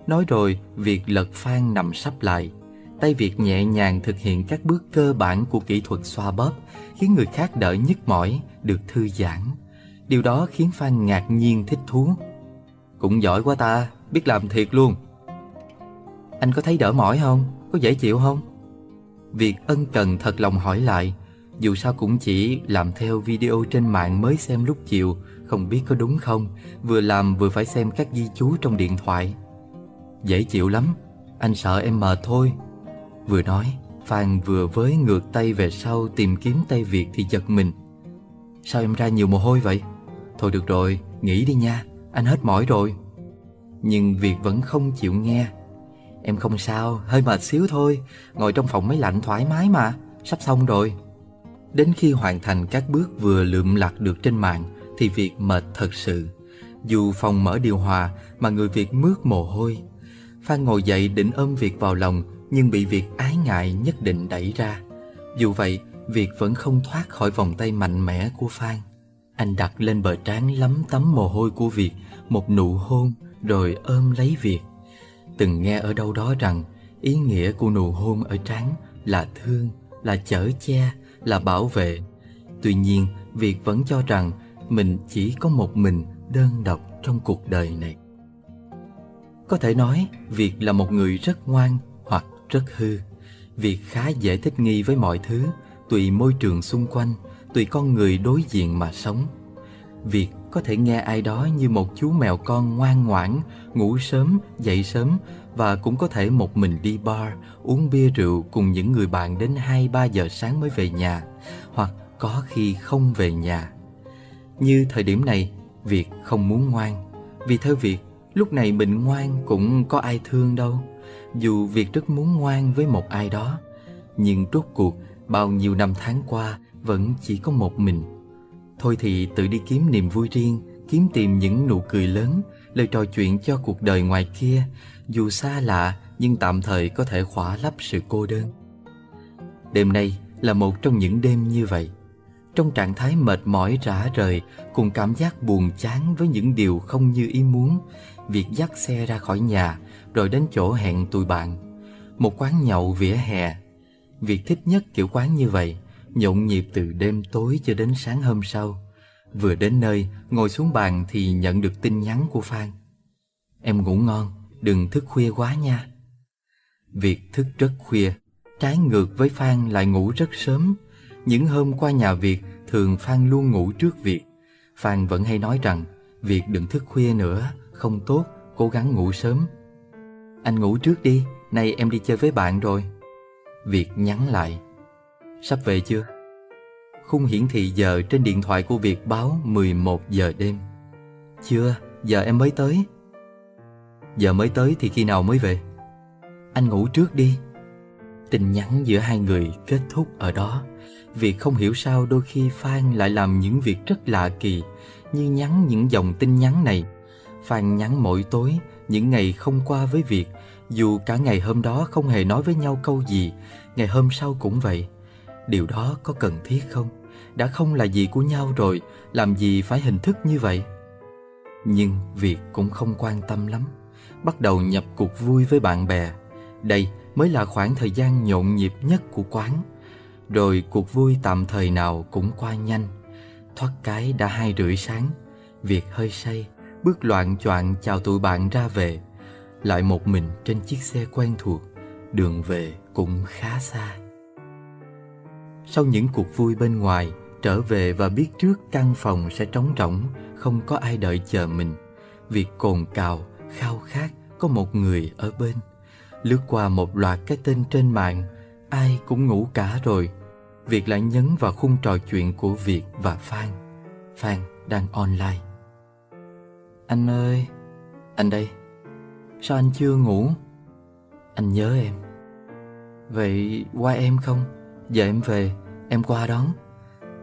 S1: Nói rồi việc lật Phan nằm sắp lại. Tay Việt nhẹ nhàng thực hiện các bước cơ bản của kỹ thuật xoa bóp Khiến người khác đỡ nhức mỏi Được thư giãn. Điều đó khiến Phan ngạc nhiên thích thú. Cũng giỏi quá ta, biết làm thiệt luôn. Anh có thấy đỡ mỏi không? Có dễ chịu không? Việc ân cần thật lòng hỏi lại. Dù sao cũng chỉ làm theo video trên mạng mới xem lúc chiều Không biết có đúng không Vừa làm vừa phải xem các ghi chú trong điện thoại Dễ chịu lắm Anh sợ em mệt thôi Vừa nói Phan vừa với ngược tay về sau tìm kiếm tay Việt thì giật mình Sao em ra nhiều mồ hôi vậy? Thôi được rồi, nghỉ đi nha, anh hết mỏi rồi. Nhưng Việt vẫn không chịu nghe. Em không sao, hơi mệt xíu thôi, ngồi trong phòng máy lạnh thoải mái mà, sắp xong rồi. Đến khi hoàn thành các bước vừa lượm lặt được trên mạng thì việc mệt thật sự. Dù phòng mở điều hòa mà người Việt mướt mồ hôi. Phan ngồi dậy định ôm Việt vào lòng nhưng bị Việt ái ngại nhất định đẩy ra. Dù vậy, Việt vẫn không thoát khỏi vòng tay mạnh mẽ của Phan. Anh đặt lên bờ trán lấm tấm mồ hôi của Việt một nụ hôn rồi ôm lấy Việt. Từng nghe ở đâu đó rằng ý nghĩa của nụ hôn ở trán là thương, là chở che, là bảo vệ. Tuy nhiên, Việt vẫn cho rằng mình chỉ có một mình đơn độc trong cuộc đời này. Có thể nói, Việt là một người rất ngoan hoặc rất hư. Việt khá dễ thích nghi với mọi thứ, tùy môi trường xung quanh, tùy con người đối diện mà sống. Việt có thể nghe ai đó như một chú mèo con ngoan ngoãn, ngủ sớm, dậy sớm và cũng có thể một mình đi bar, uống bia rượu cùng những người bạn đến 2-3 giờ sáng mới về nhà, hoặc có khi không về nhà. Như thời điểm này, Việt không muốn ngoan, vì theo Việt, lúc này mình ngoan cũng có ai thương đâu. Dù Việt rất muốn ngoan với một ai đó, nhưng rốt cuộc bao nhiêu năm tháng qua vẫn chỉ có một mình. Thôi thì tự đi kiếm niềm vui riêng, kiếm tìm những nụ cười lớn, lời trò chuyện cho cuộc đời ngoài kia, dù xa lạ nhưng tạm thời có thể khỏa lấp sự cô đơn. Đêm nay là một trong những đêm như vậy. Trong trạng thái mệt mỏi rã rời cùng cảm giác buồn chán với những điều không như ý muốn, Việc dắt xe ra khỏi nhà rồi đến chỗ hẹn tụi bạn. Một quán nhậu vỉa hè. Việc thích nhất kiểu quán như vậy, nhộn nhịp từ đêm tối cho đến sáng hôm sau. Vừa đến nơi, ngồi xuống bàn thì nhận được tin nhắn của Phan. Em ngủ ngon, đừng thức khuya quá nha. Việc thức rất khuya, trái ngược với Phan lại ngủ rất sớm. Những hôm qua nhà Việt, thường Phan luôn ngủ trước Việt. Phan vẫn hay nói rằng, Việt đừng thức khuya nữa, không tốt, cố gắng ngủ sớm. Anh ngủ trước đi, nay em đi chơi với bạn rồi. Việt nhắn lại. Sắp về chưa? Khung hiển thị giờ trên điện thoại của Việt báo 11 giờ đêm. Chưa, giờ em mới tới. Giờ mới tới thì khi nào mới về? Anh ngủ trước đi. Tin nhắn giữa hai người kết thúc ở đó. Vì không hiểu sao đôi khi Phan lại làm những việc rất lạ kỳ như nhắn những dòng tin nhắn này Phan nhắn mỗi tối những ngày không qua với việc dù cả ngày hôm đó không hề nói với nhau câu gì, ngày hôm sau cũng vậy. Điều đó có cần thiết không? Đã không là gì của nhau rồi, làm gì phải hình thức như vậy? Nhưng việc cũng không quan tâm lắm. Bắt đầu nhập cuộc vui với bạn bè. Đây mới là khoảng thời gian nhộn nhịp nhất của quán. Rồi cuộc vui tạm thời nào cũng qua nhanh. Thoát cái đã hai rưỡi sáng. Việc hơi say, bước loạn choạng chào tụi bạn ra về. Lại một mình trên chiếc xe quen thuộc, đường về cũng khá xa. Sau những cuộc vui bên ngoài, trở về và biết trước căn phòng sẽ trống rỗng, không có ai đợi chờ mình. Việc cồn cào, khao khát có một người ở bên. Lướt qua một loạt cái tên trên mạng, ai cũng ngủ cả rồi. Việc lại nhấn vào khung trò chuyện của Việt và Phan. Phan đang online. Anh ơi, anh đây. Sao anh chưa ngủ? Anh nhớ em. Vậy qua em không? Giờ em về, em qua đón.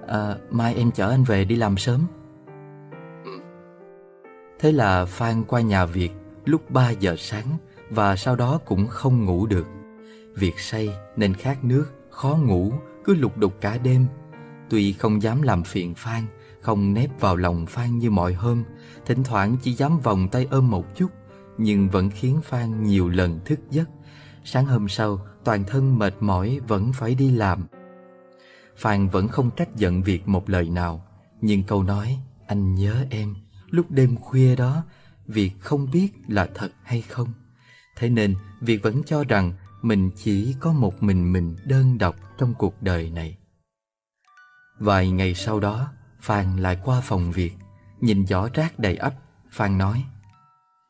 S1: À, mai em chở anh về đi làm sớm. Thế là Phan qua nhà Việt lúc 3 giờ sáng và sau đó cũng không ngủ được. Việc say nên khát nước, khó ngủ, cứ lục đục cả đêm. Tuy không dám làm phiền Phan, không nép vào lòng Phan như mọi hôm, thỉnh thoảng chỉ dám vòng tay ôm một chút, nhưng vẫn khiến Phan nhiều lần thức giấc. Sáng hôm sau, toàn thân mệt mỏi vẫn phải đi làm. Phan vẫn không trách giận việc một lời nào, nhưng câu nói anh nhớ em lúc đêm khuya đó, việc không biết là thật hay không. Thế nên, việc vẫn cho rằng mình chỉ có một mình mình đơn độc trong cuộc đời này. Vài ngày sau đó, Phan lại qua phòng Việt Nhìn giỏ rác đầy ắp. Phan nói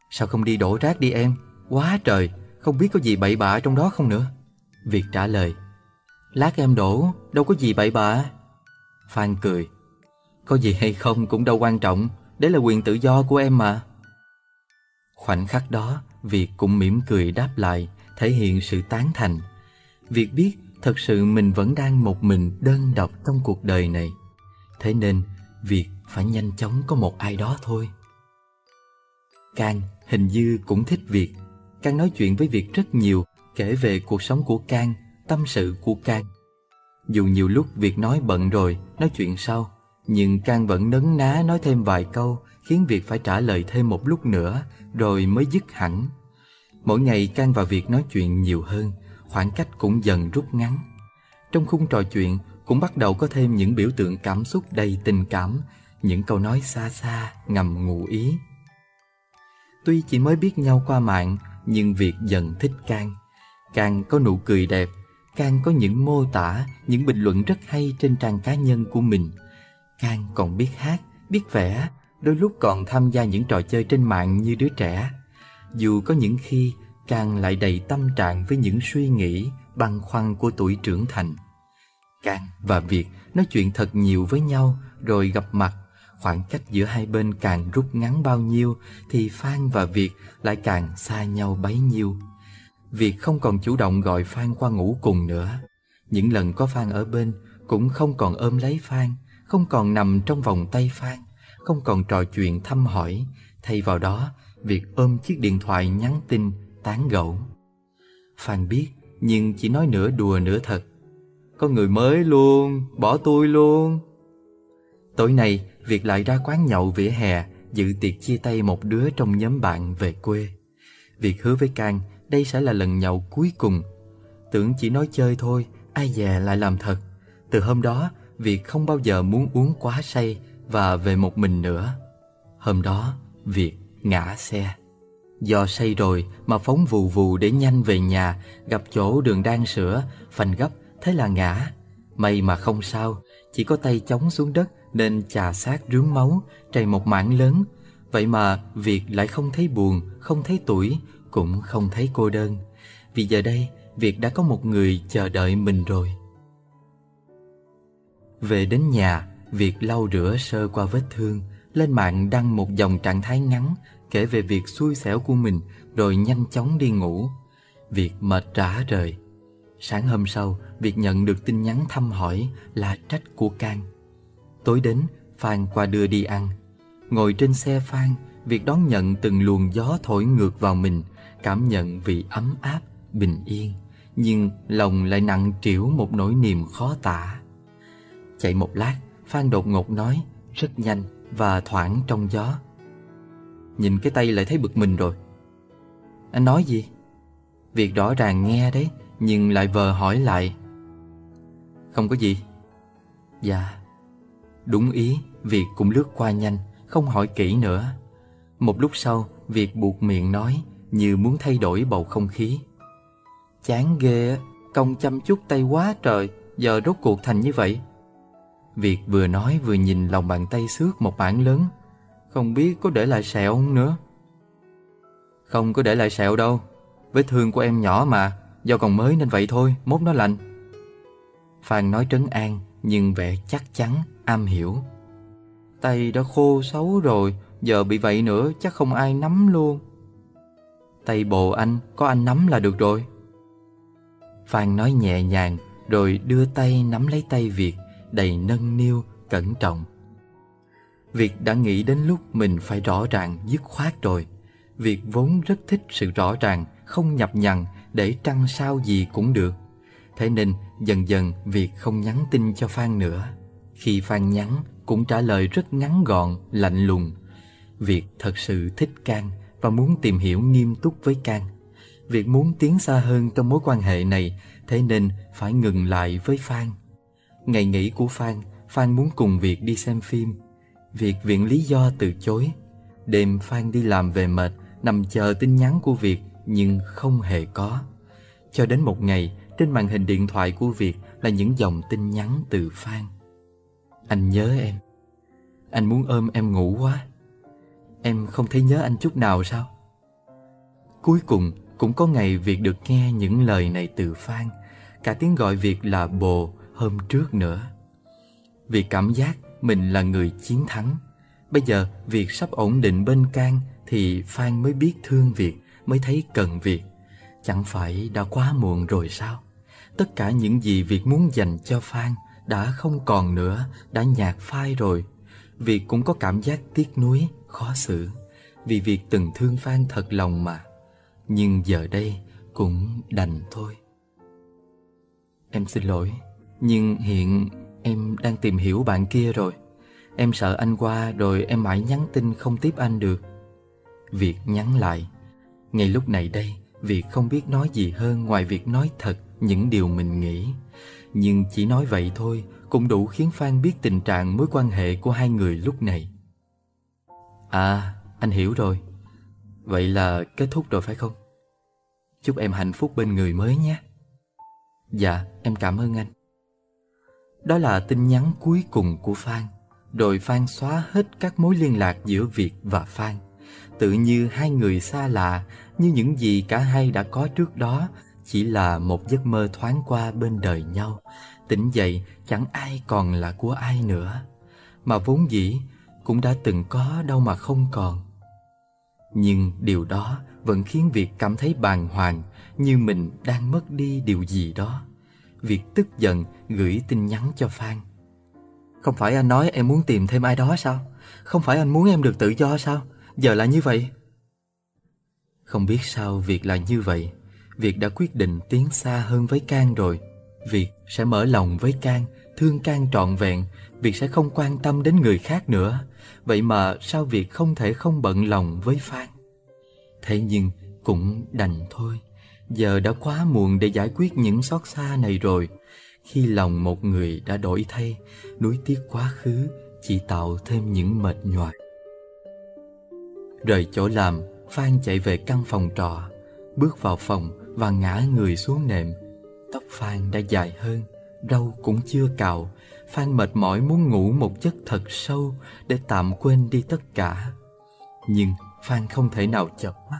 S1: Sao không đi đổ rác đi em? Quá trời Không biết có gì bậy bạ trong đó không nữa. Việt trả lời Lát em đổ Đâu có gì bậy bạ. Phan cười Có gì hay không cũng đâu quan trọng Đấy là quyền tự do của em mà. Khoảnh khắc đó, Việt cũng mỉm cười đáp lại, Thể hiện sự tán thành. Việt biết thật sự mình vẫn đang một mình đơn độc trong cuộc đời này. Thế nên, Việt phải nhanh chóng có một ai đó thôi. Can hình như cũng thích Việt. Can nói chuyện với Việt rất nhiều, Kể về cuộc sống của Can Tâm sự của Can Dù nhiều lúc Việt nói bận rồi, Nói chuyện sau, Nhưng Can vẫn nấn ná nói thêm vài câu Khiến Việt phải trả lời thêm một lúc nữa Rồi mới dứt hẳn. Mỗi ngày Can và Việt nói chuyện nhiều hơn Khoảng cách cũng dần rút ngắn. Trong khung trò chuyện Cũng bắt đầu có thêm những biểu tượng cảm xúc đầy tình cảm Những câu nói xa xa ngầm ngụ ý. Tuy chỉ mới biết nhau qua mạng Nhưng Việt dần thích Can Can có nụ cười đẹp Can có những mô tả, những bình luận rất hay trên trang cá nhân của mình. Can còn biết hát, biết vẽ Đôi lúc còn tham gia những trò chơi trên mạng như đứa trẻ. Dù có những khi càng lại đầy tâm trạng với những suy nghĩ, băn khoăn của tuổi trưởng thành. Càng và Việt nói chuyện thật nhiều với nhau rồi gặp mặt. Khoảng cách giữa hai bên càng rút ngắn bao nhiêu Thì Phan và Việt lại càng xa nhau bấy nhiêu. Việt không còn chủ động gọi Phan qua ngủ cùng nữa. Những lần có Phan ở bên Cũng không còn ôm lấy Phan Không còn nằm trong vòng tay Phan. Không còn trò chuyện thăm hỏi. Thay vào đó việc ôm chiếc điện thoại nhắn tin Tán gẫu. Phan biết Nhưng chỉ nói nửa đùa nửa thật. Có người mới luôn Bỏ tôi luôn. Tối nay Việt lại ra quán nhậu vỉa hè Dự tiệc chia tay một đứa trong nhóm bạn về quê. Việt hứa với Can đây sẽ là lần nhậu cuối cùng. Tưởng chỉ nói chơi thôi, ai dè lại làm thật. Từ hôm đó, Việt không bao giờ muốn uống quá say và về một mình nữa. Hôm đó, Việt ngã xe. Do say rồi mà phóng vù vù để nhanh về nhà, gặp chỗ đường đang sửa, phanh gấp, thế là ngã. May mà không sao, chỉ có tay chống xuống đất nên chà sát rướn máu, chảy một mảng lớn. Vậy mà Việt lại không thấy buồn, không thấy tuổi, cũng không thấy cô đơn Vì giờ đây Việt đã có một người chờ đợi mình rồi Về đến nhà việc lau rửa sơ qua vết thương Lên mạng đăng một dòng trạng thái ngắn Kể về việc xui xẻo của mình Rồi nhanh chóng đi ngủ. Việc mệt rã rời. Sáng hôm sau việc nhận được tin nhắn thăm hỏi Là trách của Can Tối đến Phan qua đưa đi ăn. Ngồi trên xe Phan việc đón nhận từng luồng gió thổi ngược vào mình cảm nhận vị ấm áp, bình yên, nhưng lòng lại nặng trĩu một nỗi niềm khó tả. Chạy một lát, Phan đột ngột nói, rất nhanh và thoảng trong gió. Nhìn cái tay lại thấy bực mình rồi. Anh nói gì? Việc rõ ràng nghe đấy, nhưng lại vờ hỏi lại. Không có gì. Dạ. Đúng ý, Việc cũng lướt qua nhanh, không hỏi kỹ nữa. Một lúc sau, việc buộc miệng nói, như muốn thay đổi bầu không khí. Chán ghê công chăm chút tay quá trời, giờ rốt cuộc thành như vậy. Việt vừa nói vừa nhìn lòng bàn tay xước một bản lớn, không biết có để lại sẹo không nữa. Không có để lại sẹo đâu, vết thương của em nhỏ mà, do còn mới nên vậy thôi, mốt nó lành. Phan nói trấn an, nhưng vẻ chắc chắn, am hiểu. Tay đã khô xấu rồi, giờ bị vậy nữa chắc không ai nắm luôn. Tay bồ anh có anh nắm là được rồi Phan nói nhẹ nhàng Rồi đưa tay nắm lấy tay Việt Đầy nâng niu, cẩn trọng. Việc đã nghĩ đến lúc mình phải rõ ràng, dứt khoát rồi. Việc vốn rất thích sự rõ ràng, không nhập nhằn Để trăng sao gì cũng được. Thế nên dần dần việc không nhắn tin cho Phan nữa. Khi Phan nhắn cũng trả lời rất ngắn gọn, lạnh lùng. Việc thật sự thích Can và muốn tìm hiểu nghiêm túc với Can. Việc muốn tiến xa hơn trong mối quan hệ này thế nên phải ngừng lại với Phan. Ngày nghỉ của Phan, Phan muốn cùng Việt đi xem phim. Việt viện lý do từ chối. Đêm Phan đi làm về mệt, nằm chờ tin nhắn của Việt nhưng không hề có. Cho đến một ngày, trên màn hình điện thoại của Việt là những dòng tin nhắn từ Phan. Anh nhớ em. Anh muốn ôm em ngủ quá. Em không thấy nhớ anh chút nào sao? Cuối cùng cũng có ngày Việt được nghe những lời này từ Phan Cả tiếng gọi Việt là bồ hôm trước nữa vì cảm giác mình là người chiến thắng. Bây giờ việc sắp ổn định bên Can thì Phan mới biết thương việc, mới thấy cần việc. Chẳng phải đã quá muộn rồi sao? Tất cả những gì Việt muốn dành cho Phan đã không còn nữa, đã nhạt phai rồi. Việt cũng có cảm giác tiếc nuối, khó xử, vì Việt từng thương Phan thật lòng mà. Nhưng giờ đây cũng đành thôi. Em xin lỗi, nhưng hiện em đang tìm hiểu bạn kia rồi. Em sợ anh qua rồi em mãi nhắn tin không tiếp anh được. Việt nhắn lại. Ngay lúc này đây, Việt không biết nói gì hơn ngoài việc nói thật những điều mình nghĩ. Nhưng chỉ nói vậy thôi cũng đủ khiến Phan biết tình trạng mối quan hệ của hai người lúc này. À, anh hiểu rồi. Vậy là kết thúc rồi phải không? Chúc em hạnh phúc bên người mới nhé. Dạ, em cảm ơn anh. Đó là tin nhắn cuối cùng của Phan. Rồi Phan xóa hết các mối liên lạc giữa Việt và Phan. Tự như hai người xa lạ, như những gì cả hai đã có trước đó, chỉ là một giấc mơ thoáng qua bên đời nhau. Tỉnh dậy chẳng ai còn là của ai nữa. Mà vốn dĩ cũng đã từng có đâu mà không còn. Nhưng điều đó vẫn khiến Việt cảm thấy bàng hoàng như mình đang mất đi điều gì đó. Việt tức giận gửi tin nhắn cho Phan. Không phải anh nói em muốn tìm thêm ai đó sao? Không phải anh muốn em được tự do sao? Giờ là như vậy. Không biết sao việc là như vậy. Việt đã quyết định tiến xa hơn với Can rồi. Việt sẽ mở lòng với Can, thương Can trọn vẹn. Việt sẽ không quan tâm đến người khác nữa. Vậy mà sao Việt không thể không bận lòng với Phan? Thế nhưng cũng đành thôi. Giờ đã quá muộn để giải quyết những xót xa này rồi. Khi lòng một người đã đổi thay, nuối tiếc quá khứ chỉ tạo thêm những mệt nhoài. Rời chỗ làm, Phan chạy về căn phòng trọ, bước vào phòng và ngã người xuống nệm. Tóc Phan đã dài hơn, râu cũng chưa cạo. Phan mệt mỏi muốn ngủ một giấc thật sâu để tạm quên đi tất cả. Nhưng Phan không thể nào chợp mắt.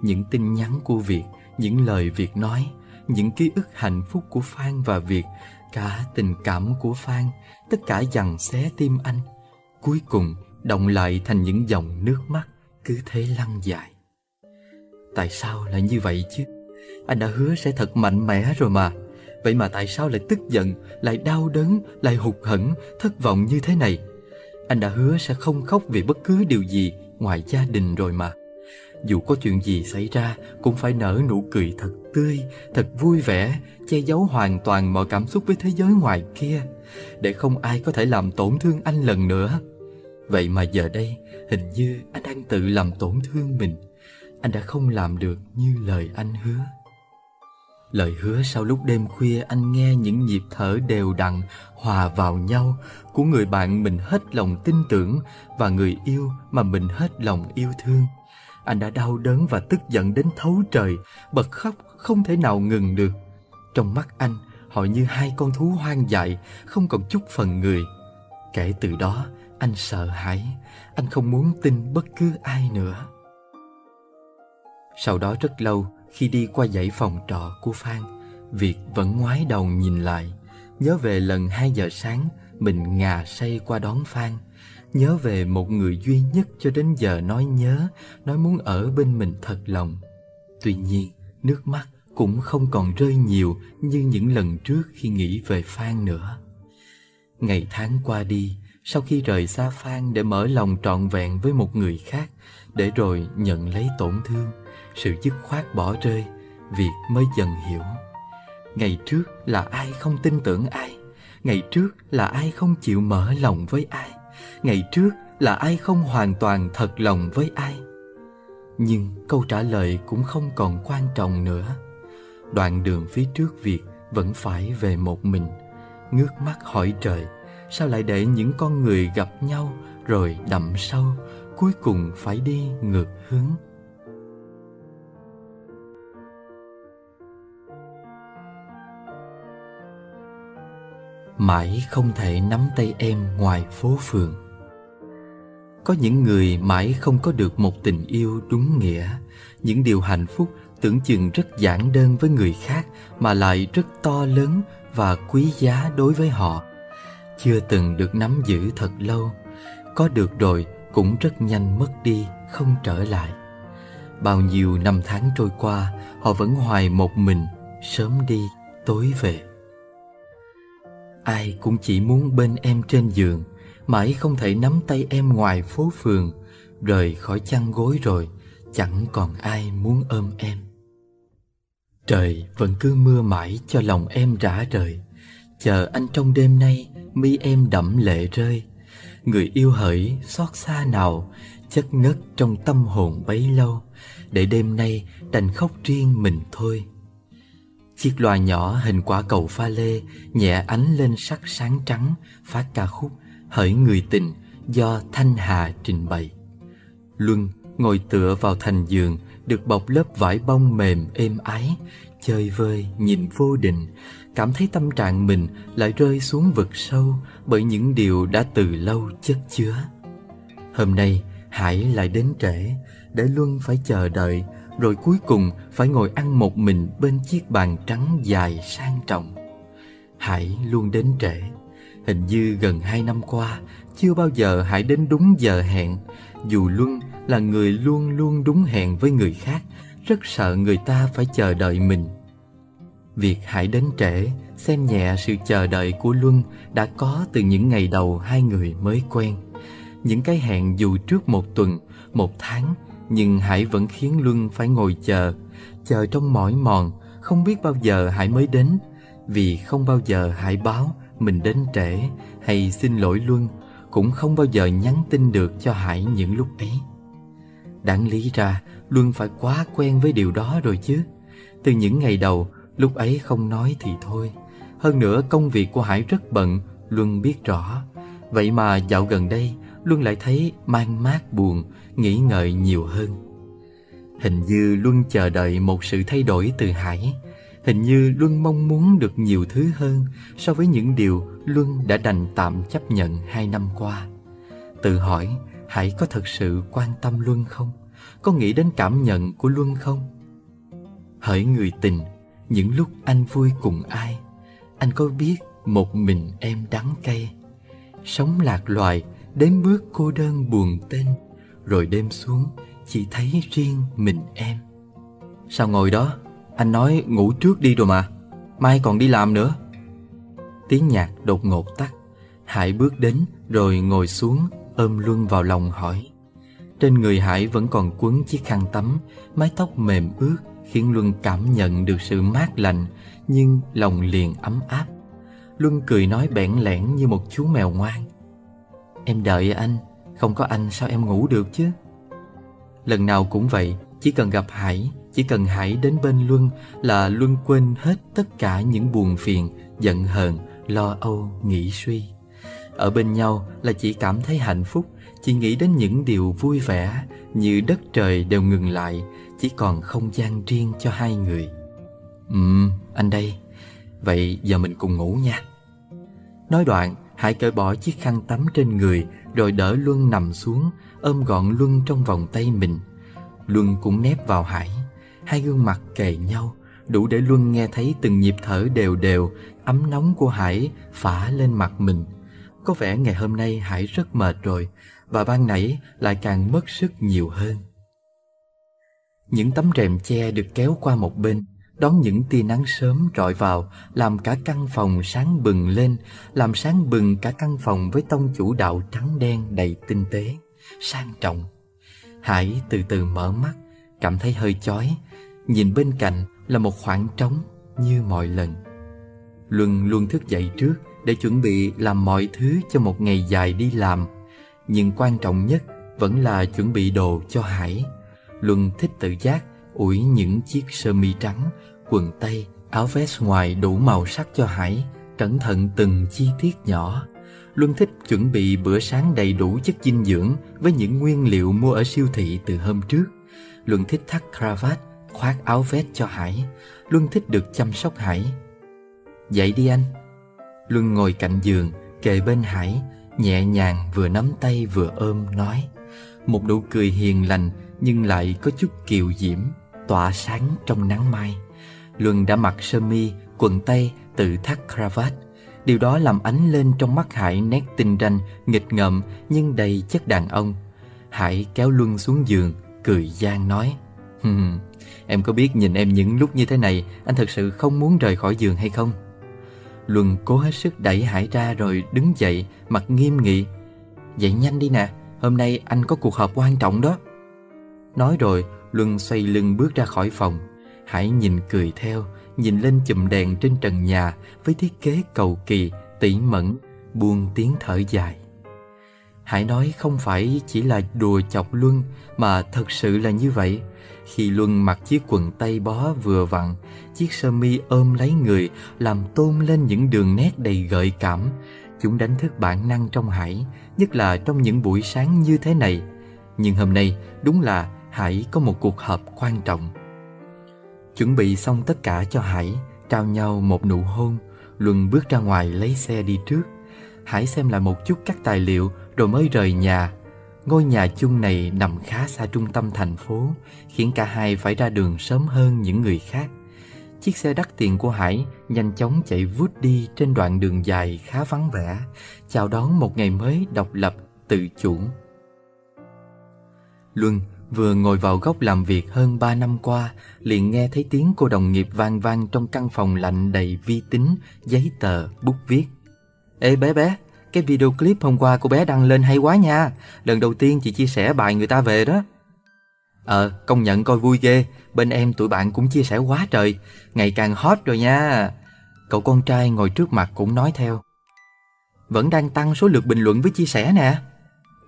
S1: Những tin nhắn của Việt, những lời Việt nói, những ký ức hạnh phúc của Phan và Việt, cả tình cảm của Phan, tất cả dằn xé tim anh. Cuối cùng động lại thành những dòng nước mắt cứ thế lăn dài. Tại sao lại như vậy chứ? Anh đã hứa sẽ thật mạnh mẽ rồi mà. Vậy mà tại sao lại tức giận, lại đau đớn, lại hụt hẫng, thất vọng như thế này? Anh đã hứa sẽ không khóc vì bất cứ điều gì ngoài gia đình rồi mà. Dù có chuyện gì xảy ra cũng phải nở nụ cười thật tươi, thật vui vẻ, che giấu hoàn toàn mọi cảm xúc với thế giới ngoài kia, để không ai có thể làm tổn thương anh lần nữa. Vậy mà giờ đây, hình như anh đang tự làm tổn thương mình. Anh đã không làm được như lời anh hứa. Lời hứa sau lúc đêm khuya anh nghe những nhịp thở đều đặn hòa vào nhau của người bạn mình hết lòng tin tưởng và người yêu mà mình hết lòng yêu thương. Anh đã đau đớn và tức giận đến thấu trời, bật khóc không thể nào ngừng được. Trong mắt anh, họ như hai con thú hoang dại, không còn chút phần người. Kể từ đó, anh sợ hãi, anh không muốn tin bất cứ ai nữa. Sau đó rất lâu, khi đi qua dãy phòng trọ của Phan, Việt vẫn ngoái đầu nhìn lại, nhớ về lần 2 giờ sáng mình ngà say qua đón Phan, nhớ về một người duy nhất cho đến giờ nói nhớ, nói muốn ở bên mình thật lòng. Tuy nhiên, nước mắt cũng không còn rơi nhiều như những lần trước khi nghĩ về Phan nữa. Ngày tháng qua đi, sau khi rời xa Phan để mở lòng trọn vẹn với một người khác, để rồi nhận lấy tổn thương, sự dứt khoát bỏ rơi, việc mới dần hiểu. Ngày trước là ai không tin tưởng ai, ngày trước là ai không chịu mở lòng với ai, ngày trước là ai không hoàn toàn thật lòng với ai. Nhưng câu trả lời cũng không còn quan trọng nữa. Đoạn đường phía trước việc vẫn phải về một mình, ngước mắt hỏi trời, sao lại để những con người gặp nhau rồi đậm sâu, cuối cùng phải đi ngược hướng. mãi không thể nắm tay em ngoài phố phường có những người mãi không có được một tình yêu đúng nghĩa. Những điều hạnh phúc tưởng chừng rất giản đơn với người khác mà lại rất to lớn và quý giá đối với họ. Chưa từng được nắm giữ thật lâu. Có được rồi cũng rất nhanh mất đi, không trở lại. Bao nhiêu năm tháng trôi qua Họ vẫn hoài một mình Sớm đi, tối về. Ai cũng chỉ muốn bên em trên giường. Mãi không thể nắm tay em ngoài phố phường. Rời khỏi chăn gối rồi, Chẳng còn ai muốn ôm em. Trời vẫn cứ mưa mãi cho lòng em rã rời. Chờ anh trong đêm nay, mi em đẫm lệ rơi. Người yêu hỡi xót xa nào, Chất ngất trong tâm hồn bấy lâu. Để đêm nay đành khóc riêng mình thôi. Chiếc loa nhỏ hình quả cầu pha lê, Nhẹ ánh lên sắc sáng trắng, Phát ca khúc Hỡi người tình Do Thanh Hà trình bày. Luân ngồi tựa vào thành giường, Được bọc lớp vải bông mềm êm ái, Chơi vơi, nhìn vô định, Cảm thấy tâm trạng mình lại rơi xuống vực sâu Bởi những điều đã từ lâu chất chứa. Hôm nay, Hải lại đến trễ, Để Luân phải chờ đợi, Rồi cuối cùng phải ngồi ăn một mình Bên chiếc bàn trắng dài sang trọng. Hải luôn đến trễ. Hình như gần hai năm qua Chưa bao giờ Hải đến đúng giờ hẹn. Dù Luân là người luôn luôn đúng hẹn với người khác Rất sợ người ta phải chờ đợi mình. Việc Hải đến trễ Xem nhẹ sự chờ đợi của Luân Đã có từ những ngày đầu hai người mới quen. Những cái hẹn dù trước một tuần, một tháng Nhưng Hải vẫn khiến Luân phải ngồi chờ. Chờ trong mỏi mòn Không biết bao giờ Hải mới đến. Vì không bao giờ Hải báo mình đến trễ hay xin lỗi Luân cũng không bao giờ nhắn tin được cho Hải những lúc ấy. Đáng lý ra Luân phải quá quen với điều đó rồi chứ. Từ những ngày đầu, lúc ấy không nói thì thôi. Hơn nữa công việc của Hải rất bận, Luân biết rõ. Vậy mà dạo gần đây, Luân lại thấy mang mát buồn, nghĩ ngợi nhiều hơn. Hình như Luân chờ đợi một sự thay đổi từ Hải Hình như Luân mong muốn được nhiều thứ hơn so với những điều Luân đã đành tạm chấp nhận hai năm qua. Tự hỏi, Hải có thật sự quan tâm Luân không? Có nghĩ đến cảm nhận của Luân không? Hỡi người tình, những lúc anh vui cùng ai, anh có biết một mình em đắng cay. Sống lạc loài, đến bước cô đơn buồn tên, rồi đêm xuống chỉ thấy riêng mình em. Sao ngồi đó anh nói ngủ trước đi rồi mà. Mai còn đi làm nữa. Tiếng nhạc đột ngột tắt. Hải bước đến rồi ngồi xuống, Ôm Luân vào lòng hỏi. Trên người Hải vẫn còn quấn chiếc khăn tắm. Mái tóc mềm ướt Khiến Luân cảm nhận được sự mát lạnh Nhưng lòng liền ấm áp. Luân cười nói bẽn lẽn như một chú mèo ngoan. Em đợi anh, Không có anh sao em ngủ được chứ? Lần nào cũng vậy, Chỉ cần gặp Hải chỉ cần Hải đến bên Luân là Luân quên hết tất cả những buồn phiền, giận hờn, lo âu, nghĩ suy. Ở bên nhau là chỉ cảm thấy hạnh phúc, chỉ nghĩ đến những điều vui vẻ như đất trời đều ngừng lại, chỉ còn không gian riêng cho hai người. Ừm, anh đây. Vậy giờ mình cùng ngủ nha. Nói đoạn, Hải cởi bỏ chiếc khăn tắm trên người rồi đỡ Luân nằm xuống, ôm gọn Luân trong vòng tay mình. Luân cũng nép vào Hải. Hai gương mặt kề nhau, Đủ để Luân nghe thấy từng nhịp thở đều đều, Ấm nóng của Hải phả lên mặt mình. Có vẻ ngày hôm nay Hải rất mệt rồi, Và ban nãy lại càng mất sức nhiều hơn. Những tấm rèm che được kéo qua một bên, Đón những tia nắng sớm rọi vào, Làm cả căn phòng sáng bừng lên, Làm sáng bừng cả căn phòng với tông chủ đạo trắng đen đầy tinh tế, Sang trọng. Hải từ từ mở mắt, Cảm thấy hơi chói Nhìn bên cạnh là một khoảng trống như mọi lần. Luân luôn thức dậy trước để chuẩn bị làm mọi thứ cho một ngày dài đi làm. Nhưng quan trọng nhất vẫn là chuẩn bị đồ cho Hải. Luân thích tự giác ủi những chiếc sơ mi trắng, quần tây, áo vest ngoài đủ màu sắc cho Hải Cẩn thận từng chi tiết nhỏ. Luân thích chuẩn bị bữa sáng đầy đủ chất dinh dưỡng với những nguyên liệu mua ở siêu thị từ hôm trước. Luân thích thắt cravat khoác áo vest cho Hải Luân thích được chăm sóc Hải. Dậy đi anh. Luân ngồi cạnh giường Kề bên Hải Nhẹ nhàng vừa nắm tay vừa ôm nói. Một nụ cười hiền lành Nhưng lại có chút kiều diễm Tỏa sáng trong nắng mai. Luân đã mặc sơ mi Quần tây tự thắt cravat. Điều đó làm ánh lên trong mắt Hải nét tinh ranh, nghịch ngợm nhưng đầy chất đàn ông. Hải kéo Luân xuống giường, cười gian nói. Hừm, em có biết nhìn em những lúc như thế này Anh thật sự không muốn rời khỏi giường hay không? Luân cố hết sức đẩy Hải ra rồi đứng dậy Mặt nghiêm nghị. Dậy nhanh đi nè Hôm nay anh có cuộc họp quan trọng đó. Nói rồi Luân xoay lưng bước ra khỏi phòng. Hải nhìn cười theo Nhìn lên chùm đèn trên trần nhà Với thiết kế cầu kỳ, tỉ mẫn Buông tiếng thở dài. Hải nói không phải chỉ là đùa chọc Luân Mà thật sự là như vậy. Khi Luân mặc chiếc quần tây bó vừa vặn, Chiếc sơ mi ôm lấy người, Làm tôn lên những đường nét đầy gợi cảm. Chúng đánh thức bản năng trong Hải, Nhất là trong những buổi sáng như thế này. Nhưng hôm nay, đúng là Hải có một cuộc họp quan trọng. Chuẩn bị xong tất cả cho Hải, Trao nhau một nụ hôn, Luân bước ra ngoài lấy xe đi trước. Hải xem lại một chút các tài liệu, rồi mới rời nhà. Ngôi nhà chung này nằm khá xa trung tâm thành phố, khiến cả hai phải ra đường sớm hơn những người khác. Chiếc xe đắt tiền của Hải nhanh chóng chạy vút đi trên đoạn đường dài khá vắng vẻ, chào đón một ngày mới độc lập, tự chủ. Luân vừa ngồi vào góc làm việc hơn 3 năm qua, liền nghe thấy tiếng cô đồng nghiệp vang vang trong căn phòng lạnh đầy vi tính, giấy tờ, bút viết. Ê bé bé, cái video clip hôm qua cô bé đăng lên hay quá nha. Lần đầu tiên chị chia sẻ bài người ta về đó. Ờ, công nhận coi vui ghê. Bên em tụi bạn cũng chia sẻ quá trời. Ngày càng hot rồi nha. Cậu con trai ngồi trước mặt cũng nói theo. Vẫn đang tăng số lượt bình luận với chia sẻ nè.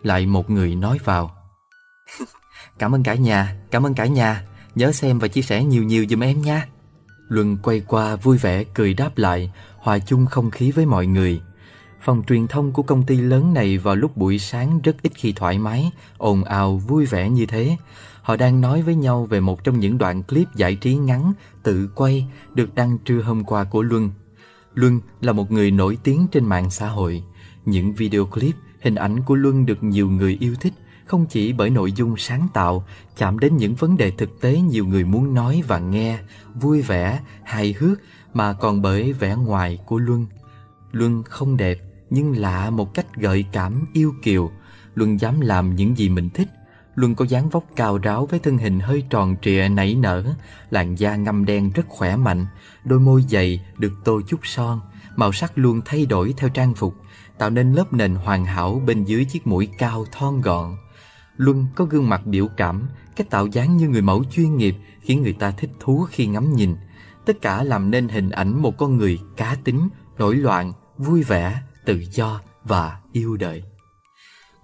S1: Lại một người nói vào. Cảm ơn cả nhà, cảm ơn cả nhà. Nhớ xem và chia sẻ nhiều nhiều giùm em nha. Luân quay qua vui vẻ cười đáp lại Hòa chung không khí với mọi người. Phòng truyền thông của công ty lớn này vào lúc buổi sáng rất ít khi thoải mái, ồn ào, vui vẻ như thế. Họ đang nói với nhau về một trong những đoạn clip giải trí ngắn, tự quay, được đăng trưa hôm qua của Luân. Luân là một người nổi tiếng trên mạng xã hội. Những video clip, hình ảnh của Luân được nhiều người yêu thích, không chỉ bởi nội dung sáng tạo, chạm đến những vấn đề thực tế nhiều người muốn nói và nghe, vui vẻ, hài hước, mà còn bởi vẻ ngoài của Luân. Luân không đẹp, nhưng lạ một cách gợi cảm yêu kiều. Luân dám làm những gì mình thích. Luân có dáng vóc cao ráo với thân hình hơi tròn trịa nảy nở, làn da ngăm đen rất khỏe mạnh, đôi môi dày được tô chút son, màu sắc luôn thay đổi theo trang phục, tạo nên lớp nền hoàn hảo bên dưới chiếc mũi cao thon gọn. Luân có gương mặt biểu cảm, cách tạo dáng như người mẫu chuyên nghiệp khiến người ta thích thú khi ngắm nhìn. Tất cả làm nên hình ảnh một con người cá tính, nổi loạn, vui vẻ, tự do và yêu đời.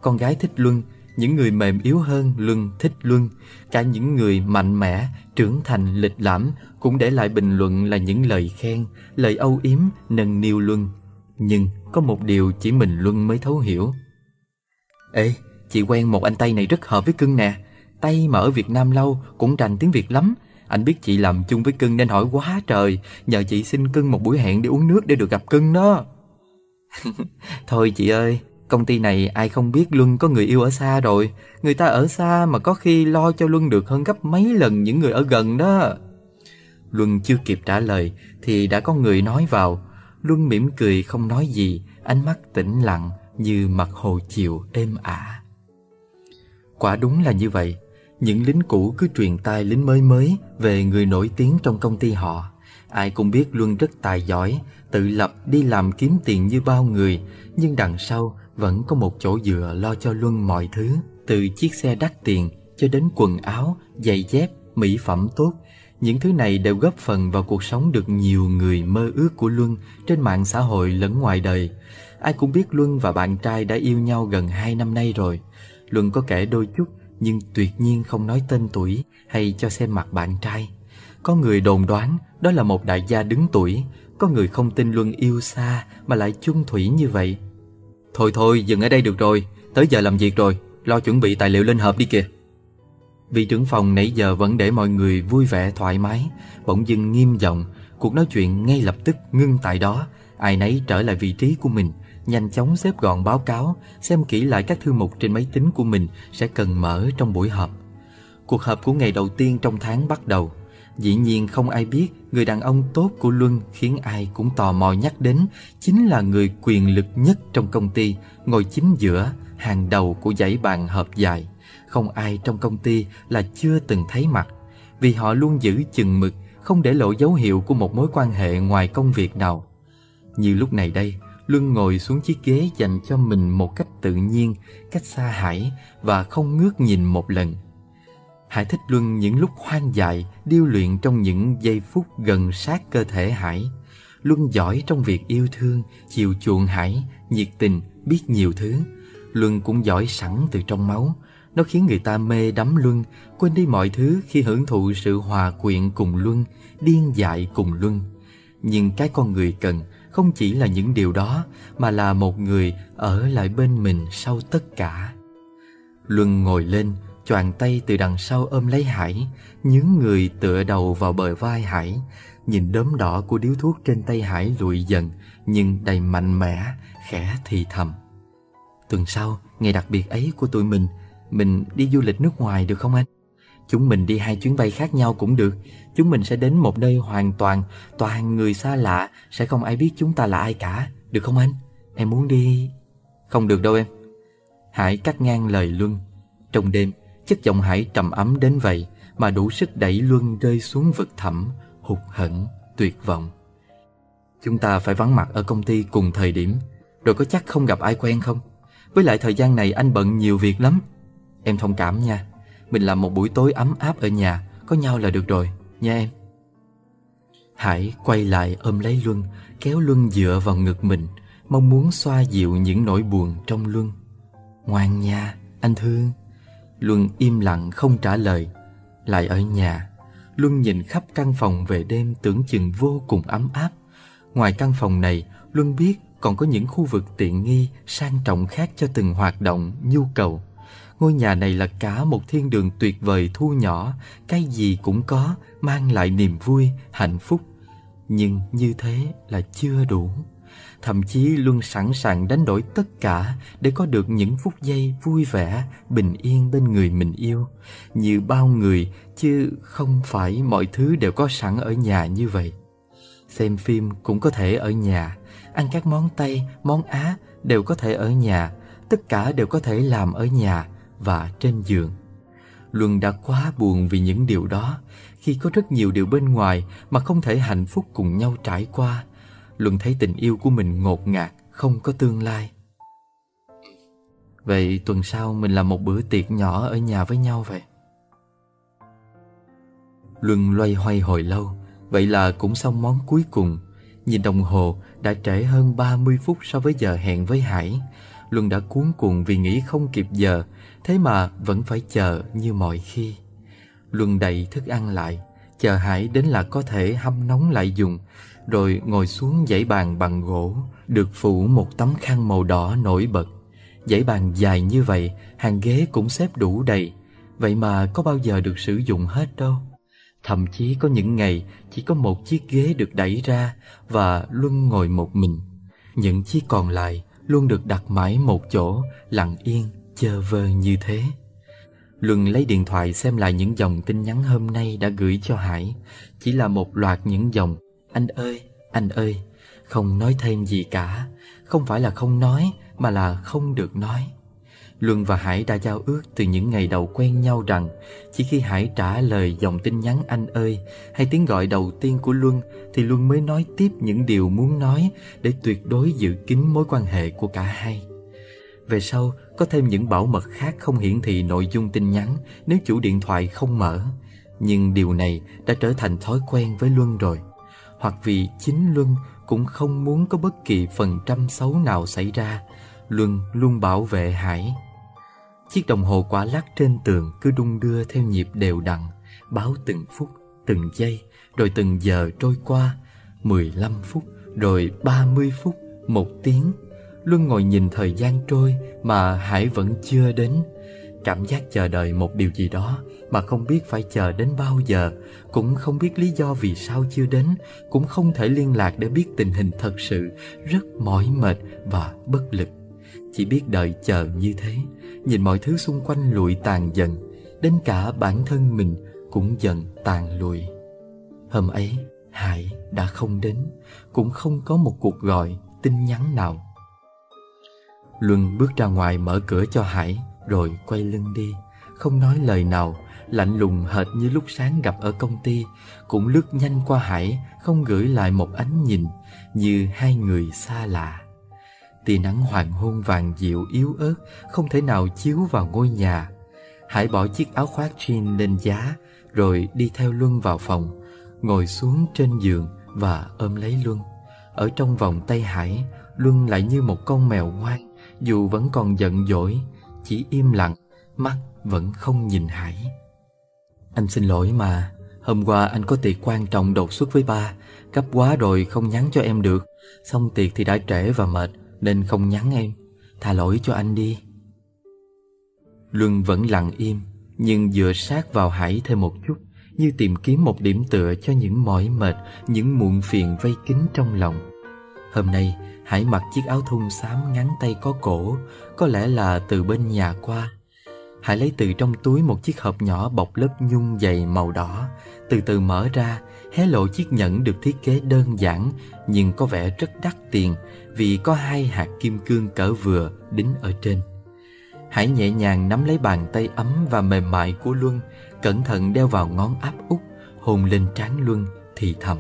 S1: Con gái thích Luân, những người mềm yếu hơn Luân thích Luân, cả những người mạnh mẽ, trưởng thành, lịch lãm cũng để lại bình luận là những lời khen, lời âu yếm, nâng niu Luân. Nhưng có một điều chỉ mình Luân mới thấu hiểu. Ê, chị quen một anh Tây này rất hợp với cưng nè. Tây mà ở Việt Nam lâu cũng rành tiếng Việt lắm. Anh biết chị làm chung với cưng nên hỏi quá trời. Nhờ chị xin cưng một buổi hẹn đi uống nước để được gặp cưng đó. Thôi chị ơi, công ty này ai không biết Luân có người yêu ở xa rồi. Người ta ở xa mà có khi lo cho Luân được hơn gấp mấy lần những người ở gần đó. Luân chưa kịp trả lời thì đã có người nói vào. Luân mỉm cười không nói gì, ánh mắt tĩnh lặng như mặt hồ chiều êm ả. Quả đúng là như vậy, những lính cũ cứ truyền tai lính mới mới về người nổi tiếng trong công ty họ. Ai cũng biết Luân rất tài giỏi, tự lập đi làm kiếm tiền như bao người, nhưng đằng sau vẫn có một chỗ dựa lo cho Luân mọi thứ, từ chiếc xe đắt tiền cho đến quần áo, giày dép, mỹ phẩm tốt. Những thứ này đều góp phần vào cuộc sống được nhiều người mơ ước của Luân trên mạng xã hội lẫn ngoài đời. Ai cũng biết Luân và bạn trai đã yêu nhau gần 2 năm nay rồi. Luân có kể đôi chút nhưng tuyệt nhiên không nói tên tuổi hay cho xem mặt bạn trai. Có người đồn đoán đó là một đại gia đứng tuổi, có người không tin Luân yêu xa mà lại chung thủy như vậy. Thôi thôi, dừng ở đây được rồi, tới giờ làm việc rồi, lo chuẩn bị tài liệu lên hộp đi kìa. Vị trưởng phòng nãy giờ vẫn để mọi người vui vẻ thoải mái, bỗng dưng nghiêm giọng, cuộc nói chuyện ngay lập tức ngưng tại đó, ai nấy trở lại vị trí của mình, nhanh chóng xếp gọn báo cáo, xem kỹ lại các thư mục trên máy tính của mình sẽ cần mở trong buổi họp. Cuộc họp của ngày đầu tiên trong tháng bắt đầu. Dĩ nhiên không ai biết người đàn ông tốt của Luân khiến ai cũng tò mò nhắc đến chính là người quyền lực nhất trong công ty, ngồi chính giữa, hàng đầu của dãy bàn hợp dài. Không ai trong công ty là chưa từng thấy mặt, vì họ luôn giữ chừng mực, không để lộ dấu hiệu của một mối quan hệ ngoài công việc nào. Như lúc này đây, Luân ngồi xuống chiếc ghế dành cho mình một cách tự nhiên, cách xa Hải và không ngước nhìn một lần. Hải thích Luân những lúc hoang dại, điêu luyện trong những giây phút gần sát cơ thể Hải. Luân giỏi trong việc yêu thương, chiều chuộng Hải, nhiệt tình, biết nhiều thứ. Luân cũng giỏi sẵn từ trong máu. Nó khiến người ta mê đắm Luân, quên đi mọi thứ khi hưởng thụ sự hòa quyện cùng Luân, điên dại cùng Luân. Nhưng cái con người cần không chỉ là những điều đó, mà là một người ở lại bên mình sau tất cả. Luân ngồi lên, choàng tay từ đằng sau ôm lấy Hải, nhướng người tựa đầu vào bờ vai Hải, nhìn đốm đỏ của điếu thuốc trên tay Hải lụi dần, nhưng đầy mạnh mẽ, khẽ thì thầm. Tuần sau, ngày đặc biệt ấy của tụi mình, mình đi du lịch nước ngoài được không anh? Chúng mình đi hai chuyến bay khác nhau cũng được Chúng mình sẽ đến một nơi hoàn toàn Toàn người xa lạ Sẽ không ai biết chúng ta là ai cả Được không anh? Em muốn đi Không được đâu em Hải cắt ngang lời Luân Trong đêm Chất giọng Hải trầm ấm đến vậy Mà đủ sức đẩy Luân rơi xuống vực thẳm Hụt hẫng, tuyệt vọng. Chúng ta phải vắng mặt ở công ty cùng thời điểm Rồi có chắc không gặp ai quen không? Với lại thời gian này anh bận nhiều việc lắm. Em thông cảm nha. Mình làm một buổi tối ấm áp ở nhà Có nhau là được rồi, nha em. Hải quay lại ôm lấy Luân Kéo Luân dựa vào ngực mình Mong muốn xoa dịu những nỗi buồn trong Luân. Ngoan nha, anh thương. Luân im lặng không trả lời. Lại ở nhà Luân nhìn khắp căn phòng về đêm tưởng chừng vô cùng ấm áp. Ngoài căn phòng này Luân biết còn có những khu vực tiện nghi sang trọng khác cho từng hoạt động, nhu cầu. Ngôi nhà này là cả một thiên đường tuyệt vời thu nhỏ Cái gì cũng có Mang lại niềm vui, hạnh phúc. Nhưng như thế là chưa đủ. Thậm chí luôn sẵn sàng đánh đổi tất cả Để có được những phút giây vui vẻ, bình yên bên người mình yêu Như bao người Chứ không phải mọi thứ đều có sẵn ở nhà như vậy Xem phim cũng có thể ở nhà Ăn các món Tây, món Á đều có thể ở nhà Tất cả đều có thể làm ở nhà và trên giường. Luân đã quá buồn vì những điều đó khi có rất nhiều điều bên ngoài mà không thể hạnh phúc cùng nhau trải qua. Luân thấy tình yêu của mình ngột ngạt, không có tương lai. Vậy tuần sau mình làm một bữa tiệc nhỏ ở nhà với nhau vậy. Luân loay hoay hồi lâu, vậy là cũng xong món cuối cùng. Nhìn đồng hồ đã trễ hơn 30 phút so với giờ hẹn với Hải. Luân đã cuốn cuồng vì nghĩ không kịp giờ Thế mà vẫn phải chờ như mọi khi Luân đậy thức ăn lại Chờ Hải đến là có thể hâm nóng lại dùng rồi ngồi xuống dãy bàn bằng gỗ, Được phủ một tấm khăn màu đỏ nổi bật. Dãy bàn dài như vậy, Hàng ghế cũng xếp đủ đầy. Vậy mà có bao giờ được sử dụng hết đâu. Thậm chí có những ngày, Chỉ có một chiếc ghế được đẩy ra Và Luân ngồi một mình. Những chiếc còn lại Luôn được đặt mãi một chỗ, Lặng yên chờ vơ như thế. Luân lấy điện thoại xem lại những dòng tin nhắn hôm nay đã gửi cho Hải. Chỉ là một loạt những dòng anh ơi, anh ơi Không nói thêm gì cả Không phải là không nói Mà là không được nói Luân và Hải đã giao ước từ những ngày đầu quen nhau rằng Chỉ khi Hải trả lời dòng tin nhắn anh ơi Hay tiếng gọi đầu tiên của Luân Thì Luân mới nói tiếp những điều muốn nói Để tuyệt đối giữ kín mối quan hệ của cả hai về sau, có thêm những bảo mật khác không hiển thị nội dung tin nhắn nếu chủ điện thoại không mở. Nhưng điều này đã trở thành thói quen với Luân rồi. Hoặc vì chính Luân cũng không muốn có bất kỳ phần trăm xấu nào xảy ra, Luân luôn bảo vệ Hải. Chiếc đồng hồ quả lắc trên tường cứ đung đưa theo nhịp đều đặn, báo từng phút, từng giây, rồi từng giờ trôi qua, 15 phút, rồi 30 phút, một tiếng, Luân ngồi nhìn thời gian trôi mà Hải vẫn chưa đến Cảm giác chờ đợi một điều gì đó mà không biết phải chờ đến bao giờ, Cũng không biết lý do vì sao chưa đến, Cũng không thể liên lạc để biết tình hình thật sự, Rất mỏi mệt và bất lực. Chỉ biết đợi chờ như thế, Nhìn mọi thứ xung quanh lụi tàn dần, Đến cả bản thân mình cũng dần tàn lụi. Hôm ấy, Hải đã không đến, Cũng không có một cuộc gọi, tin nhắn nào. Luân bước ra ngoài mở cửa cho Hải. Rồi quay lưng đi. Không nói lời nào, Lạnh lùng hệt như lúc sáng gặp ở công ty. Cũng lướt nhanh qua Hải, Không gửi lại một ánh nhìn, Như hai người xa lạ. Tia nắng hoàng hôn vàng dịu yếu ớt, Không thể nào chiếu vào ngôi nhà. Hải bỏ chiếc áo khoác jean lên giá, Rồi đi theo Luân vào phòng, Ngồi xuống trên giường Và ôm lấy Luân. Ở trong vòng tay Hải, Luân lại như một con mèo ngoan, Dù vẫn còn giận dỗi. Chỉ im lặng, Mắt vẫn không nhìn Hải. Anh xin lỗi mà, Hôm qua anh có tiệc quan trọng đột xuất với ba, gấp quá rồi không nhắn cho em được. Xong tiệc thì đã trễ và mệt, Nên không nhắn em. Tha lỗi cho anh đi. Luân vẫn lặng im, Nhưng dựa sát vào Hải thêm một chút, Như tìm kiếm một điểm tựa cho những mỏi mệt, Những muộn phiền vây kín trong lòng. Hôm nay Hải mặc chiếc áo thun xám ngắn tay có cổ, Có lẽ là từ bên nhà qua. Hải lấy từ trong túi một chiếc hộp nhỏ bọc lớp nhung dày màu đỏ. Từ từ mở ra, Hé lộ chiếc nhẫn được thiết kế đơn giản, Nhưng có vẻ rất đắt tiền Vì có hai hạt kim cương cỡ vừa đính ở trên. Hải nhẹ nhàng nắm lấy bàn tay ấm và mềm mại của Luân, Cẩn thận đeo vào ngón áp út, Hôn lên trán Luân thì thầm.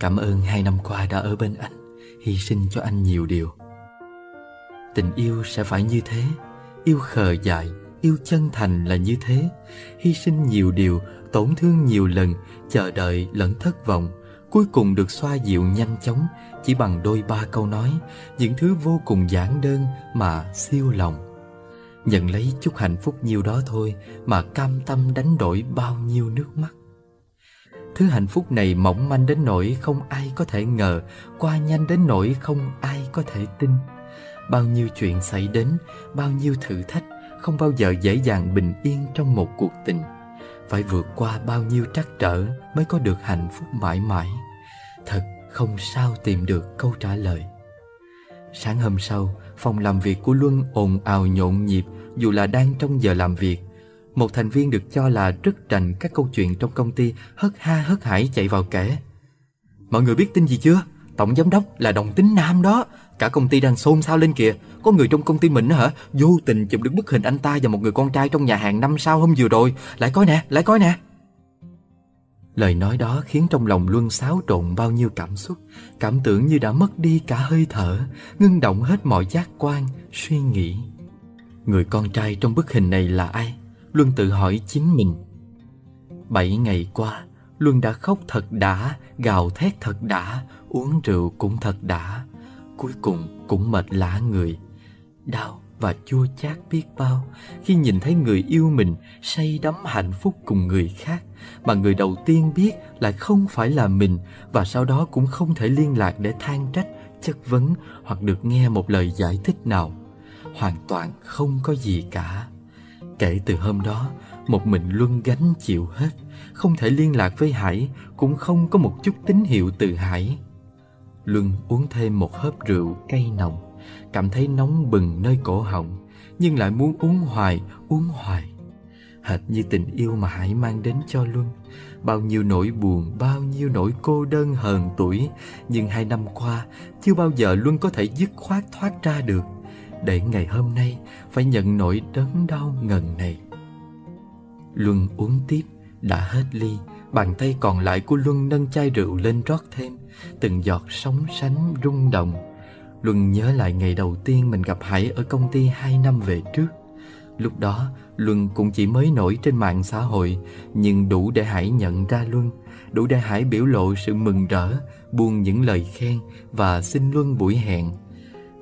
S1: Cảm ơn hai năm qua đã ở bên anh. Hy sinh cho anh nhiều điều. Tình yêu sẽ phải như thế, Yêu khờ dại, Yêu chân thành là như thế. Hy sinh nhiều điều, Tổn thương nhiều lần, Chờ đợi lẫn thất vọng, Cuối cùng được xoa dịu nhanh chóng, Chỉ bằng đôi ba câu nói, Những thứ vô cùng giản đơn Mà siêu lòng. Nhận lấy chút hạnh phúc nhiêu đó thôi Mà cam tâm đánh đổi bao nhiêu nước mắt. Thứ hạnh phúc này mỏng manh đến nỗi không ai có thể ngờ, Qua nhanh đến nỗi không ai có thể tin. Bao nhiêu chuyện xảy đến, Bao nhiêu thử thách, Không bao giờ dễ dàng bình yên trong một cuộc tình. Phải vượt qua bao nhiêu trắc trở Mới có được hạnh phúc mãi mãi? Thật không sao tìm được câu trả lời. Sáng hôm sau, Phòng làm việc của Luân ồn ào nhộn nhịp, Dù là đang trong giờ làm việc một thành viên được cho là rất rành các câu chuyện trong công ty Hất ha hất hải chạy vào kể. Mọi người biết tin gì chưa? Tổng giám đốc là đồng tính nam đó. Cả công ty đang xôn xao lên kìa. Có người trong công ty mình hả? Vô tình chụp được bức hình anh ta và một người con trai trong nhà hàng năm sau hôm vừa rồi. Lại coi nè, lại coi nè. Lời nói đó khiến trong lòng Luân xáo trộn bao nhiêu cảm xúc. Cảm tưởng như đã mất đi cả hơi thở Ngưng động hết mọi giác quan, suy nghĩ. Người con trai trong bức hình này là ai? Luân tự hỏi chính mình. Bảy ngày qua, Luân đã khóc thật đã, Gào thét thật đã, Uống rượu cũng thật đã. Cuối cùng cũng mệt lã người. Đau và chua chát biết bao. Khi nhìn thấy người yêu mình Say đắm hạnh phúc cùng người khác, Mà người đầu tiên biết lại không phải là mình, Và sau đó cũng không thể liên lạc để than trách, Chất vấn hoặc được nghe một lời giải thích nào. Hoàn toàn không có gì cả. Kể từ hôm đó Một mình Luân gánh chịu hết Không thể liên lạc với Hải Cũng không có một chút tín hiệu từ Hải. Luân uống thêm một hớp rượu cay nồng Cảm thấy nóng bừng nơi cổ họng Nhưng lại muốn uống hoài, uống hoài. Hệt như tình yêu mà Hải mang đến cho Luân Bao nhiêu nỗi buồn, bao nhiêu nỗi cô đơn hờn tuổi Nhưng hai năm qua Chưa bao giờ Luân có thể dứt khoát thoát ra được. Để ngày hôm nay Phải nhận nỗi đớn đau ngần này. Luân uống tiếp, Đã hết ly, Bàn tay còn lại của Luân nâng chai rượu lên rót thêm, Từng giọt sóng sánh rung động. Luân nhớ lại ngày đầu tiên mình gặp Hải ở công ty hai năm về trước. Lúc đó, Luân cũng chỉ mới nổi trên mạng xã hội, Nhưng đủ để Hải nhận ra Luân, Đủ để Hải biểu lộ sự mừng rỡ, Buông những lời khen Và xin Luân buổi hẹn.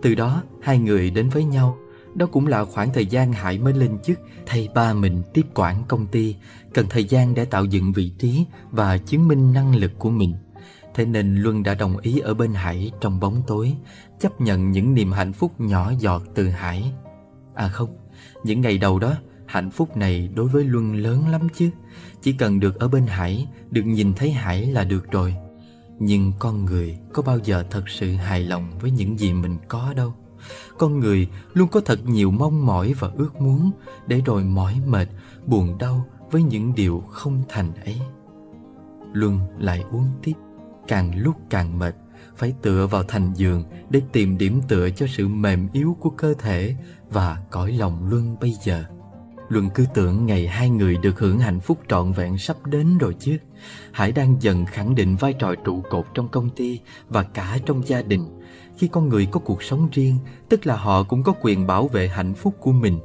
S1: Từ đó hai người đến với nhau. Đó cũng là khoảng thời gian Hải mới lên chức Thay ba mình tiếp quản công ty Cần thời gian để tạo dựng vị trí Và chứng minh năng lực của mình. Thế nên Luân đã đồng ý ở bên Hải trong bóng tối Chấp nhận những niềm hạnh phúc nhỏ giọt từ Hải. À không, những ngày đầu đó Hạnh phúc này đối với Luân lớn lắm chứ. Chỉ cần được ở bên Hải Được nhìn thấy Hải là được rồi. Nhưng con người có bao giờ thật sự hài lòng với những gì mình có đâu. Con người luôn có thật nhiều mong mỏi và ước muốn Để rồi mỏi mệt, buồn đau với những điều không thành ấy. Luân lại uống tiếp. Càng lúc càng mệt Phải tựa vào thành giường Để tìm điểm tựa cho sự mềm yếu của cơ thể Và cõi lòng Luân bây giờ. Luân cứ tưởng ngày hai người được hưởng hạnh phúc trọn vẹn sắp đến rồi chứ. Hải đang dần khẳng định vai trò trụ cột trong công ty Và cả trong gia đình. Khi con người có cuộc sống riêng, Tức là họ cũng có quyền bảo vệ hạnh phúc của mình.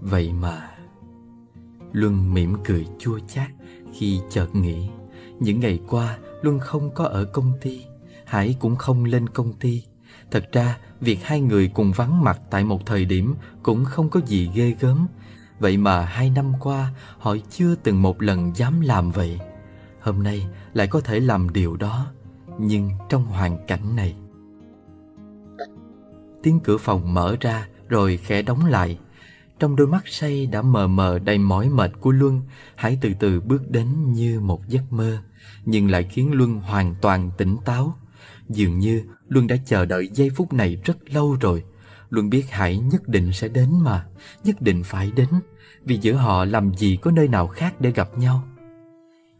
S1: Vậy mà, Luân mỉm cười chua chát khi chợt nghĩ, Những ngày qua Luân không có ở công ty, Hải cũng không lên công ty. Thật ra, việc hai người cùng vắng mặt tại một thời điểm Cũng không có gì ghê gớm. Vậy mà hai năm qua, Họ chưa từng một lần dám làm vậy. Hôm nay lại có thể làm điều đó, Nhưng trong hoàn cảnh này. Tiếng cửa phòng mở ra Rồi khẽ đóng lại. Trong đôi mắt say đã mờ mờ đầy mỏi mệt của Luân Hãy từ từ bước đến như một giấc mơ, Nhưng lại khiến Luân hoàn toàn tỉnh táo. Dường như Luân đã chờ đợi giây phút này rất lâu rồi. Luân biết Hải nhất định sẽ đến mà Nhất định phải đến Vì giữa họ làm gì có nơi nào khác để gặp nhau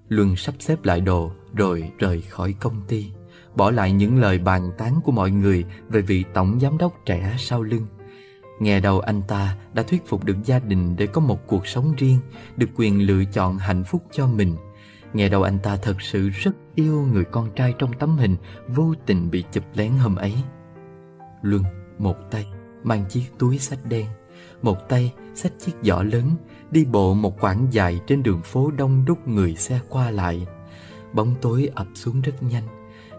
S1: Luân sắp xếp lại đồ Rồi rời khỏi công ty Bỏ lại những lời bàn tán của mọi người Về vị tổng giám đốc trẻ sau lưng Nghe đầu anh ta đã thuyết phục được gia đình để có một cuộc sống riêng, được quyền lựa chọn hạnh phúc cho mình. Nghe đầu anh ta thật sự rất yêu người con trai trong tấm hình vô tình bị chụp lén hôm ấy. Luân, một tay, mang chiếc túi sách đen, một tay xách chiếc giỏ lớn, đi bộ một quãng dài trên đường phố đông đúc người xe qua lại. Bóng tối ập xuống rất nhanh,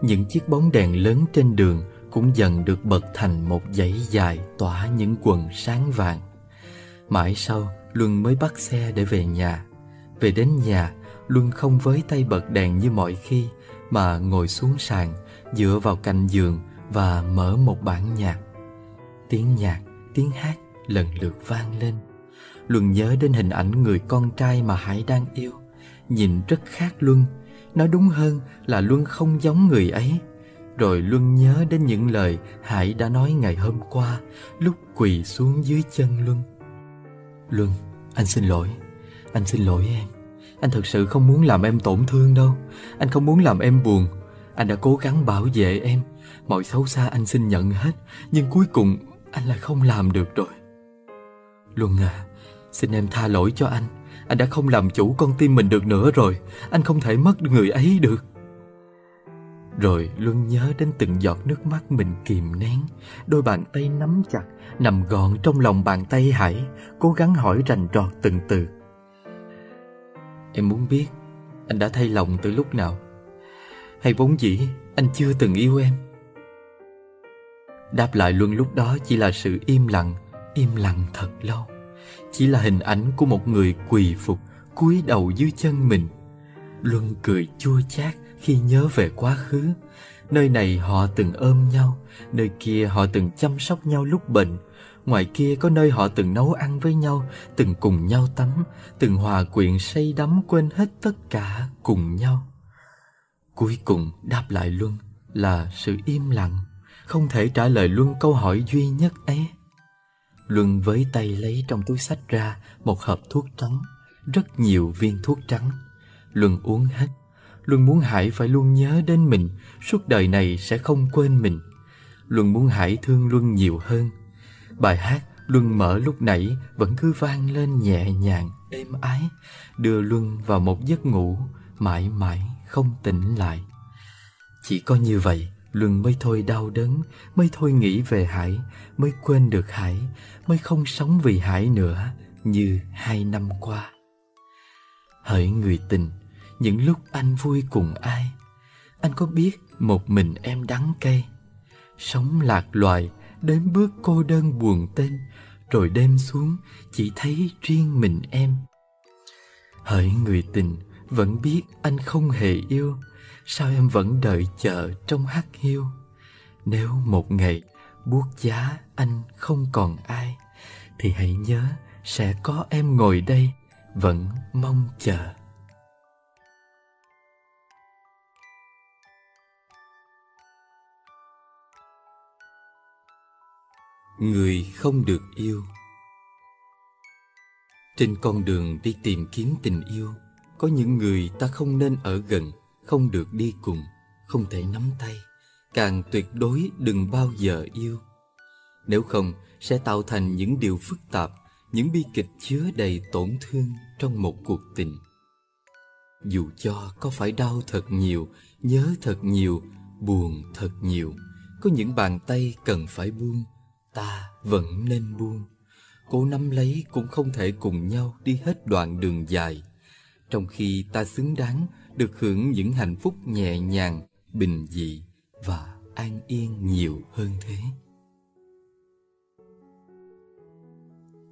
S1: những chiếc bóng đèn lớn trên đường cũng dần được bật thành một dãy dài tỏa những quần sáng vàng. Mãi sau, Luân mới bắt xe để về nhà. Về đến nhà, Luân không với tay bật đèn như mọi khi, mà ngồi xuống sàn, dựa vào cạnh giường và mở một bản nhạc. Tiếng nhạc, tiếng hát lần lượt vang lên. Luân nhớ đến hình ảnh người con trai mà Hải đang yêu. Nhìn rất khác Luân, nói đúng hơn là Luân không giống người ấy. Rồi Luân nhớ đến những lời Hải đã nói ngày hôm qua Lúc quỳ xuống dưới chân Luân Luân, anh xin lỗi. Anh xin lỗi em. Anh thật sự không muốn làm em tổn thương đâu. Anh không muốn làm em buồn. Anh đã cố gắng bảo vệ em. Mọi xấu xa anh xin nhận hết. Nhưng cuối cùng anh là không làm được rồi. Luân à Xin em tha lỗi cho anh. Anh đã không làm chủ con tim mình được nữa rồi. Anh không thể mất người ấy được. Rồi Luân nhớ đến từng giọt nước mắt mình kìm nén. Đôi bàn tay nắm chặt, Nằm gọn trong lòng bàn tay Hải, Cố gắng hỏi rành rọt từng từ. Em muốn biết, Anh đã thay lòng từ lúc nào? Hay vốn dĩ, Anh chưa từng yêu em? Đáp lại Luân lúc đó chỉ là sự im lặng Im lặng thật lâu. Chỉ là hình ảnh của một người quỳ phục, cúi đầu dưới chân mình. Luân cười chua chát khi nhớ về quá khứ. Nơi này họ từng ôm nhau, Nơi kia họ từng chăm sóc nhau lúc bệnh. Ngoài kia có nơi họ từng nấu ăn với nhau, Từng cùng nhau tắm, Từng hòa quyện say đắm quên hết tất cả cùng nhau. Cuối cùng đáp lại Luân là sự im lặng. Không thể trả lời Luân câu hỏi duy nhất ấy. Luân với tay lấy trong túi sách ra một hộp thuốc trắng Rất nhiều viên thuốc trắng. Luân uống hết. Luân muốn Hải phải luôn nhớ đến mình Suốt đời này sẽ không quên mình. Luân muốn Hải thương Luân nhiều hơn. Bài hát Luân mở lúc nãy Vẫn cứ vang lên nhẹ nhàng, êm ái Đưa Luân vào một giấc ngủ Mãi mãi không tỉnh lại. Chỉ có như vậy Luân mới thôi đau đớn, Mới thôi nghĩ về Hải, Mới quên được Hải, Mới không sống vì Hải nữa Như hai năm qua. Hỡi người tình, những lúc anh vui cùng ai? Anh có biết một mình em đắng cay sống lạc loài, đến bước cô đơn buồn tên, rồi đêm xuống chỉ thấy riêng mình em. Hỡi người tình, vẫn biết anh không hề yêu sao em vẫn đợi chờ trong hắt hiu? Nếu một ngày buốt giá anh không còn ai, thì hãy nhớ sẽ có em ngồi đây vẫn mong chờ. Người không được yêu. Trên con đường đi tìm kiếm tình yêu, Có những người ta không nên ở gần không được đi cùng, không thể nắm tay, càng tuyệt đối đừng bao giờ yêu. Nếu không, sẽ tạo thành những điều phức tạp, những bi kịch chứa đầy tổn thương trong một cuộc tình. Dù cho có phải đau thật nhiều, nhớ thật nhiều, buồn thật nhiều, có những bàn tay cần phải buông, ta vẫn nên buông. Cố nắm lấy cũng không thể cùng nhau đi hết đoạn đường dài, trong khi ta xứng đáng được hưởng những hạnh phúc nhẹ nhàng, bình dị và an yên nhiều hơn thế.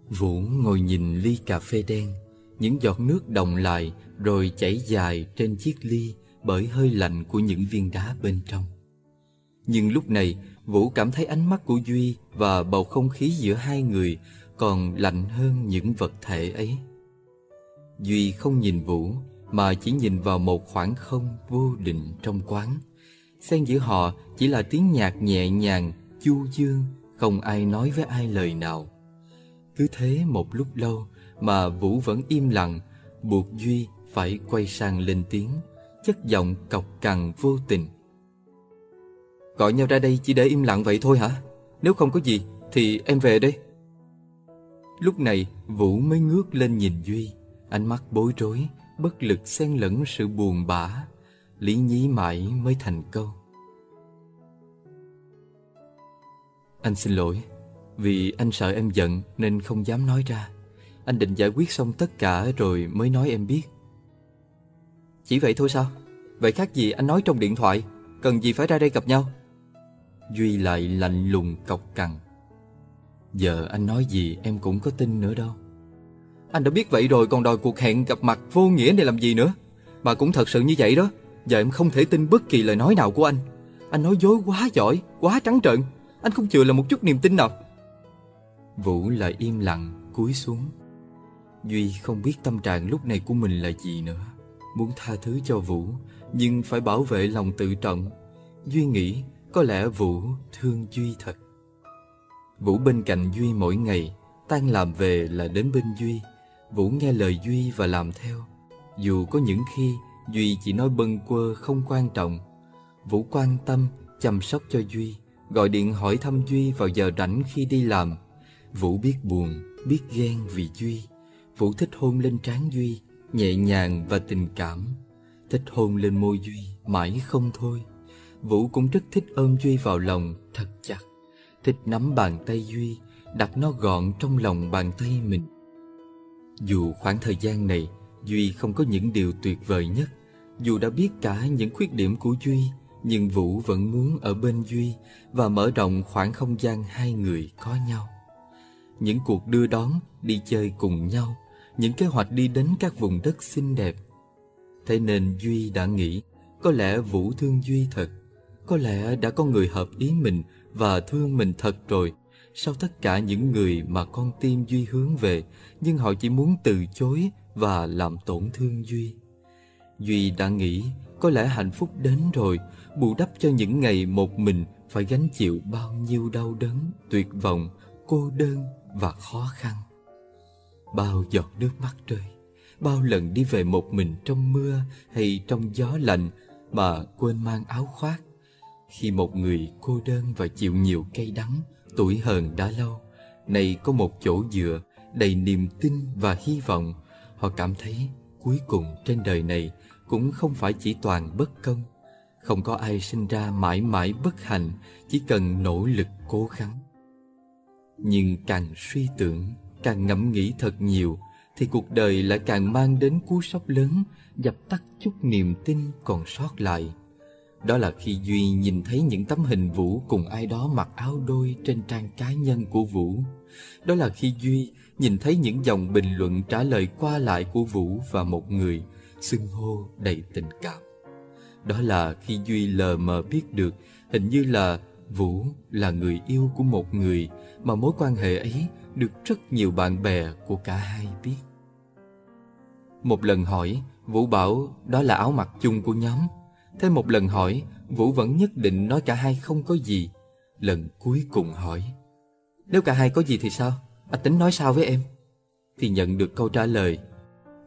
S1: Vũ ngồi nhìn ly cà phê đen, những giọt nước đồng lại rồi chảy dài trên chiếc ly bởi hơi lạnh của những viên đá bên trong. Nhưng lúc này, Vũ cảm thấy ánh mắt của Duy và bầu không khí giữa hai người còn lạnh hơn những vật thể ấy. Duy không nhìn Vũ mà chỉ nhìn vào một khoảng không vô định trong quán. Xen giữa họ chỉ là tiếng nhạc nhẹ nhàng, chu dương, không ai nói với ai lời nào. Cứ thế một lúc lâu mà Vũ vẫn im lặng, buộc Duy phải quay sang lên tiếng, chất giọng cọc cằn vô tình. Gọi nhau ra đây chỉ để im lặng vậy thôi hả? Nếu không có gì thì em về đây. Lúc này Vũ mới ngước lên nhìn Duy, ánh mắt bối rối, bất lực xen lẫn sự buồn bã, lý nhí mãi mới thành câu. Anh xin lỗi, vì anh sợ em giận nên không dám nói ra. Anh định giải quyết xong tất cả rồi mới nói em biết. Chỉ vậy thôi sao? Vậy khác gì anh nói trong điện thoại, cần gì phải ra đây gặp nhau? Duy lại lạnh lùng cọc cằn. Giờ anh nói gì em cũng có tin nữa đâu. Anh đã biết vậy rồi còn đòi cuộc hẹn gặp mặt vô nghĩa này làm gì nữa. Mà cũng thật sự như vậy đó. Giờ em không thể tin bất kỳ lời nói nào của anh. Anh nói dối quá giỏi, quá trắng trợn. Anh không chừa là một chút niềm tin nào. Vũ lại im lặng, cúi xuống. Duy không biết tâm trạng lúc này của mình là gì nữa. Muốn tha thứ cho Vũ, nhưng phải bảo vệ lòng tự trọng. Duy nghĩ có lẽ Vũ thương Duy thật. Vũ bên cạnh Duy mỗi ngày, tan làm về là đến bên Duy. Vũ nghe lời Duy và làm theo. Dù có những khi Duy chỉ nói bâng quơ không quan trọng. Vũ quan tâm, chăm sóc cho Duy, gọi điện hỏi thăm Duy vào giờ rảnh khi đi làm. Vũ biết buồn, biết ghen vì Duy. Vũ thích hôn lên trán Duy, nhẹ nhàng và tình cảm. Thích hôn lên môi Duy, mãi không thôi. Vũ cũng rất thích ôm Duy vào lòng thật chặt. Thích nắm bàn tay Duy, đặt nó gọn trong lòng bàn tay mình. Dù khoảng thời gian này, Duy không có những điều tuyệt vời nhất, dù đã biết cả những khuyết điểm của Duy, nhưng Vũ vẫn muốn ở bên Duy và mở rộng khoảng không gian hai người có nhau. Những cuộc đưa đón, đi chơi cùng nhau, những kế hoạch đi đến các vùng đất xinh đẹp. Thế nên Duy đã nghĩ, có lẽ Vũ thương Duy thật, có lẽ đã có người hợp ý mình và thương mình thật rồi. Sau tất cả những người mà con tim Duy hướng về, nhưng họ chỉ muốn từ chối và làm tổn thương Duy. Duy đã nghĩ có lẽ hạnh phúc đến rồi, bù đắp cho những ngày một mình phải gánh chịu bao nhiêu đau đớn, tuyệt vọng, cô đơn và khó khăn. Bao giọt nước mắt rơi, bao lần đi về một mình trong mưa hay trong gió lạnh mà quên mang áo khoác. Khi một người cô đơn và chịu nhiều cay đắng, tuổi hờn đã lâu, này có một chỗ dựa đầy niềm tin và hy vọng, họ cảm thấy cuối cùng trên đời này cũng không phải chỉ toàn bất công. Không có ai sinh ra mãi mãi bất hạnh, chỉ cần nỗ lực cố gắng. Nhưng càng suy tưởng, càng ngẫm nghĩ thật nhiều, thì cuộc đời lại càng mang đến cú sốc lớn, dập tắt chút niềm tin còn sót lại. Đó là khi Duy nhìn thấy những tấm hình Vũ cùng ai đó mặc áo đôi trên trang cá nhân của Vũ. Đó là khi Duy nhìn thấy những dòng bình luận trả lời qua lại của Vũ và một người, xưng hô đầy tình cảm. Đó là khi Duy lờ mờ biết được hình như là Vũ là người yêu của một người mà mối quan hệ ấy được rất nhiều bạn bè của cả hai biết. Một lần hỏi, Vũ bảo đó là áo mặc chung của nhóm. Thêm một lần hỏi, Vũ vẫn nhất định nói cả hai không có gì. Lần cuối cùng hỏi, nếu cả hai có gì thì sao? Anh tính nói sao với em? Thì nhận được câu trả lời,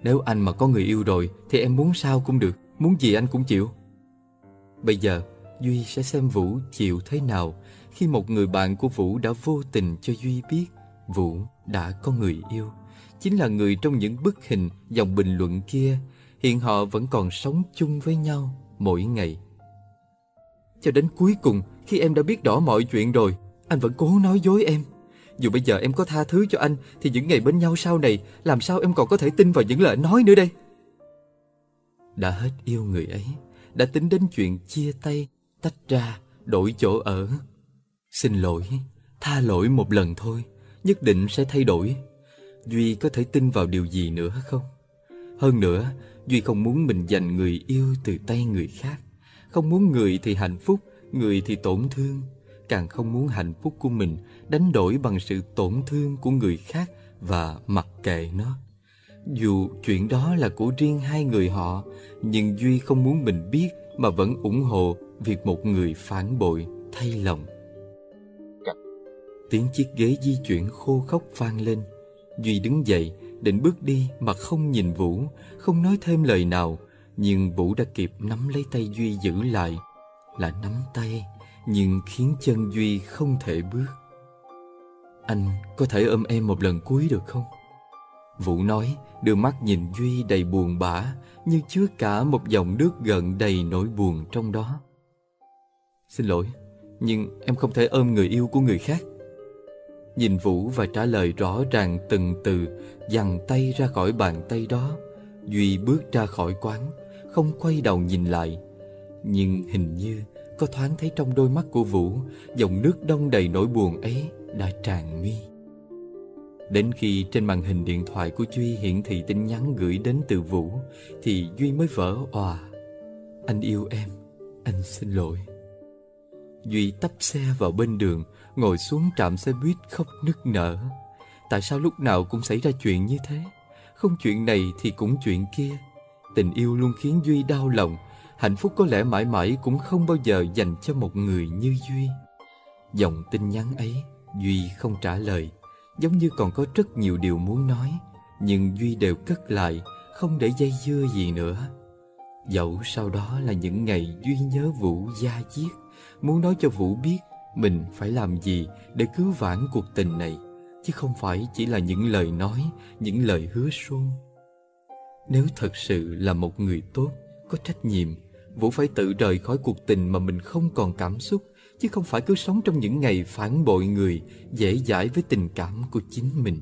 S1: nếu anh mà có người yêu rồi thì em muốn sao cũng được, muốn gì anh cũng chịu. Bây giờ, Duy sẽ xem Vũ chịu thế nào khi một người bạn của Vũ đã vô tình cho Duy biết Vũ đã có người yêu. Chính là người trong những bức hình, dòng bình luận kia. Hiện họ vẫn còn sống chung với nhau mỗi ngày. Cho đến cuối cùng, khi em đã biết rõ mọi chuyện rồi, anh vẫn cố nói dối em. Dù bây giờ em có tha thứ cho anh, thì những ngày bên nhau sau này, làm sao em còn có thể tin vào những lời nói nữa đây? Đã hết yêu người ấy, đã tính đến chuyện chia tay, tách ra, đổi chỗ ở. Xin lỗi, tha lỗi một lần thôi, nhất định sẽ thay đổi. Duy có thể tin vào điều gì nữa không? Hơn nữa, Duy không muốn mình giành người yêu từ tay người khác. Không muốn người thì hạnh phúc, người thì tổn thương. Càng không muốn hạnh phúc của mình đánh đổi bằng sự tổn thương của người khác và mặc kệ nó. Dù chuyện đó là của riêng hai người họ, nhưng Duy không muốn mình biết mà vẫn ủng hộ việc một người phản bội thay lòng. Tiếng chiếc ghế di chuyển khô khốc vang lên. Duy đứng dậy, định bước đi mà không nhìn Vũ, không nói thêm lời nào. Nhưng Vũ đã kịp nắm lấy tay Duy giữ lại. Là nắm tay, nhưng khiến chân Duy không thể bước. Anh có thể ôm em một lần cuối được không? Vũ nói, đưa mắt nhìn Duy đầy buồn bã, như chứa cả một dòng nước gần đầy nỗi buồn trong đó. Xin lỗi, nhưng em không thể ôm người yêu của người khác. Nhìn Vũ và trả lời rõ ràng từng từ, dằn tay ra khỏi bàn tay đó. Duy bước ra khỏi quán, không quay đầu nhìn lại. Nhưng hình như có thoáng thấy trong đôi mắt của Vũ, dòng nước đông đầy nỗi buồn ấy đã tràn mi. Đến khi trên màn hình điện thoại của Duy hiển thị tin nhắn gửi đến từ Vũ, thì Duy mới vỡ òa. Anh yêu em, anh xin lỗi. Duy tấp xe vào bên đường, ngồi xuống trạm xe buýt khóc nức nở. Tại sao lúc nào cũng xảy ra chuyện như thế? Không chuyện này thì cũng chuyện kia. Tình yêu luôn khiến Duy đau lòng. Hạnh phúc có lẽ mãi mãi cũng không bao giờ dành cho một người như Duy. Dòng tin nhắn ấy, Duy không trả lời. Giống như còn có rất nhiều điều muốn nói. Nhưng Duy đều cất lại, không để dây dưa gì nữa. Dẫu sau đó là những ngày Duy nhớ Vũ da diết, muốn nói cho Vũ biết mình phải làm gì để cứu vãn cuộc tình này, chứ không phải chỉ là những lời nói, những lời hứa suông. Nếu thật sự là một người tốt, có trách nhiệm, Vũ phải tự rời khỏi cuộc tình mà mình không còn cảm xúc, chứ không phải cứ sống trong những ngày phản bội người, dễ dãi với tình cảm của chính mình.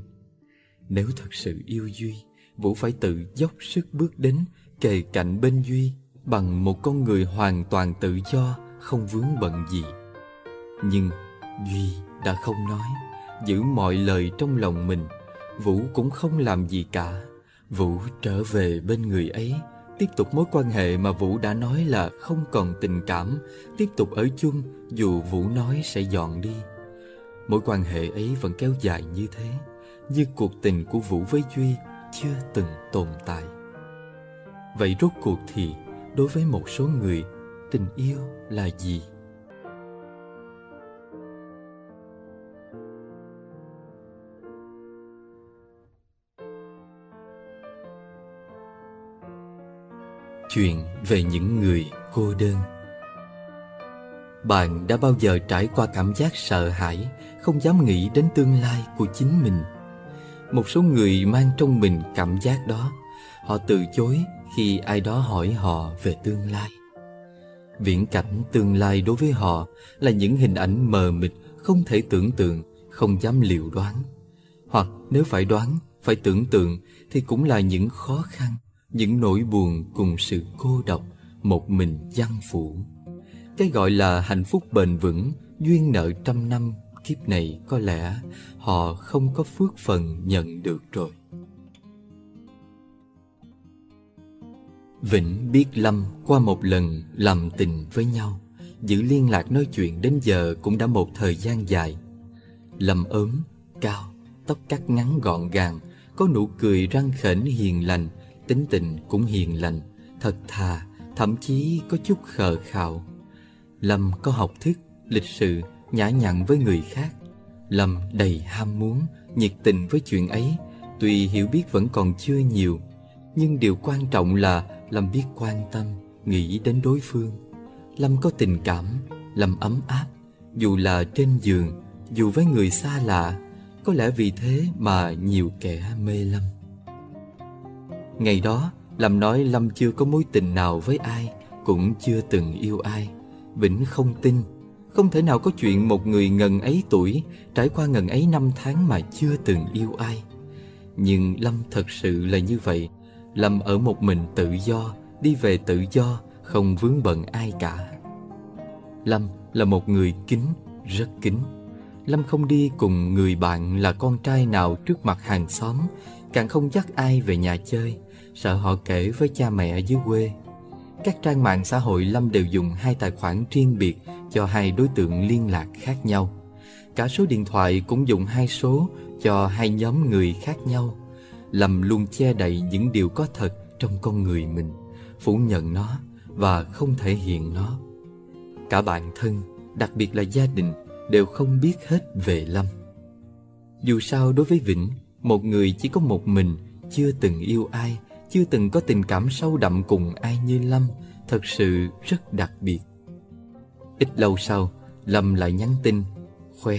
S1: Nếu thật sự yêu Duy, Vũ phải tự dốc sức bước đến, kề cạnh bên Duy bằng một con người hoàn toàn tự do, không vướng bận gì. Nhưng Duy đã không nói, Giữ mọi lời trong lòng mình. Vũ cũng không làm gì cả. Vũ trở về bên người ấy, Tiếp tục mối quan hệ mà Vũ đã nói là không còn tình cảm. Tiếp tục ở chung, dù Vũ nói sẽ dọn đi. Mối quan hệ ấy vẫn kéo dài như thế, Như cuộc tình của Vũ với Duy chưa từng tồn tại. Vậy rốt cuộc thì, đối với một số người, Tình yêu là gì? Chuyện về những người cô đơn. Bạn đã bao giờ trải qua cảm giác sợ hãi, Không dám nghĩ đến tương lai của chính mình? Một số người mang trong mình cảm giác đó, Họ từ chối khi ai đó hỏi họ về tương lai. Viễn cảnh tương lai đối với họ Là những hình ảnh mờ mịt, Không thể tưởng tượng, Không dám liệu đoán. Hoặc nếu phải đoán, Phải tưởng tượng Thì cũng là những khó khăn những nỗi buồn cùng sự cô độc một mình giăng phủ. Cái gọi là hạnh phúc bền vững, duyên nợ trăm năm, kiếp này có lẽ họ không có phước phần nhận được rồi. Vĩnh biết lâm qua một lần làm tình với nhau, giữ liên lạc nói chuyện đến giờ cũng đã một thời gian dài. Lâm ốm, cao, tóc cắt ngắn gọn gàng, có nụ cười răng khểnh hiền lành tính tình cũng hiền lành, thật thà, thậm chí có chút khờ khạo. Lâm có học thức, lịch sự, nhã nhặn với người khác. Lâm đầy ham muốn, nhiệt tình với chuyện ấy, tuy hiểu biết vẫn còn chưa nhiều, nhưng điều quan trọng là Lâm biết quan tâm, nghĩ đến đối phương. Lâm có tình cảm Lâm ấm áp Dù là trên giường Dù với người xa lạ Có lẽ vì thế mà nhiều kẻ mê Lâm Ngày đó, Lâm nói Lâm chưa có mối tình nào với ai, Cũng chưa từng yêu ai. Vĩnh không tin. Không thể nào có chuyện một người ngần ấy tuổi, Trải qua ngần ấy năm tháng mà chưa từng yêu ai. Nhưng Lâm thật sự là như vậy. Lâm ở một mình tự do, Đi về tự do, Không vướng bận ai cả. Lâm là một người kính, Rất kính. Lâm không đi cùng người bạn là con trai nào trước mặt hàng xóm, Càng không dắt ai về nhà chơi. Sợ họ kể với cha mẹ dưới quê. Các trang mạng xã hội Lâm đều dùng hai tài khoản riêng biệt Cho hai đối tượng liên lạc khác nhau. Cả số điện thoại cũng dùng hai số Cho hai nhóm người khác nhau. Lâm luôn che đậy những điều có thật trong con người mình Phủ nhận nó và không thể hiện nó. Cả bạn thân, đặc biệt là gia đình Đều không biết hết về Lâm. Dù sao đối với Vĩnh Một người chỉ có một mình Chưa từng yêu ai chưa từng có tình cảm sâu đậm cùng ai như Lâm Thật sự rất đặc biệt. Ít lâu sau Lâm lại nhắn tin Khoe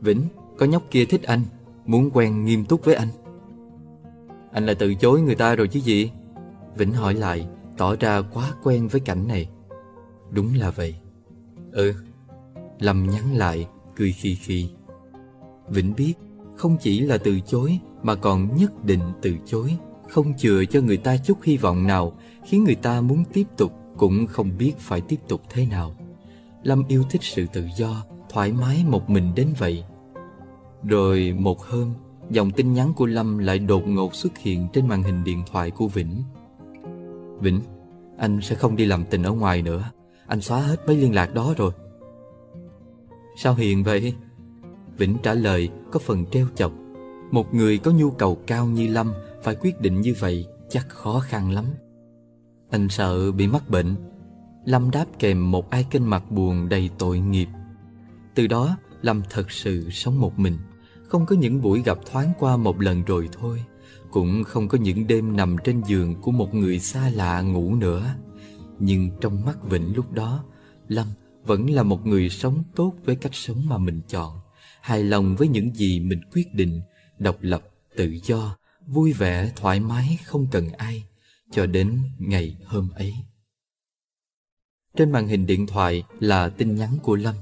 S1: Vĩnh, có nhóc kia thích anh Muốn quen nghiêm túc với anh. Anh lại từ chối người ta rồi chứ gì? Vĩnh hỏi lại Tỏ ra quá quen với cảnh này. Đúng là vậy. Ừ. Lâm nhắn lại Cười khi khi Vĩnh biết Không chỉ là từ chối Mà còn nhất định từ chối không chừa cho người ta chút hy vọng nào khiến người ta muốn tiếp tục cũng không biết phải tiếp tục thế nào. Lâm yêu thích sự tự do, thoải mái một mình đến vậy. Rồi một hôm, dòng tin nhắn của Lâm lại đột ngột xuất hiện trên màn hình điện thoại của Vĩnh. Vĩnh, anh sẽ không đi làm tình ở ngoài nữa. Anh xóa hết mấy liên lạc đó rồi. Sao hiền vậy? Vĩnh trả lời có phần treo chọc. Một người có nhu cầu cao như Lâm phải quyết định như vậy chắc khó khăn lắm. Anh sợ bị mắc bệnh. Lâm đáp kèm một ai kênh mặt buồn đầy tội nghiệp. Từ đó Lâm thật sự sống một mình. Không có những buổi gặp thoáng qua một lần rồi thôi. Cũng không có những đêm nằm trên giường của một người xa lạ ngủ nữa. Nhưng trong mắt Vĩnh lúc đó Lâm vẫn là một người sống tốt với cách sống mà mình chọn. Hài lòng với những gì mình quyết định Độc lập, tự do vui vẻ, thoải mái, không cần ai, cho đến ngày hôm ấy. Trên màn hình điện thoại là tin nhắn của lâm.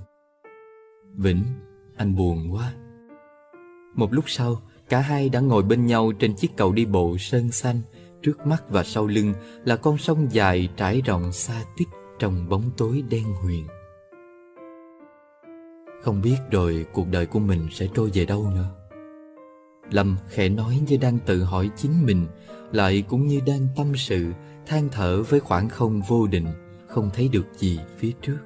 S1: Vĩnh, anh buồn quá. Một lúc sau, cả hai đã ngồi bên nhau trên chiếc cầu đi bộ sơn xanh, trước mắt và sau lưng là con sông dài trải rộng xa tít trong bóng tối đen huyền. Không biết rồi cuộc đời của mình sẽ trôi về đâu nữa. Lâm khẽ nói như đang tự hỏi chính mình, Lại cũng như đang tâm sự, than thở với khoảng không vô định, Không thấy được gì phía trước.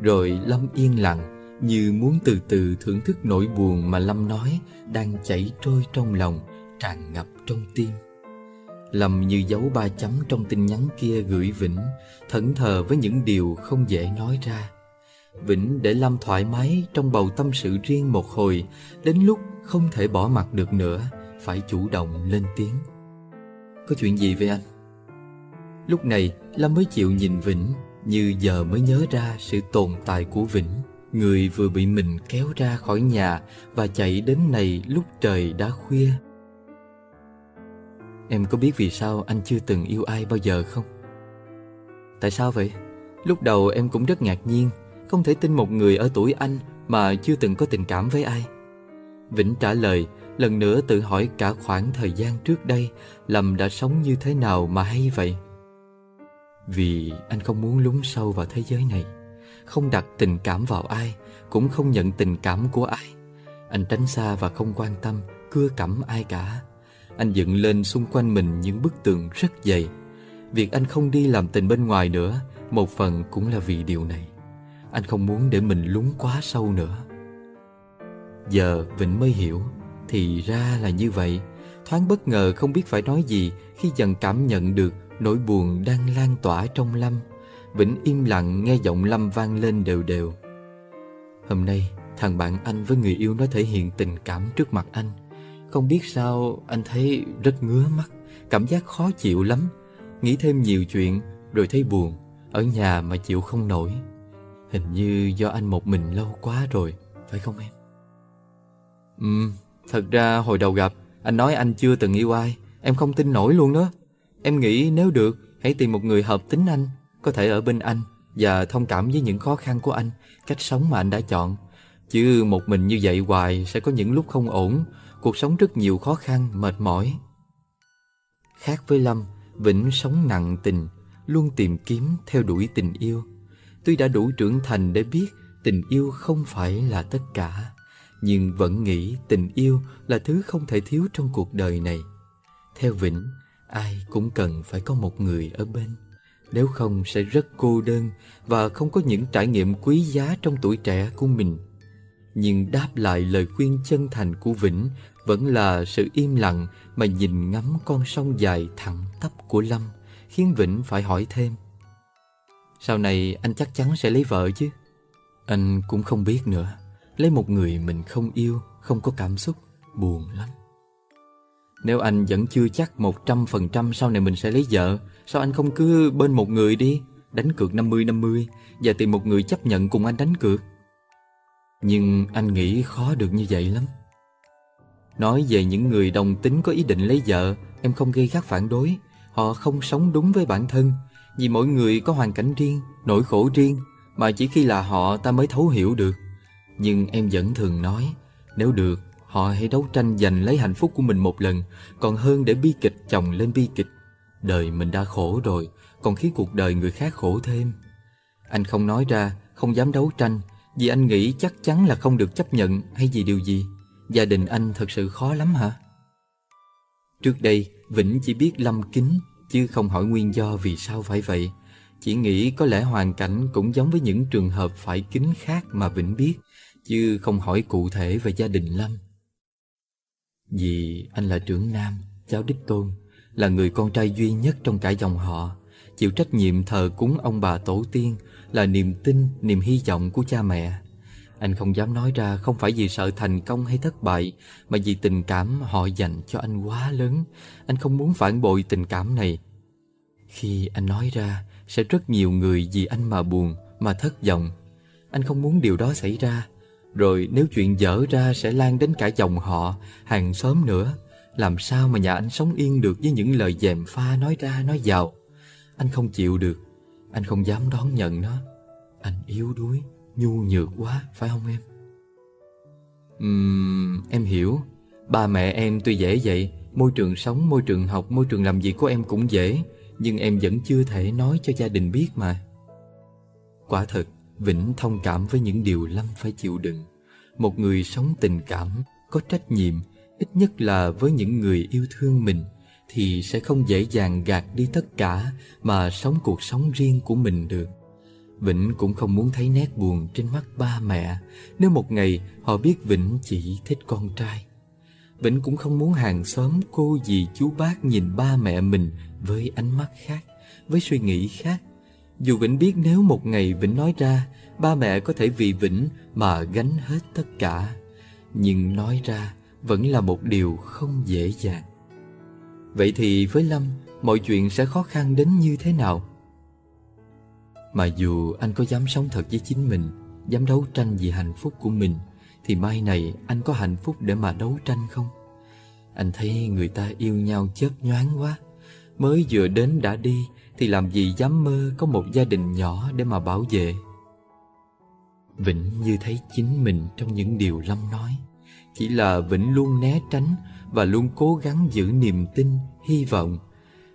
S1: Rồi Lâm yên lặng, Như muốn từ từ thưởng thức nỗi buồn mà Lâm nói, Đang chảy trôi trong lòng, Tràn ngập trong tim. Lâm như dấu ba chấm trong tin nhắn kia gửi Vĩnh, Thẫn thờ với những điều không dễ nói ra. Vĩnh để Lâm thoải mái trong bầu tâm sự riêng một hồi, Đến lúc không thể bỏ mặt được nữa, Phải chủ động lên tiếng Có chuyện gì với anh? Lúc này, Lâm mới chịu nhìn Vĩnh, Như giờ mới nhớ ra sự tồn tại của Vĩnh Người vừa bị mình kéo ra khỏi nhà Và chạy đến này lúc trời đã khuya Em có biết vì sao anh chưa từng yêu ai bao giờ không? Tại sao vậy? Lúc đầu em cũng rất ngạc nhiên không thể tin một người ở tuổi anh Mà chưa từng có tình cảm với ai. Vĩnh trả lời, lần nữa tự hỏi cả khoảng thời gian trước đây Lâm đã sống như thế nào mà hay vậy? Vì anh không muốn lún sâu vào thế giới này Không đặt tình cảm vào ai Cũng không nhận tình cảm của ai. Anh tránh xa và không quan tâm Cưa cẩm ai cả. Anh dựng lên xung quanh mình những bức tường rất dày. Việc anh không đi làm tình bên ngoài nữa Một phần cũng là vì điều này. Anh không muốn để mình lún quá sâu nữa. Giờ Vịnh mới hiểu, Thì ra là như vậy. Thoáng bất ngờ không biết phải nói gì Khi dần cảm nhận được nỗi buồn đang lan tỏa trong Lâm. Vĩnh im lặng nghe giọng Lâm vang lên đều đều. Hôm nay, thằng bạn anh với người yêu nó thể hiện tình cảm trước mặt anh. Không biết sao anh thấy rất ngứa mắt, Cảm giác khó chịu lắm. Nghĩ thêm nhiều chuyện, rồi thấy buồn. Ở nhà mà chịu không nổi. Hình như do anh một mình lâu quá rồi Phải không em? Ừ, thật ra hồi đầu gặp Anh nói anh chưa từng yêu ai. Em không tin nổi luôn đó. Em nghĩ nếu được Hãy tìm một người hợp tính anh Có thể ở bên anh Và thông cảm với những khó khăn của anh Cách sống mà anh đã chọn. Chứ một mình như vậy hoài Sẽ có những lúc không ổn Cuộc sống rất nhiều khó khăn, mệt mỏi. Khác với Lâm Vĩnh sống nặng tình Luôn tìm kiếm theo đuổi tình yêu. Tuy đã đủ trưởng thành để biết Tình yêu không phải là tất cả, Nhưng vẫn nghĩ tình yêu Là thứ không thể thiếu trong cuộc đời này. Theo Vĩnh, Ai cũng cần phải có một người ở bên. Nếu không sẽ rất cô đơn Và không có những trải nghiệm quý giá trong tuổi trẻ của mình. Nhưng đáp lại lời khuyên chân thành của Vĩnh Vẫn là sự im lặng Mà nhìn ngắm con sông dài thẳng tắp của Lâm, Khiến Vĩnh phải hỏi thêm. Sau này anh chắc chắn sẽ lấy vợ chứ. Anh cũng không biết nữa. Lấy một người mình không yêu, Không có cảm xúc, Buồn lắm. Nếu anh vẫn chưa chắc một trăm phần trăm sau này mình sẽ lấy vợ, Sao anh không cứ bên một người đi, Đánh cược 50-50 Và tìm một người chấp nhận cùng anh đánh cược? Nhưng anh nghĩ khó được như vậy lắm. Nói về những người đồng tính có ý định lấy vợ, Em không gây gắt phản đối. Họ không sống đúng với bản thân vì mỗi người có hoàn cảnh riêng, Nỗi khổ riêng, Mà chỉ khi là họ ta mới thấu hiểu được. Nhưng em vẫn thường nói, Nếu được, Họ hãy đấu tranh giành lấy hạnh phúc của mình một lần, Còn hơn để bi kịch chồng lên bi kịch. Đời mình đã khổ rồi, Còn khiến cuộc đời người khác khổ thêm. Anh không nói ra, Không dám đấu tranh, Vì anh nghĩ chắc chắn là không được chấp nhận Hay gì điều gì. Gia đình anh thật sự khó lắm hả? Trước đây, Vĩnh chỉ biết lâm kính Chứ không hỏi nguyên do vì sao phải vậy. Chỉ nghĩ có lẽ hoàn cảnh cũng giống với những trường hợp phải kính khác mà Vĩnh biết Chứ không hỏi cụ thể về gia đình Lâm. Vì anh là trưởng nam, cháu đích tôn Là người con trai duy nhất trong cả dòng họ. Chịu trách nhiệm thờ cúng ông bà tổ tiên Là niềm tin, niềm hy vọng của cha mẹ. Anh không dám nói ra không phải vì sợ thành công hay thất bại Mà vì tình cảm họ dành cho anh quá lớn Anh không muốn phản bội tình cảm này Khi anh nói ra Sẽ rất nhiều người vì anh mà buồn, mà thất vọng Anh không muốn điều đó xảy ra rồi nếu chuyện dở ra sẽ lan đến cả dòng họ, hàng xóm nữa. Làm sao mà nhà anh sống yên được với những lời dèm pha nói ra nói vào. Anh không chịu được, anh không dám đón nhận nó. Anh yếu đuối, nhu nhược quá, phải không em? Uhm, em hiểu. Ba mẹ em tuy dễ vậy, môi trường sống, môi trường học, môi trường làm việc của em cũng dễ. Nhưng em vẫn chưa thể nói cho gia đình biết mà. Quả thật, Vĩnh thông cảm với những điều Lâm phải chịu đựng. Một người sống tình cảm, có trách nhiệm, ít nhất là với những người yêu thương mình, thì sẽ không dễ dàng gạt đi tất cả mà sống cuộc sống riêng của mình được. Vĩnh cũng không muốn thấy nét buồn trên mắt ba mẹ nếu một ngày họ biết Vĩnh chỉ thích con trai. Vĩnh cũng không muốn hàng xóm cô dì chú bác nhìn ba mẹ mình với ánh mắt khác, với suy nghĩ khác. Dù Vĩnh biết nếu một ngày Vĩnh nói ra Ba mẹ có thể vì Vĩnh mà gánh hết tất cả. Nhưng nói ra vẫn là một điều không dễ dàng. Vậy thì với Lâm Mọi chuyện sẽ khó khăn đến như thế nào? Mà dù anh có dám sống thật với chính mình Dám đấu tranh vì hạnh phúc của mình Thì mai này anh có hạnh phúc để mà đấu tranh không? Anh thấy người ta yêu nhau chớp nhoáng quá. Mới vừa đến đã đi thì làm gì dám mơ có một gia đình nhỏ để mà bảo vệ? Vĩnh như thấy chính mình trong những điều Lâm nói. Chỉ là Vĩnh luôn né tránh Và luôn cố gắng giữ niềm tin, hy vọng.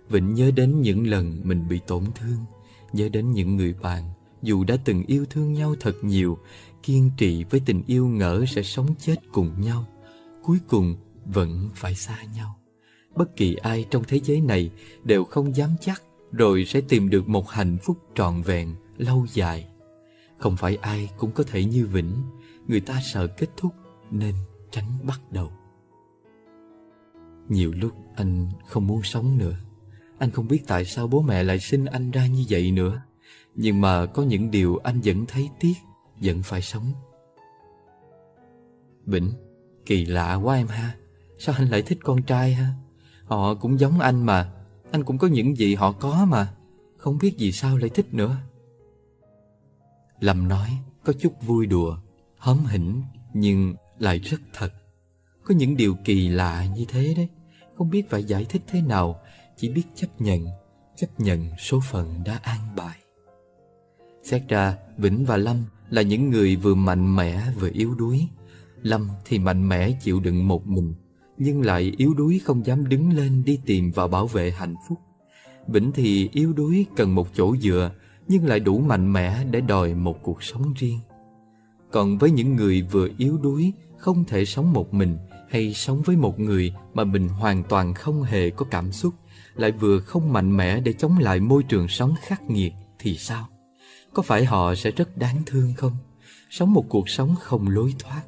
S1: Vĩnh nhớ đến những lần mình bị tổn thương. Nhớ đến những người bạn Dù đã từng yêu thương nhau thật nhiều Kiên trì với tình yêu ngỡ sẽ sống chết cùng nhau Cuối cùng vẫn phải xa nhau Bất kỳ ai trong thế giới này đều không dám chắc rồi sẽ tìm được một hạnh phúc trọn vẹn, lâu dài. Không phải ai cũng có thể như Vĩnh, người ta sợ kết thúc nên tránh bắt đầu. Nhiều lúc anh không muốn sống nữa. Anh không biết tại sao bố mẹ lại sinh anh ra như vậy nữa. Nhưng mà có những điều anh vẫn thấy tiếc, vẫn phải sống. Bỉnh kỳ lạ quá em ha. Sao anh lại thích con trai ha? Họ cũng giống anh mà anh cũng có những gì họ có mà Không biết vì sao lại thích nữa Lâm nói có chút vui đùa, hóm hỉnh nhưng lại rất thật. Có những điều kỳ lạ như thế đấy, không biết phải giải thích thế nào, chỉ biết chấp nhận, chấp nhận số phận đã an bài. Xét ra, Vĩnh và Lâm là những người vừa mạnh mẽ vừa yếu đuối. Lâm thì mạnh mẽ chịu đựng một mình, nhưng lại yếu đuối không dám đứng lên đi tìm và bảo vệ hạnh phúc. Vĩnh thì yếu đuối cần một chỗ dựa, nhưng lại đủ mạnh mẽ để đòi một cuộc sống riêng. Còn với những người vừa yếu đuối, không thể sống một mình hay sống với một người mà mình hoàn toàn không hề có cảm xúc, lại vừa không mạnh mẽ để chống lại môi trường sống khắc nghiệt thì sao? Có phải họ sẽ rất đáng thương không? Sống một cuộc sống không lối thoát.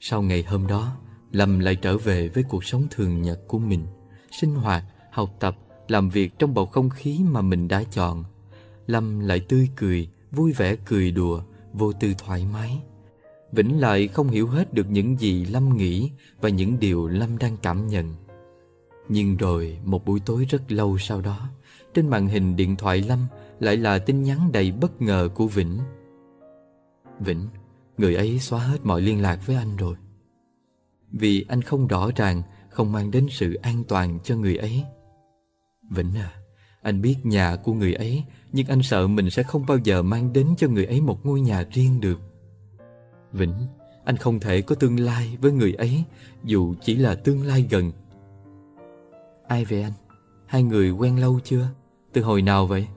S1: Sau ngày hôm đó, Lâm lại trở về với cuộc sống thường nhật của mình, sinh hoạt, học tập, làm việc trong bầu không khí mà mình đã chọn. Lâm lại tươi cười, vui vẻ cười đùa, vô tư thoải mái. Vĩnh lại không hiểu hết được những gì Lâm nghĩ và những điều Lâm đang cảm nhận. Nhưng rồi một buổi tối rất lâu sau đó, trên màn hình điện thoại Lâm lại là tin nhắn đầy bất ngờ của Vĩnh. Vĩnh, người ấy xóa hết mọi liên lạc với anh rồi. Vì anh không rõ ràng, không mang đến sự an toàn cho người ấy. Vĩnh à, anh biết nhà của người ấy, nhưng anh sợ mình sẽ không bao giờ mang đến cho người ấy một ngôi nhà riêng được. Vĩnh, anh không thể có tương lai với người ấy, dù chỉ là tương lai gần. Ai về anh? Hai người quen lâu chưa? Từ hồi nào vậy?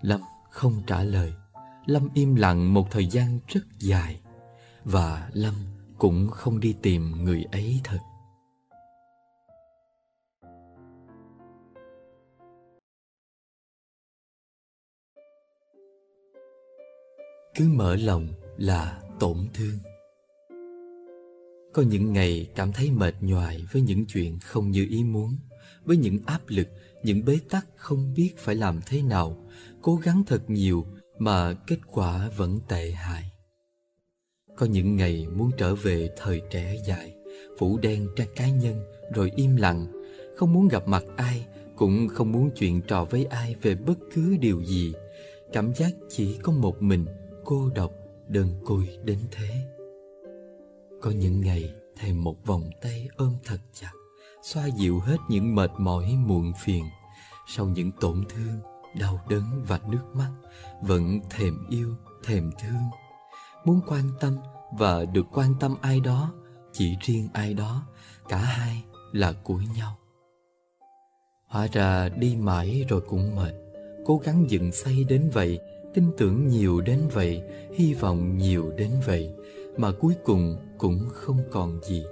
S1: Lâm không trả lời. Lâm im lặng một thời gian rất dài. Và Lâm cũng không đi tìm người ấy thật. Cứ mở lòng là tổn thương. Có những ngày cảm thấy mệt nhoài với những chuyện không như ý muốn, với những áp lực, những bế tắc không biết phải làm thế nào, cố gắng thật nhiều mà kết quả vẫn tệ hại. Có những ngày muốn trở về thời trẻ dài, phủ đen trang cá nhân rồi im lặng, không muốn gặp mặt ai, cũng không muốn chuyện trò với ai về bất cứ điều gì. Cảm giác chỉ có một mình, cô độc, đơn côi đến thế. Có những ngày thèm một vòng tay ôm thật chặt, xoa dịu hết những mệt mỏi muộn phiền. Sau những tổn thương, đau đớn và nước mắt, vẫn thèm yêu, thèm thương. Muốn quan tâm và được quan tâm ai đó, chỉ riêng ai đó, cả hai là của nhau. Hóa ra đi mãi rồi cũng mệt, cố gắng dựng xây đến vậy, tin tưởng nhiều đến vậy, hy vọng nhiều đến vậy, mà cuối cùng cũng không còn gì.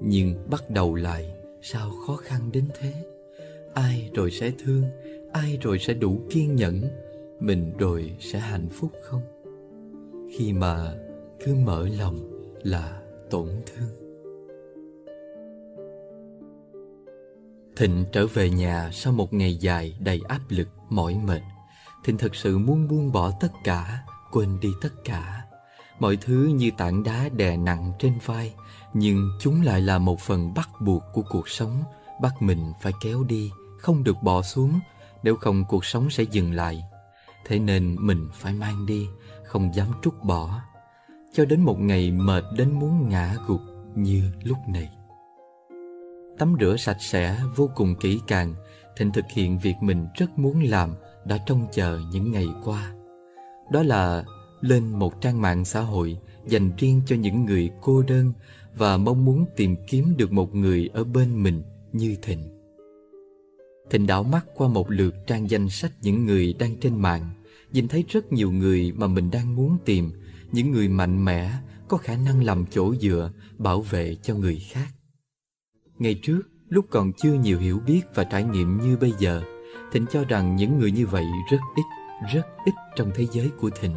S1: Nhưng bắt đầu lại, sao khó khăn đến thế? Ai rồi sẽ thương, ai rồi sẽ đủ kiên nhẫn, mình rồi sẽ hạnh phúc không? Khi mà cứ mở lòng là tổn thương. Thịnh trở về nhà sau một ngày dài đầy áp lực, mỏi mệt. Thịnh thật sự muốn buông bỏ tất cả, quên đi tất cả. Mọi thứ như tảng đá đè nặng trên vai, nhưng chúng lại là một phần bắt buộc của cuộc sống, bắt mình phải kéo đi, không được bỏ xuống, nếu không cuộc sống sẽ dừng lại. Thế nên mình phải mang đi, không dám trút bỏ. Cho đến một ngày mệt đến muốn ngã gục như lúc này. Tắm rửa sạch sẽ vô cùng kỹ càng, Thịnh thực hiện việc mình rất muốn làm đã trông chờ những ngày qua. Đó là lên một trang mạng xã hội dành riêng cho những người cô đơn và mong muốn tìm kiếm được một người ở bên mình như Thịnh. Thịnh đảo mắt qua một lượt trang danh sách những người đang trên mạng, nhìn thấy rất nhiều người mà mình đang muốn tìm, những người mạnh mẽ, có khả năng làm chỗ dựa, bảo vệ cho người khác. Ngày trước, lúc còn chưa nhiều hiểu biết và trải nghiệm như bây giờ, Thịnh cho rằng những người như vậy rất ít, rất ít trong thế giới của Thịnh.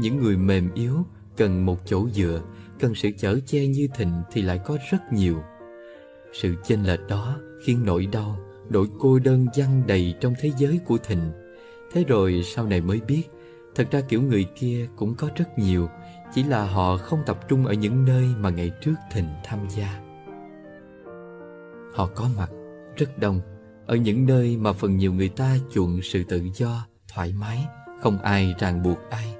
S1: Những người mềm yếu, cần một chỗ dựa, cần sự chở che như Thịnh thì lại có rất nhiều. Sự chênh lệch đó khiến nỗi đau, nỗi cô đơn văng đầy trong thế giới của Thịnh. Thế rồi sau này mới biết, thật ra kiểu người kia cũng có rất nhiều, chỉ là họ không tập trung ở những nơi mà ngày trước Thịnh tham gia. Họ có mặt rất đông ở những nơi mà phần nhiều người ta chuộng sự tự do, thoải mái, không ai ràng buộc ai.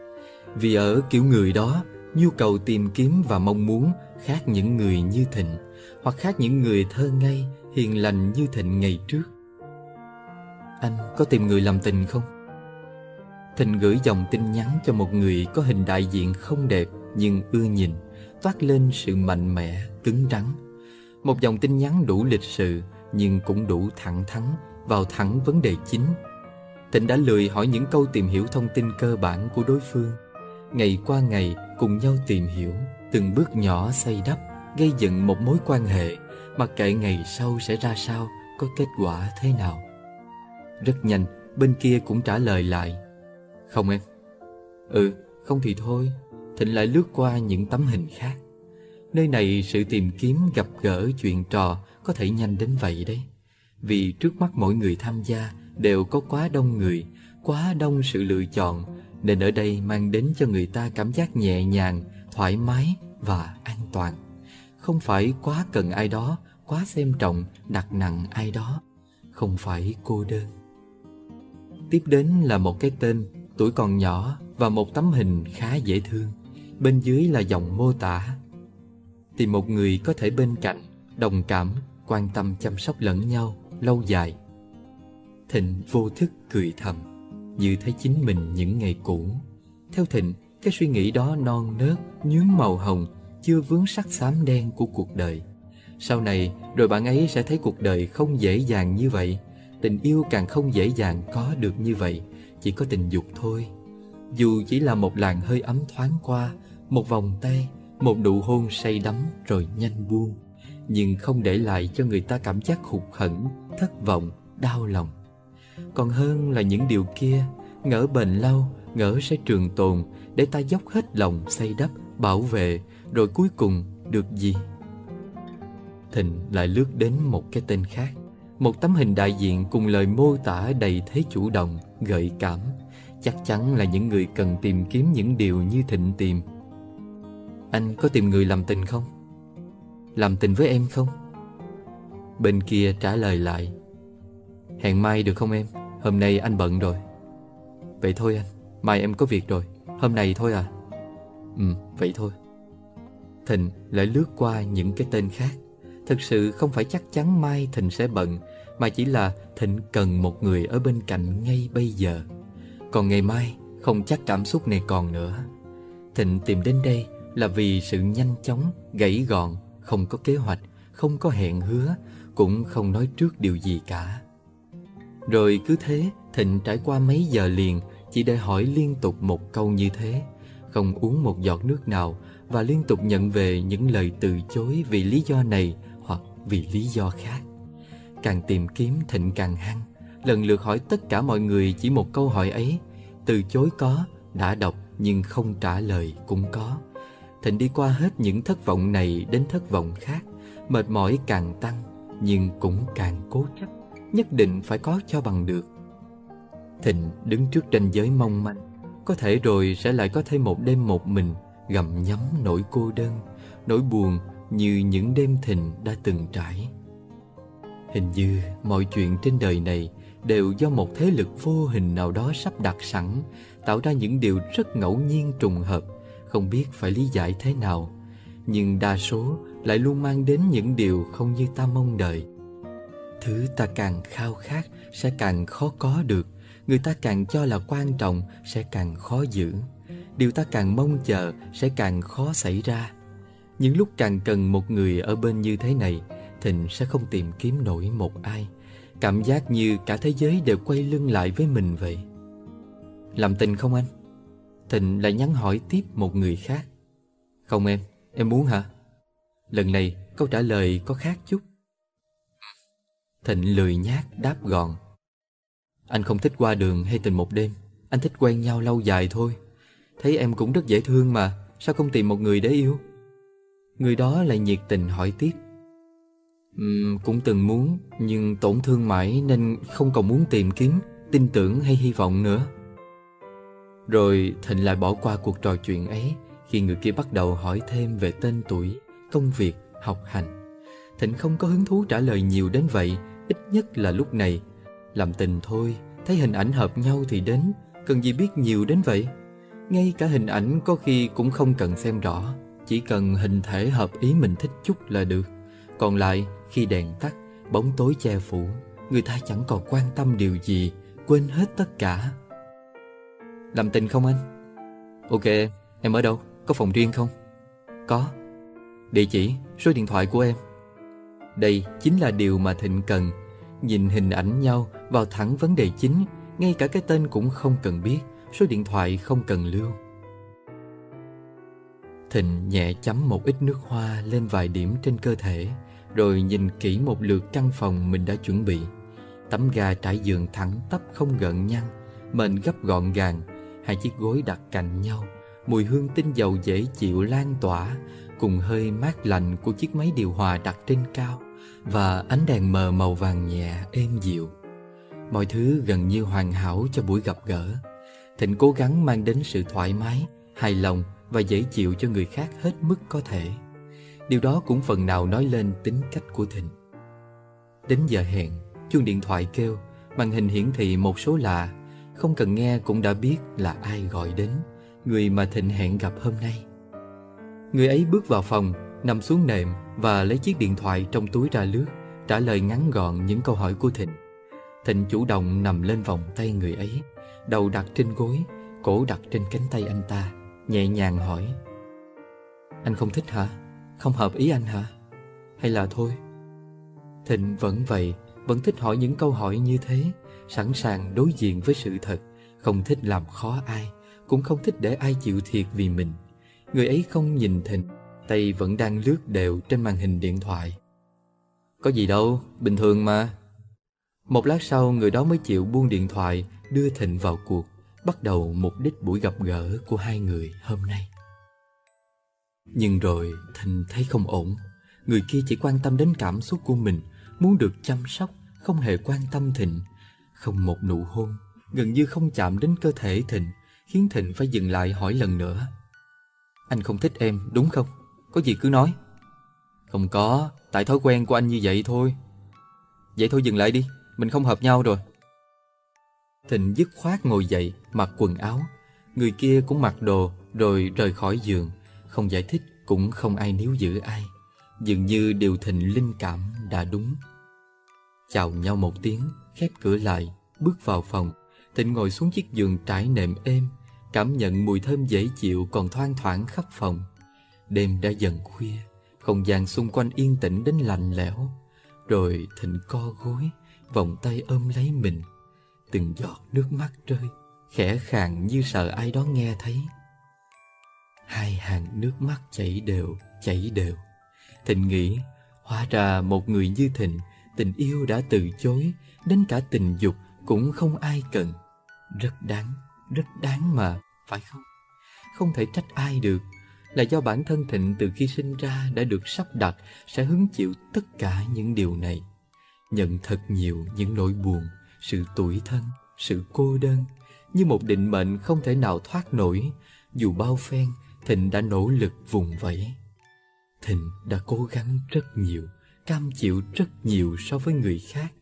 S1: Vì ở kiểu người đó, nhu cầu tìm kiếm và mong muốn khác những người như Thịnh, hoặc khác những người thơ ngây, hiền lành như Thịnh ngày trước. Anh có tìm người làm tình không? Thịnh gửi dòng tin nhắn cho một người có hình đại diện không đẹp nhưng ưa nhìn, toát lên sự mạnh mẽ, cứng rắn. Một dòng tin nhắn đủ lịch sự nhưng cũng đủ thẳng thắn, vào thẳng vấn đề chính. Thịnh đã lười hỏi những câu tìm hiểu thông tin cơ bản của đối phương. Ngày qua ngày cùng nhau tìm hiểu, từng bước nhỏ xây đắp, gây dựng một mối quan hệ, mặc kệ ngày sau sẽ ra sao, có kết quả thế nào. Rất nhanh, bên kia cũng trả lời lại. Không em. Ừ, không thì thôi. Thịnh lại lướt qua những tấm hình khác. Nơi này sự tìm kiếm gặp gỡ chuyện trò có thể nhanh đến vậy đấy. Vì trước mắt mỗi người tham gia đều có quá đông người, quá đông sự lựa chọn, nên ở đây mang đến cho người ta cảm giác nhẹ nhàng, thoải mái và an toàn. Không phải quá cần ai đó, quá xem trọng, đặt nặng ai đó. Không phải cô đơn. Tiếp đến là một cái tên, tuổi còn nhỏ và một tấm hình khá dễ thương. Bên dưới là dòng mô tả. Tìm một người có thể bên cạnh, đồng cảm, quan tâm chăm sóc lẫn nhau, lâu dài. Thịnh vô thức cười thầm, như thấy chính mình những ngày cũ. Theo Thịnh, cái suy nghĩ đó non nớt, nhuốm màu hồng, chưa vướng sắc xám đen của cuộc đời. Sau này, rồi bạn ấy sẽ thấy cuộc đời không dễ dàng như vậy. Tình yêu càng không dễ dàng có được như vậy, chỉ có tình dục thôi. Dù chỉ là một làn hơi ấm thoáng qua, một vòng tay, một nụ hôn say đắm rồi nhanh buông nhưng không để lại cho người ta cảm giác hụt hẫng, thất vọng, đau lòng. Còn hơn là những điều kia, ngỡ bền lâu, ngỡ sẽ trường tồn để ta dốc hết lòng xây đắp, bảo vệ, rồi cuối cùng được gì? Thịnh lại lướt đến một cái tên khác, một tấm hình đại diện cùng lời mô tả đầy thế chủ động, gợi cảm. Chắc chắn là những người cần tìm kiếm những điều như Thịnh tìm. Anh có tìm người làm tình không? Làm tình với em không? Bên kia trả lời lại Hẹn mai được không em? Hôm nay anh bận rồi. Vậy thôi anh Mai em có việc rồi. Hôm nay thôi à? Ừ vậy thôi. Thịnh lại lướt qua những cái tên khác. Thực sự không phải chắc chắn mai Thịnh sẽ bận Mà chỉ là Thịnh cần một người ở bên cạnh ngay bây giờ. Còn ngày mai Không chắc cảm xúc này còn nữa. Thịnh tìm đến đây là vì sự nhanh chóng, gãy gọn không có kế hoạch, không có hẹn hứa, cũng không nói trước điều gì cả. Rồi cứ thế, Thịnh trải qua mấy giờ liền chỉ để hỏi liên tục một câu như thế, không uống một giọt nước nào và liên tục nhận về những lời từ chối vì lý do này hoặc vì lý do khác. Càng tìm kiếm Thịnh càng hăng, lần lượt hỏi tất cả mọi người chỉ một câu hỏi ấy, từ chối có, đã đọc nhưng không trả lời cũng có. Thịnh đi qua hết những thất vọng này đến thất vọng khác. Mệt mỏi càng tăng Nhưng cũng càng cố chấp. Nhất định phải có cho bằng được. Thịnh đứng trước ranh giới mong manh, Có thể rồi sẽ lại có thêm một đêm một mình Gặm nhấm nỗi cô đơn, Nỗi buồn như những đêm thịnh đã từng trải. Hình như mọi chuyện trên đời này Đều do một thế lực vô hình nào đó sắp đặt sẵn, Tạo ra những điều rất ngẫu nhiên trùng hợp, không biết phải lý giải thế nào. Nhưng đa số lại luôn mang đến những điều không như ta mong đợi thứ ta càng khao khát sẽ càng khó có được người ta càng cho là quan trọng sẽ càng khó giữ. Điều ta càng mong chờ sẽ càng khó xảy ra. Những lúc càng cần một người ở bên như thế này thịnh sẽ không tìm kiếm nổi một ai. Cảm giác như cả thế giới đều quay lưng lại với mình vậy. Làm tình không anh? Thịnh lại nhắn hỏi tiếp một người khác. Không em, em muốn hả? Lần này câu trả lời có khác chút. Thịnh lười nhát đáp gọn. Anh không thích qua đường hay tình một đêm. Anh thích quen nhau lâu dài thôi. Thấy em cũng rất dễ thương mà Sao không tìm một người để yêu? Người đó lại nhiệt tình hỏi tiếp. Uhm, Cũng từng muốn Nhưng tổn thương mãi Nên không còn muốn tìm kiếm Tin tưởng hay hy vọng nữa. Rồi Thịnh lại bỏ qua cuộc trò chuyện ấy khi người kia bắt đầu hỏi thêm về tên tuổi, công việc, học hành. Thịnh không có hứng thú trả lời nhiều đến vậy, ít nhất là lúc này. Làm tình thôi, thấy hình ảnh hợp nhau thì đến, Cần gì biết nhiều đến vậy Ngay cả hình ảnh có khi cũng không cần xem rõ Chỉ cần hình thể hợp ý mình thích chút là được Còn lại khi đèn tắt Bóng tối che phủ Người ta chẳng còn quan tâm điều gì Quên hết tất cả Làm tình không anh? Ok, em ở đâu? Có phòng riêng không? Có Địa chỉ, số điện thoại của em đây chính là điều mà Thịnh cần. Nhìn hình ảnh nhau vào thẳng vấn đề chính, Ngay cả cái tên cũng không cần biết, Số điện thoại không cần lưu. Thịnh nhẹ chấm một ít nước hoa lên vài điểm trên cơ thể, Rồi nhìn kỹ một lượt căn phòng mình đã chuẩn bị. Tấm ga trải giường thẳng tắp không gợn nhăn, Mền gấp gọn gàng, Hai chiếc gối đặt cạnh nhau, Mùi hương tinh dầu dễ chịu lan tỏa Cùng hơi mát lạnh của chiếc máy điều hòa đặt trên cao Và ánh đèn mờ màu vàng nhẹ êm dịu. Mọi thứ gần như hoàn hảo cho buổi gặp gỡ. Thịnh cố gắng mang đến sự thoải mái, hài lòng và dễ chịu cho người khác hết mức có thể. Điều đó cũng phần nào nói lên tính cách của Thịnh. Đến giờ hẹn, chuông điện thoại kêu Màn hình hiển thị một số lạ. Không cần nghe cũng đã biết là ai gọi đến Người mà Thịnh hẹn gặp hôm nay. Người ấy bước vào phòng, Nằm xuống nệm Và lấy chiếc điện thoại trong túi ra lướt, Trả lời ngắn gọn những câu hỏi của Thịnh Thịnh chủ động nằm lên vòng tay người ấy, Đầu đặt trên gối, Cổ đặt trên cánh tay anh ta, Nhẹ nhàng hỏi Anh không thích hả? Không hợp ý anh hả? Hay là thôi? Thịnh vẫn vậy, Vẫn thích hỏi những câu hỏi như thế, Sẵn sàng đối diện với sự thật, Không thích làm khó ai, Cũng không thích để ai chịu thiệt vì mình Người ấy không nhìn Thịnh Tay vẫn đang lướt đều trên màn hình điện thoại. Có gì đâu, bình thường mà. Một lát sau người đó mới chịu buông điện thoại Đưa Thịnh vào cuộc Bắt đầu mục đích buổi gặp gỡ của hai người hôm nay. Nhưng rồi Thịnh thấy không ổn. Người kia chỉ quan tâm đến cảm xúc của mình Muốn được chăm sóc Không hề quan tâm Thịnh Không một nụ hôn Gần như không chạm đến cơ thể Thịnh Khiến Thịnh phải dừng lại hỏi lần nữa. Anh không thích em, đúng không? Có gì cứ nói. Không có, Tại thói quen của anh như vậy thôi. Vậy thôi dừng lại đi, Mình không hợp nhau rồi. Thịnh dứt khoát ngồi dậy, Mặc quần áo. Người kia cũng mặc đồ, Rồi rời khỏi giường. Không giải thích, cũng không ai níu giữ ai. Dường như điều Thịnh linh cảm đã đúng. Chào nhau một tiếng, Khép cửa lại, Bước vào phòng. Thịnh ngồi xuống chiếc giường trải nệm êm. Cảm nhận mùi thơm dễ chịu còn thoang thoảng khắp phòng. Đêm đã dần khuya Không gian xung quanh yên tĩnh đến lạnh lẽo. Rồi Thịnh co gối Vòng tay ôm lấy mình. Từng giọt nước mắt rơi Khẽ khàng như sợ ai đó nghe thấy. Hai hàng nước mắt chảy đều, chảy đều. Thịnh nghĩ Hóa ra một người như Thịnh Tình yêu đã từ chối Đến cả tình dục cũng không ai cần. Rất đáng, rất đáng mà, Phải không? Không thể trách ai được, Là do bản thân Thịnh từ khi sinh ra Đã được sắp đặt Sẽ hứng chịu tất cả những điều này Nhận thật nhiều những nỗi buồn, Sự tủi thân, Sự cô đơn, Như một định mệnh không thể nào thoát nổi Dù bao phen, Thịnh đã nỗ lực vùng vẫy Thịnh đã cố gắng rất nhiều, Cam chịu rất nhiều so với người khác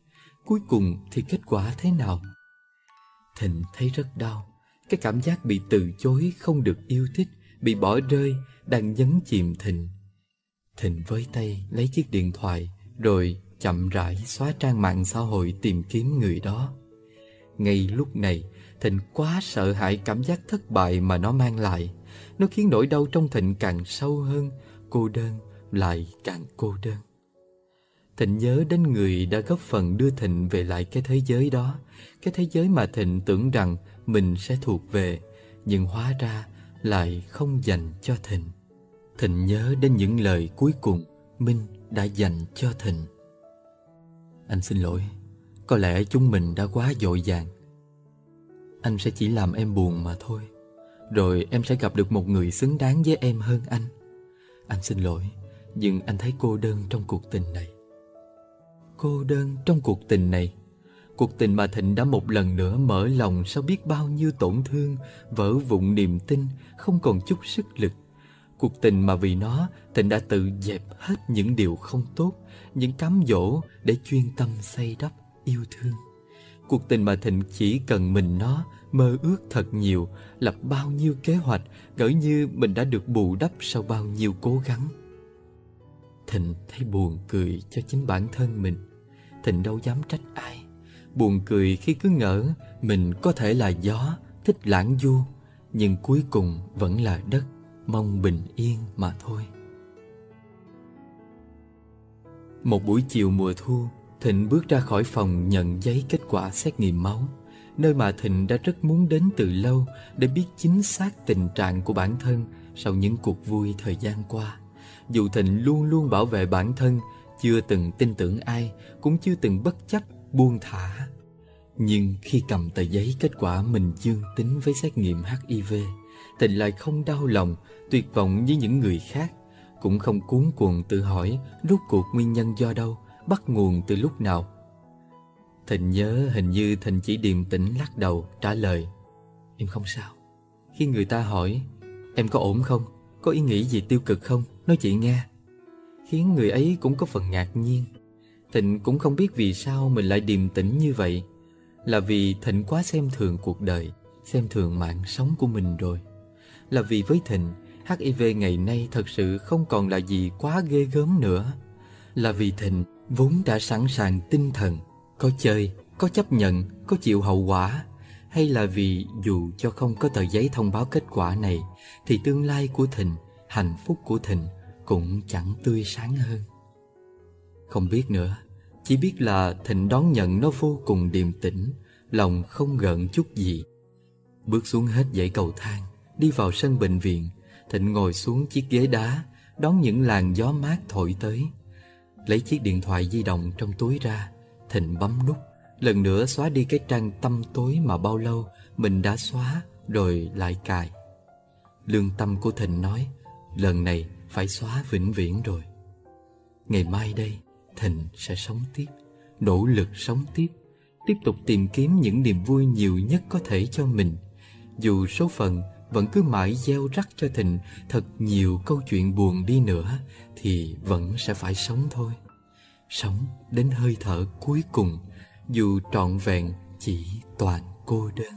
S1: Cuối cùng thì kết quả thế nào? Thịnh thấy rất đau cái cảm giác bị từ chối, không được yêu thích, Bị bỏ rơi, Đang nhấn chìm Thịnh. Thịnh với tay lấy chiếc điện thoại, Rồi chậm rãi xóa trang mạng xã hội tìm kiếm người đó. Ngay lúc này, Thịnh quá sợ hãi cảm giác thất bại mà nó mang lại. Nó khiến nỗi đau trong Thịnh càng sâu hơn, Cô đơn lại càng cô đơn. Thịnh nhớ đến người đã góp phần đưa Thịnh về lại cái thế giới đó. Cái thế giới mà Thịnh tưởng rằng mình sẽ thuộc về, Nhưng hóa ra lại không dành cho Thịnh. Thịnh nhớ đến những lời cuối cùng Minh đã dành cho Thịnh. Anh xin lỗi, Có lẽ chúng mình đã quá dội dàng. Anh sẽ chỉ làm em buồn mà thôi, Rồi em sẽ gặp được một người xứng đáng với em hơn anh. Anh xin lỗi, Nhưng anh thấy cô đơn trong cuộc tình này. Cô đơn trong cuộc tình này Cuộc tình mà Thịnh đã một lần nữa mở lòng Sau biết bao nhiêu tổn thương, Vỡ vụn niềm tin, Không còn chút sức lực. Cuộc tình mà vì nó, Thịnh đã tự dẹp hết những điều không tốt, Những cám dỗ để chuyên tâm xây đắp yêu thương. Cuộc tình mà Thịnh chỉ cần mình nó, Mơ ước thật nhiều, Lập bao nhiêu kế hoạch Gỡ như mình đã được bù đắp sau bao nhiêu cố gắng. Thịnh thấy buồn cười cho chính bản thân mình. Thịnh đâu dám trách ai. Buồn cười khi cứ ngỡ Mình có thể là gió, Thích lãng du, Nhưng cuối cùng vẫn là đất, Mong bình yên mà thôi. Một buổi chiều mùa thu, Thịnh bước ra khỏi phòng nhận giấy kết quả xét nghiệm máu, Nơi mà Thịnh đã rất muốn đến từ lâu Để biết chính xác tình trạng của bản thân Sau những cuộc vui thời gian qua. Dù Thịnh luôn luôn bảo vệ bản thân, Chưa từng tin tưởng ai, Cũng chưa từng bất chấp buông thả. Nhưng khi cầm tờ giấy, kết quả mình dương tính với xét nghiệm HIV Thịnh lại không đau lòng, Tuyệt vọng như những người khác. Cũng không cuốn cuồng tự hỏi Rốt cuộc nguyên nhân do đâu, Bắt nguồn từ lúc nào. Thịnh nhớ hình như Thịnh chỉ điềm tĩnh lắc đầu, trả lời, Em không sao. Khi người ta hỏi, Em có ổn không? Có ý nghĩ gì tiêu cực không? Nói chị nghe. Khiến người ấy cũng có phần ngạc nhiên. Thịnh cũng không biết vì sao mình lại điềm tĩnh như vậy. Là vì Thịnh quá xem thường cuộc đời Xem thường mạng sống của mình rồi. Là vì với Thịnh HIV ngày nay thật sự không còn là gì quá ghê gớm nữa. Là vì Thịnh vốn đã sẵn sàng tinh thần có chơi, có chấp nhận, có chịu hậu quả. Hay là vì dù cho không có tờ giấy thông báo kết quả này Thì tương lai của Thịnh, hạnh phúc của Thịnh cũng chẳng tươi sáng hơn. Không biết nữa. Chỉ biết là Thịnh đón nhận nó vô cùng điềm tĩnh, Lòng không gợn chút gì. Bước xuống hết dãy cầu thang, Đi vào sân bệnh viện, Thịnh ngồi xuống chiếc ghế đá, Đón những làn gió mát thổi tới. Lấy chiếc điện thoại di động trong túi ra, Thịnh bấm nút. Lần nữa xóa đi cái trang tâm tối mà bao lâu Mình đã xóa rồi lại cài. Lương tâm của Thịnh nói, Lần này phải xóa vĩnh viễn rồi. Ngày mai đây Thịnh sẽ sống tiếp, Nỗ lực sống tiếp Tiếp tục tìm kiếm những niềm vui nhiều nhất có thể cho mình. Dù số phận vẫn cứ mãi gieo rắc cho Thịnh Thật nhiều câu chuyện buồn đi nữa, Thì vẫn sẽ phải sống thôi. Sống đến hơi thở cuối cùng, dù trọn vẹn chỉ toàn cô đơn.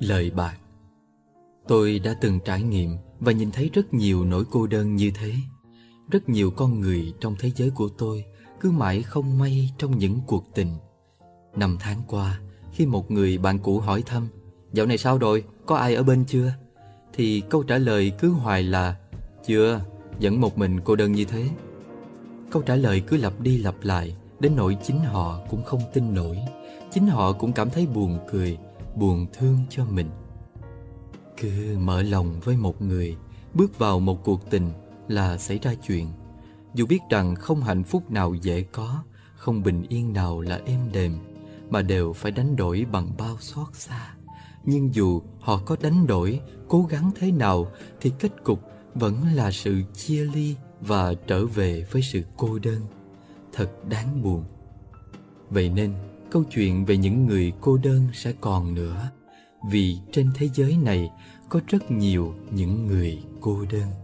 S1: Lời bạc. Tôi đã từng trải nghiệm và nhìn thấy rất nhiều nỗi cô đơn như thế rất nhiều con người trong thế giới của tôi cứ mãi không may trong những cuộc tình. Năm tháng qua, khi một người bạn cũ hỏi thăm, dạo này sao rồi? Có ai ở bên chưa? thì câu trả lời cứ hoài là, chưa, vẫn một mình cô đơn như thế. Câu trả lời cứ lặp đi lặp lại, Đến nỗi chính họ cũng không tin nổi. Chính họ cũng cảm thấy buồn cười, Buồn thương cho mình. Cứ mở lòng với một người, Bước vào một cuộc tình là xảy ra chuyện. Dù biết rằng không hạnh phúc nào dễ có, Không bình yên nào là êm đềm, Mà đều phải đánh đổi bằng bao xót xa. Nhưng dù họ có đánh đổi, Cố gắng thế nào, Thì kết cục vẫn là sự chia ly và trở về với sự cô đơn. Thật đáng buồn. Vậy nên, câu chuyện về những người cô đơn sẽ còn nữa, vì trên thế giới này có rất nhiều những người cô đơn.